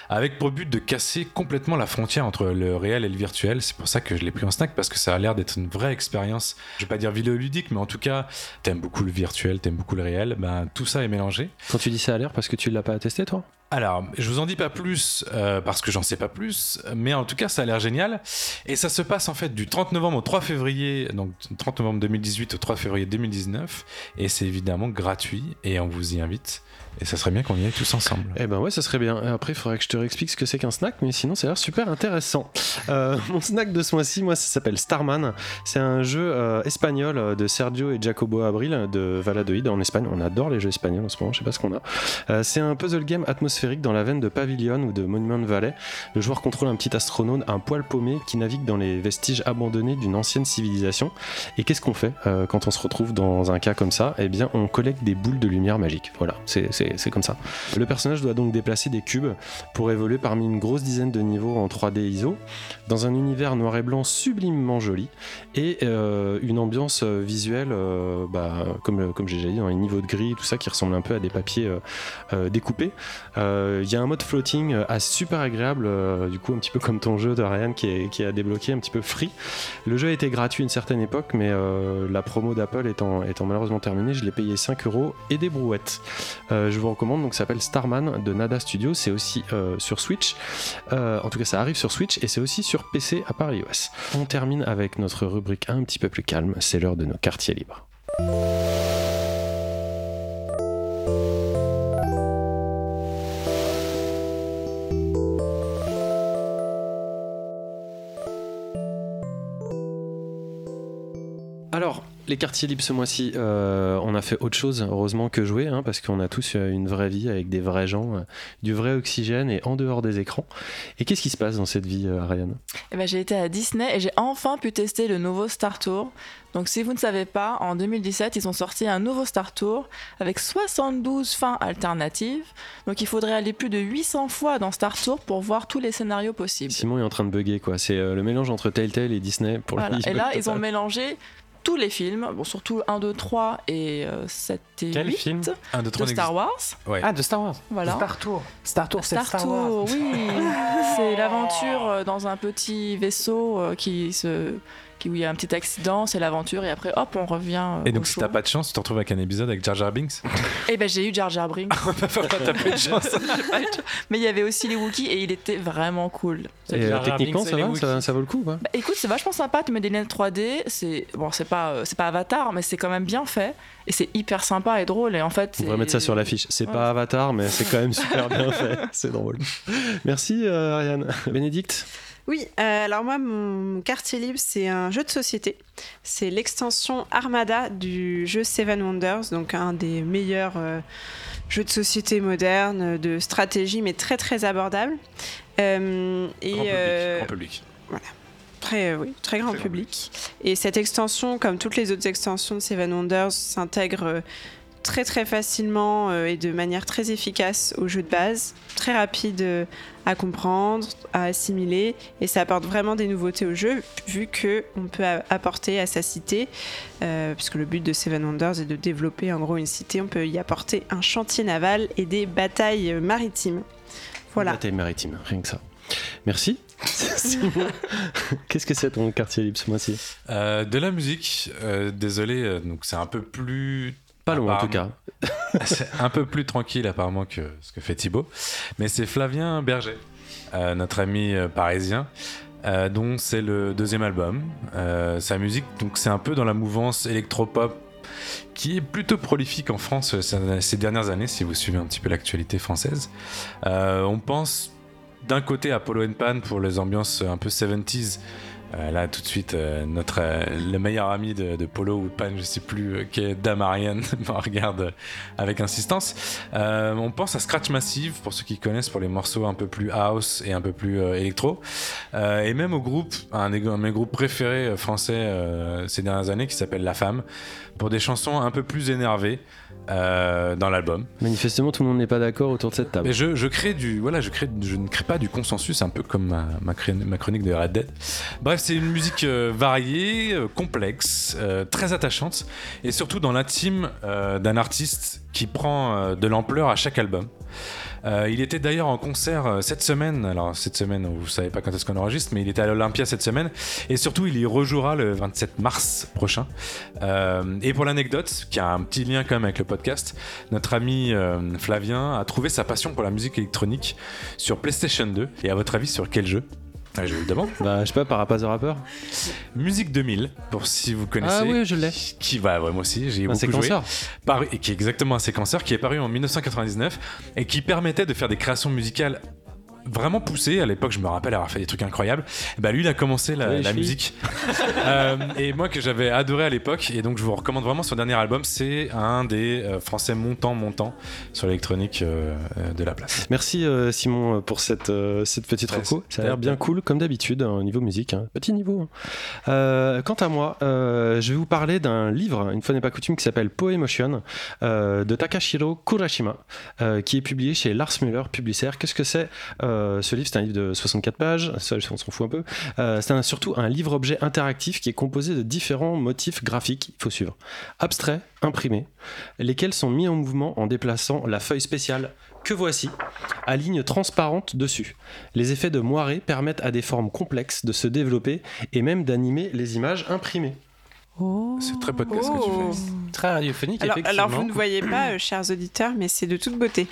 avec pour but de casser complètement la frontière entre le réel et le virtuel. C'est pour ça que je l'ai pris en snack, parce que ça a l'air d'être une vraie expérience. Je vais pas dire vidéoludique, mais en tout cas, t'aimes beaucoup le virtuel, t'aimes beaucoup le réel, ben, tout ça est mélangé. Quand tu dis ça à l'air, parce que tu l'as pas testé toi? Alors, je vous en dis pas plus euh, parce que j'en sais pas plus, mais en tout cas, ça a l'air génial. Et ça se passe en fait du 30 novembre au 3 février, donc 30 novembre 2018 au 3 février 2019, et c'est évidemment gratuit et on vous y invite. Et ça serait bien qu'on y aille tous ensemble. Eh ben ouais, ça serait bien. Après, il faudrait que je te réexplique ce que c'est qu'un snack, mais sinon, ça a l'air super intéressant. Euh, mon snack de ce mois-ci, moi, ça s'appelle Starman. C'est un jeu euh, espagnol euh, de Sergio et Jacobo Abril de Valadoid en Espagne. On adore les jeux espagnols en ce moment, je sais pas ce qu'on a. C'est un puzzle game atmosphérique dans la veine de Pavilion ou de Monument Valley. Le joueur contrôle un petit astronaute, un poil paumé qui navigue dans les vestiges abandonnés d'une ancienne civilisation. Et qu'est-ce qu'on fait quand on se retrouve dans un cas comme ça? Eh bien, on collecte des boules de lumière magique. Voilà, c'est c'est- comme ça. Le personnage doit donc déplacer des cubes pour évoluer parmi une grosse dizaine de niveaux en 3D ISO, dans un univers noir et blanc sublimement joli, et euh, une ambiance euh, visuelle, euh, bah, comme, j'ai déjà dit, dans les niveaux de gris, tout ça, qui ressemble un peu à des papiers découpés. Il y a un mode floating assez super agréable, du coup un petit peu comme ton jeu de Ryan qui à débloquer, un petit peu free. Le jeu a été gratuit à une certaine époque, mais la promo d'Apple étant, étant malheureusement terminée, je l'ai payé 5 euros et des brouettes. Je vous recommande, donc ça s'appelle Starman de Nada Studio, c'est aussi euh, sur Switch. Euh, en tout cas, ça arrive sur Switch et c'est aussi sur PC à part iOS. On termine avec notre rubrique un petit peu plus calme, c'est l'heure de nos quartiers libres. Alors, les quartiers libres ce mois-ci, euh, on a fait autre chose, heureusement, que jouer, hein, parce qu'on a tous euh, une vraie vie avec des vrais gens, euh, du vrai oxygène et en dehors des écrans. Et qu'est-ce qui se passe dans cette vie, Ariane? Eh ben, j'ai été à Disney et j'ai enfin pu tester le nouveau Star Tour. Donc si vous ne savez pas, en 2017, ils ont sorti un nouveau Star Tour avec 72 fins alternatives. Donc il faudrait aller plus de 800 fois dans Star Tour pour voir tous les scénarios possibles. Simon est en train de bugger, quoi. C'est le mélange entre Telltale et Disney pour Voilà. lui. Et là, ils ont mélangé tous les films, bon, surtout 1, 2, 3 et euh, 7 et Quel 8 film Un, deux, de trois Star Wars. Ouais. Ah, de Star Wars. Voilà. Star Tour. Star Tour, c'est Star, Star, Tour, Wars. oui. C'est l'aventure euh, dans un petit vaisseau euh, qui se où il y a un petit accident, c'est l'aventure et après hop, on revient. euh, Et au donc, si show. t'as pas de chance, tu te retrouves avec un épisode avec Jar Jar Binks? Eh ben j'ai eu Jar Jar Binks. T'as pas de chance. Mais il y avait aussi les Wookiees et il était vraiment cool. Et euh, Jar Jar techniquement, ça va, ça, ça vaut le coup, quoi. Bah, écoute, c'est vachement sympa, tu mets des lunettes 3D, c'est bon, c'est pas euh, c'est pas Avatar, mais c'est quand même bien fait et c'est hyper sympa et drôle et en fait. On devrait mettre ça sur l'affiche. C'est Ouais. pas Avatar, mais c'est quand même super bien fait. C'est drôle. Merci, euh, Ariane. Bénédicte? Oui, euh, alors moi, mon quartier libre, c'est un jeu de société. C'est l'extension Armada du jeu Seven Wonders, donc un des meilleurs euh, jeux de société modernes, de stratégie, mais très très abordable. Euh, et Grand public. Grand public. Très, euh, oui, très grand Très public. Et cette extension, comme toutes les autres extensions de Seven Wonders, s'intègre très très facilement euh, et de manière très efficace au jeu de base, très rapide euh, à comprendre, à assimiler, et ça apporte vraiment des nouveautés au jeu, vu que on peut apporter à sa cité, euh, puisque le but de Seven Wonders est de développer en gros une cité, on peut y apporter un chantier naval et des batailles maritimes. Voilà. Bataille maritime, rien que ça. Merci. Qu'est-ce que c'est ton quartier libre ce mois-ci Euh, de la musique, euh, désolé, donc c'est un peu plus. Pas long en tout cas. c'est un peu plus tranquille apparemment que ce que fait Thibaut. Mais c'est Flavien Berger, euh, notre ami euh, parisien. euh, dont c'est le deuxième album. Euh, sa musique, donc c'est un peu dans la mouvance électropop qui est plutôt prolifique en France ces- dernières années, si vous suivez un petit peu l'actualité française. On pense d'un côté à Polo and Pan pour les ambiances un peu 70s. Euh, là, tout de suite, euh, notre, euh, le meilleur ami de, de Polo ou Pan, je sais plus, euh, qui est Damarian, me regarde euh, avec insistance. Euh, on pense à Scratch Massive, pour ceux qui connaissent, pour les morceaux un peu plus house et un peu plus électro. Et même au groupe, un, des- un de mes groupes préférés français ces dernières années, qui s'appelle La Femme, pour des chansons un peu plus énervées euh, dans l'album. Manifestement, tout le monde n'est pas d'accord autour de cette table. Mais je, je crée du voilà, je crée, je ne crée pas du consensus, un peu comme ma, ma, cré- ma chronique de Red Dead. Bref, c'est une musique euh, variée, euh, complexe, euh, très attachante, et surtout dans l'intime euh, d'un artiste qui prend euh, de l'ampleur à chaque album. Euh, il était d'ailleurs en concert euh, cette semaine. Alors cette semaine, vous savez pas quand est-ce qu'on enregistre, mais il était à l'Olympia cette semaine, et surtout il y rejouera le 27 mars prochain. Euh, et pour l'anecdote, qui a un petit lien quand même avec le podcast, notre ami Flavien a trouvé sa passion pour la musique électronique sur PlayStation 2. Et à votre avis, sur quel jeu? Ah, Je vous le demande. Bah, je sais pas, Parapaz the Rapper Musique 2000, pour si vous connaissez. Ah oui, je l'ai. Qui va, ouais, moi aussi, j'ai Un beaucoup joué. séquenceur. Paru- et qui est exactement un séquenceur qui est paru en 1999 et qui permettait de faire des créations musicales vraiment poussées. À l'époque, je me rappelle avoir fait des trucs incroyables. Bah lui, il a commencé la, Oui, musique. Euh, et moi, que j'avais adoré à l'époque. Et donc, je vous recommande vraiment son dernier album. C'est un des euh, français montants, montants sur l'électronique euh, de la place. Merci euh, Simon pour cette, euh, cette petite Ouais, reco. Ça a l'air bien cool comme d'habitude hein, au niveau musique. hein. Petit niveau. hein. Euh, quant à moi, euh, je vais vous parler d'un livre, une fois n'est pas coutume, qui s'appelle Poemotion euh, de Takashiro Kurashima, euh, qui est publié chez Lars Müller Publicaire. Qu'est-ce que c'est euh, Ce livre, c'est un livre de 64 pages. Ça, on s'en fout un peu. Euh, c'est surtout un livre-objet interactif qui est composé de différents motifs graphiques. Il faut suivre. Abstraits, imprimés, lesquels sont mis en mouvement en déplaçant la feuille spéciale que voici, à ligne transparente dessus. Les effets de moiré permettent à des formes complexes de se développer et même d'animer les images imprimées. Oh. C'est très podcast que tu fais. très radiophonique, Alors, effectivement. alors, vous ne voyez pas, euh, chers auditeurs, mais c'est de toute beauté.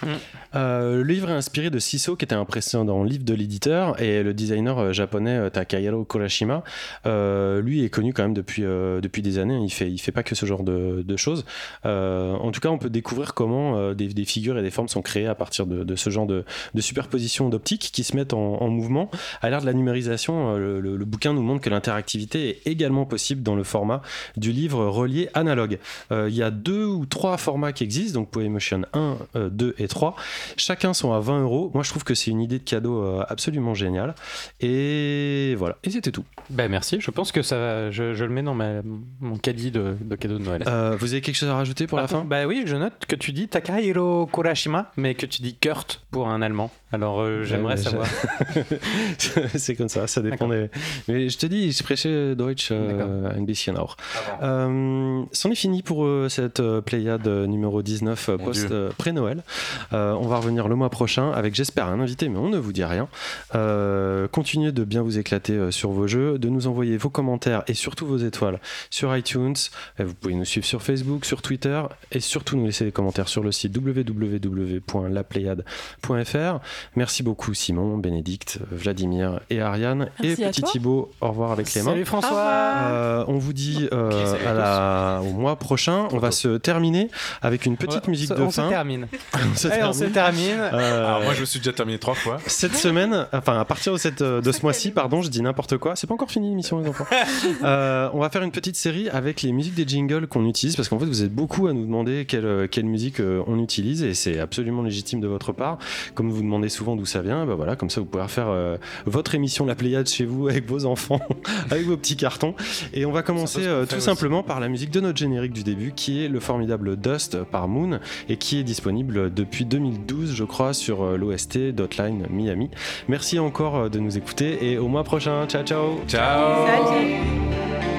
Euh, le livre est inspiré de Siso, qui était un précédent livre de l'éditeur, et le designer euh, japonais euh, Takahiro Kurashima, euh, lui est connu quand même depuis, euh, depuis des années. Il fait, il fait pas que ce genre de, de choses. Euh, en tout cas, on peut découvrir comment euh, des, des figures et des formes sont créées à partir de, de ce genre de, de superposition d'optique qui se mettent en, en mouvement. À l'ère de la numérisation, euh, le, le- le bouquin nous montre que l'interactivité est également possible dans le format du livre relié analogue. Euh, il y a deux ou trois formats qui existent, donc Poemotion 1, euh, 2 et 3. Chacun sont à 20 euros. Moi, je trouve que c'est une idée de cadeau euh, absolument géniale. Et voilà. Et c'était tout. Bah merci, je pense que ça va, je, je le mets dans ma, mon caddie de, de cadeau de Noël. Euh, vous avez quelque chose à rajouter pour la fin? Bah oui, je note que tu dis Takahiro Kurashima, mais que tu dis Kurt pour un allemand. Alors euh, j'aimerais savoir. c'est comme ça, ça dépend des. Mais je te dis, je prêchais Deutsch euh, ein bisschen auch. Euh, c'en est fini pour euh, cette euh, Pléiade euh, numéro 19 euh, Mon post euh, pré-Noël. Euh, on va revenir le mois prochain avec, j'espère, un invité, mais on ne vous dit rien. Euh, continuez de bien vous éclater euh, sur vos jeux, de nous envoyer vos commentaires et surtout vos étoiles sur iTunes. Et vous pouvez nous suivre sur Facebook, sur Twitter et surtout nous laisser des commentaires sur le site www.lapléiade.fr. Merci beaucoup Simon, Bénédicte, Vladimir et Ariane. Merci et petit toi. Thibaut, au revoir avec les mains. Salut François. Euh, on vous dit euh, à la- au mois prochain, on va se terminer avec une petite Ouais, musique on de se fin. termine. On se Allez, on se termine. termine. Euh, Alors moi je me suis déjà terminé trois fois. cette semaine, enfin à partir de, cette, de ce mois-ci, pardon, je dis n'importe quoi. C'est pas encore fini l'émission, les enfants. Euh, on va faire une petite série avec les musiques des jingles qu'on utilise parce qu'en fait, vous êtes beaucoup à nous demander quelle, quelle musique euh, on utilise et c'est absolument légitime de votre part. Comme vous demandez souvent d'où ça vient, bah voilà, comme ça vous pouvez refaire euh, votre émission La Pléiade chez vous avec vos enfants, avec vos petits cartons. Et on va commencer euh, tout aussi. simplement par la musique de notre générique du début qui est le formidable Dust par Moon et qui est disponible depuis 2012, je crois, sur euh, l'OST Dotline Miami. Merci encore euh, de nous écouter et au mois prochain. Ciao, ciao. Ciao Salut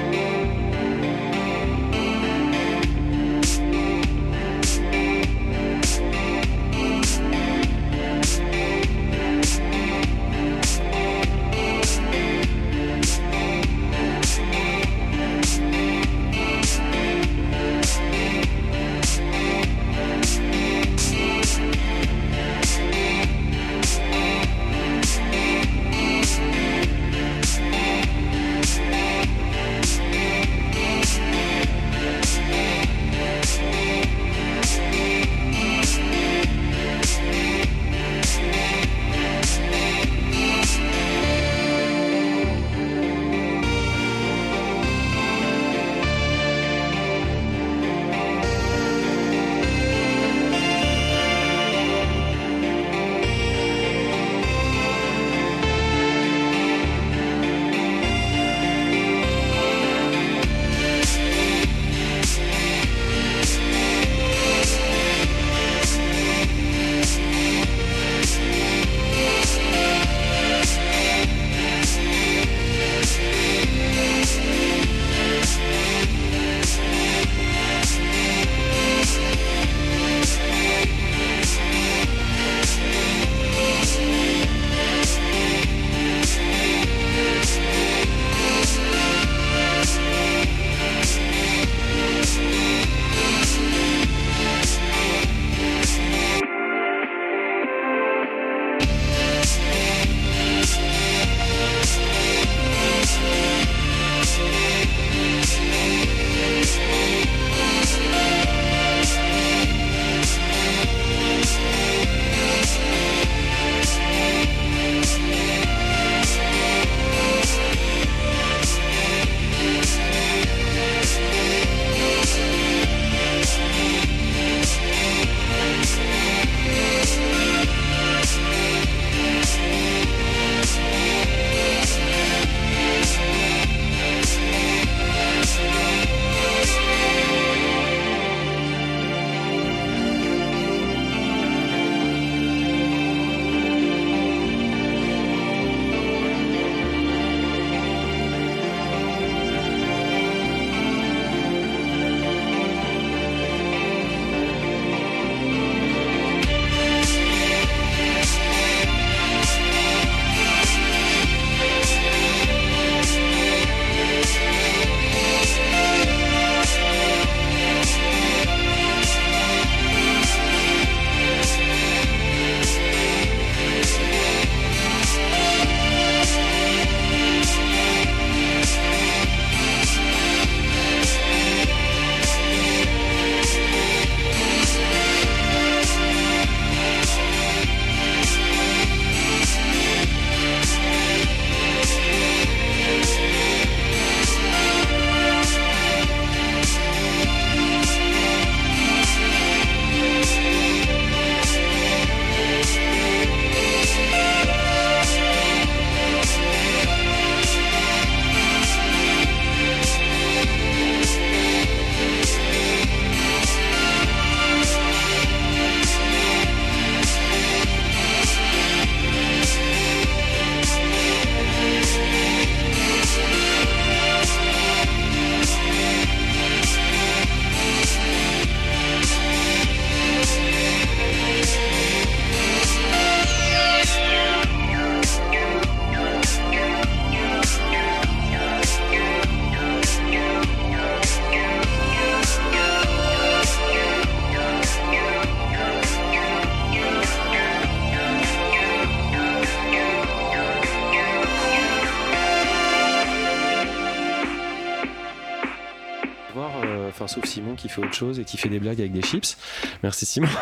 Simon qui fait autre chose et qui fait des blagues avec des chips. Merci Simon.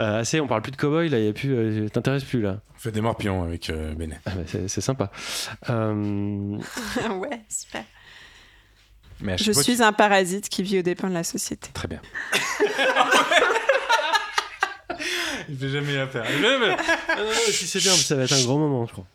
Euh, assez, on parle plus de cowboy là, il y a plus, euh, t'intéresses plus là. On fait des morpions avec euh, Benet. Ah bah, c'est c'est sympa. Euh, ouais, super. Mais Je suis un parasite qui vit aux dépens de la société. Très bien. Il fait jamais la faire. Il fait jamais- ah non, non, si c'est bien, ça va être un grand moment, je crois.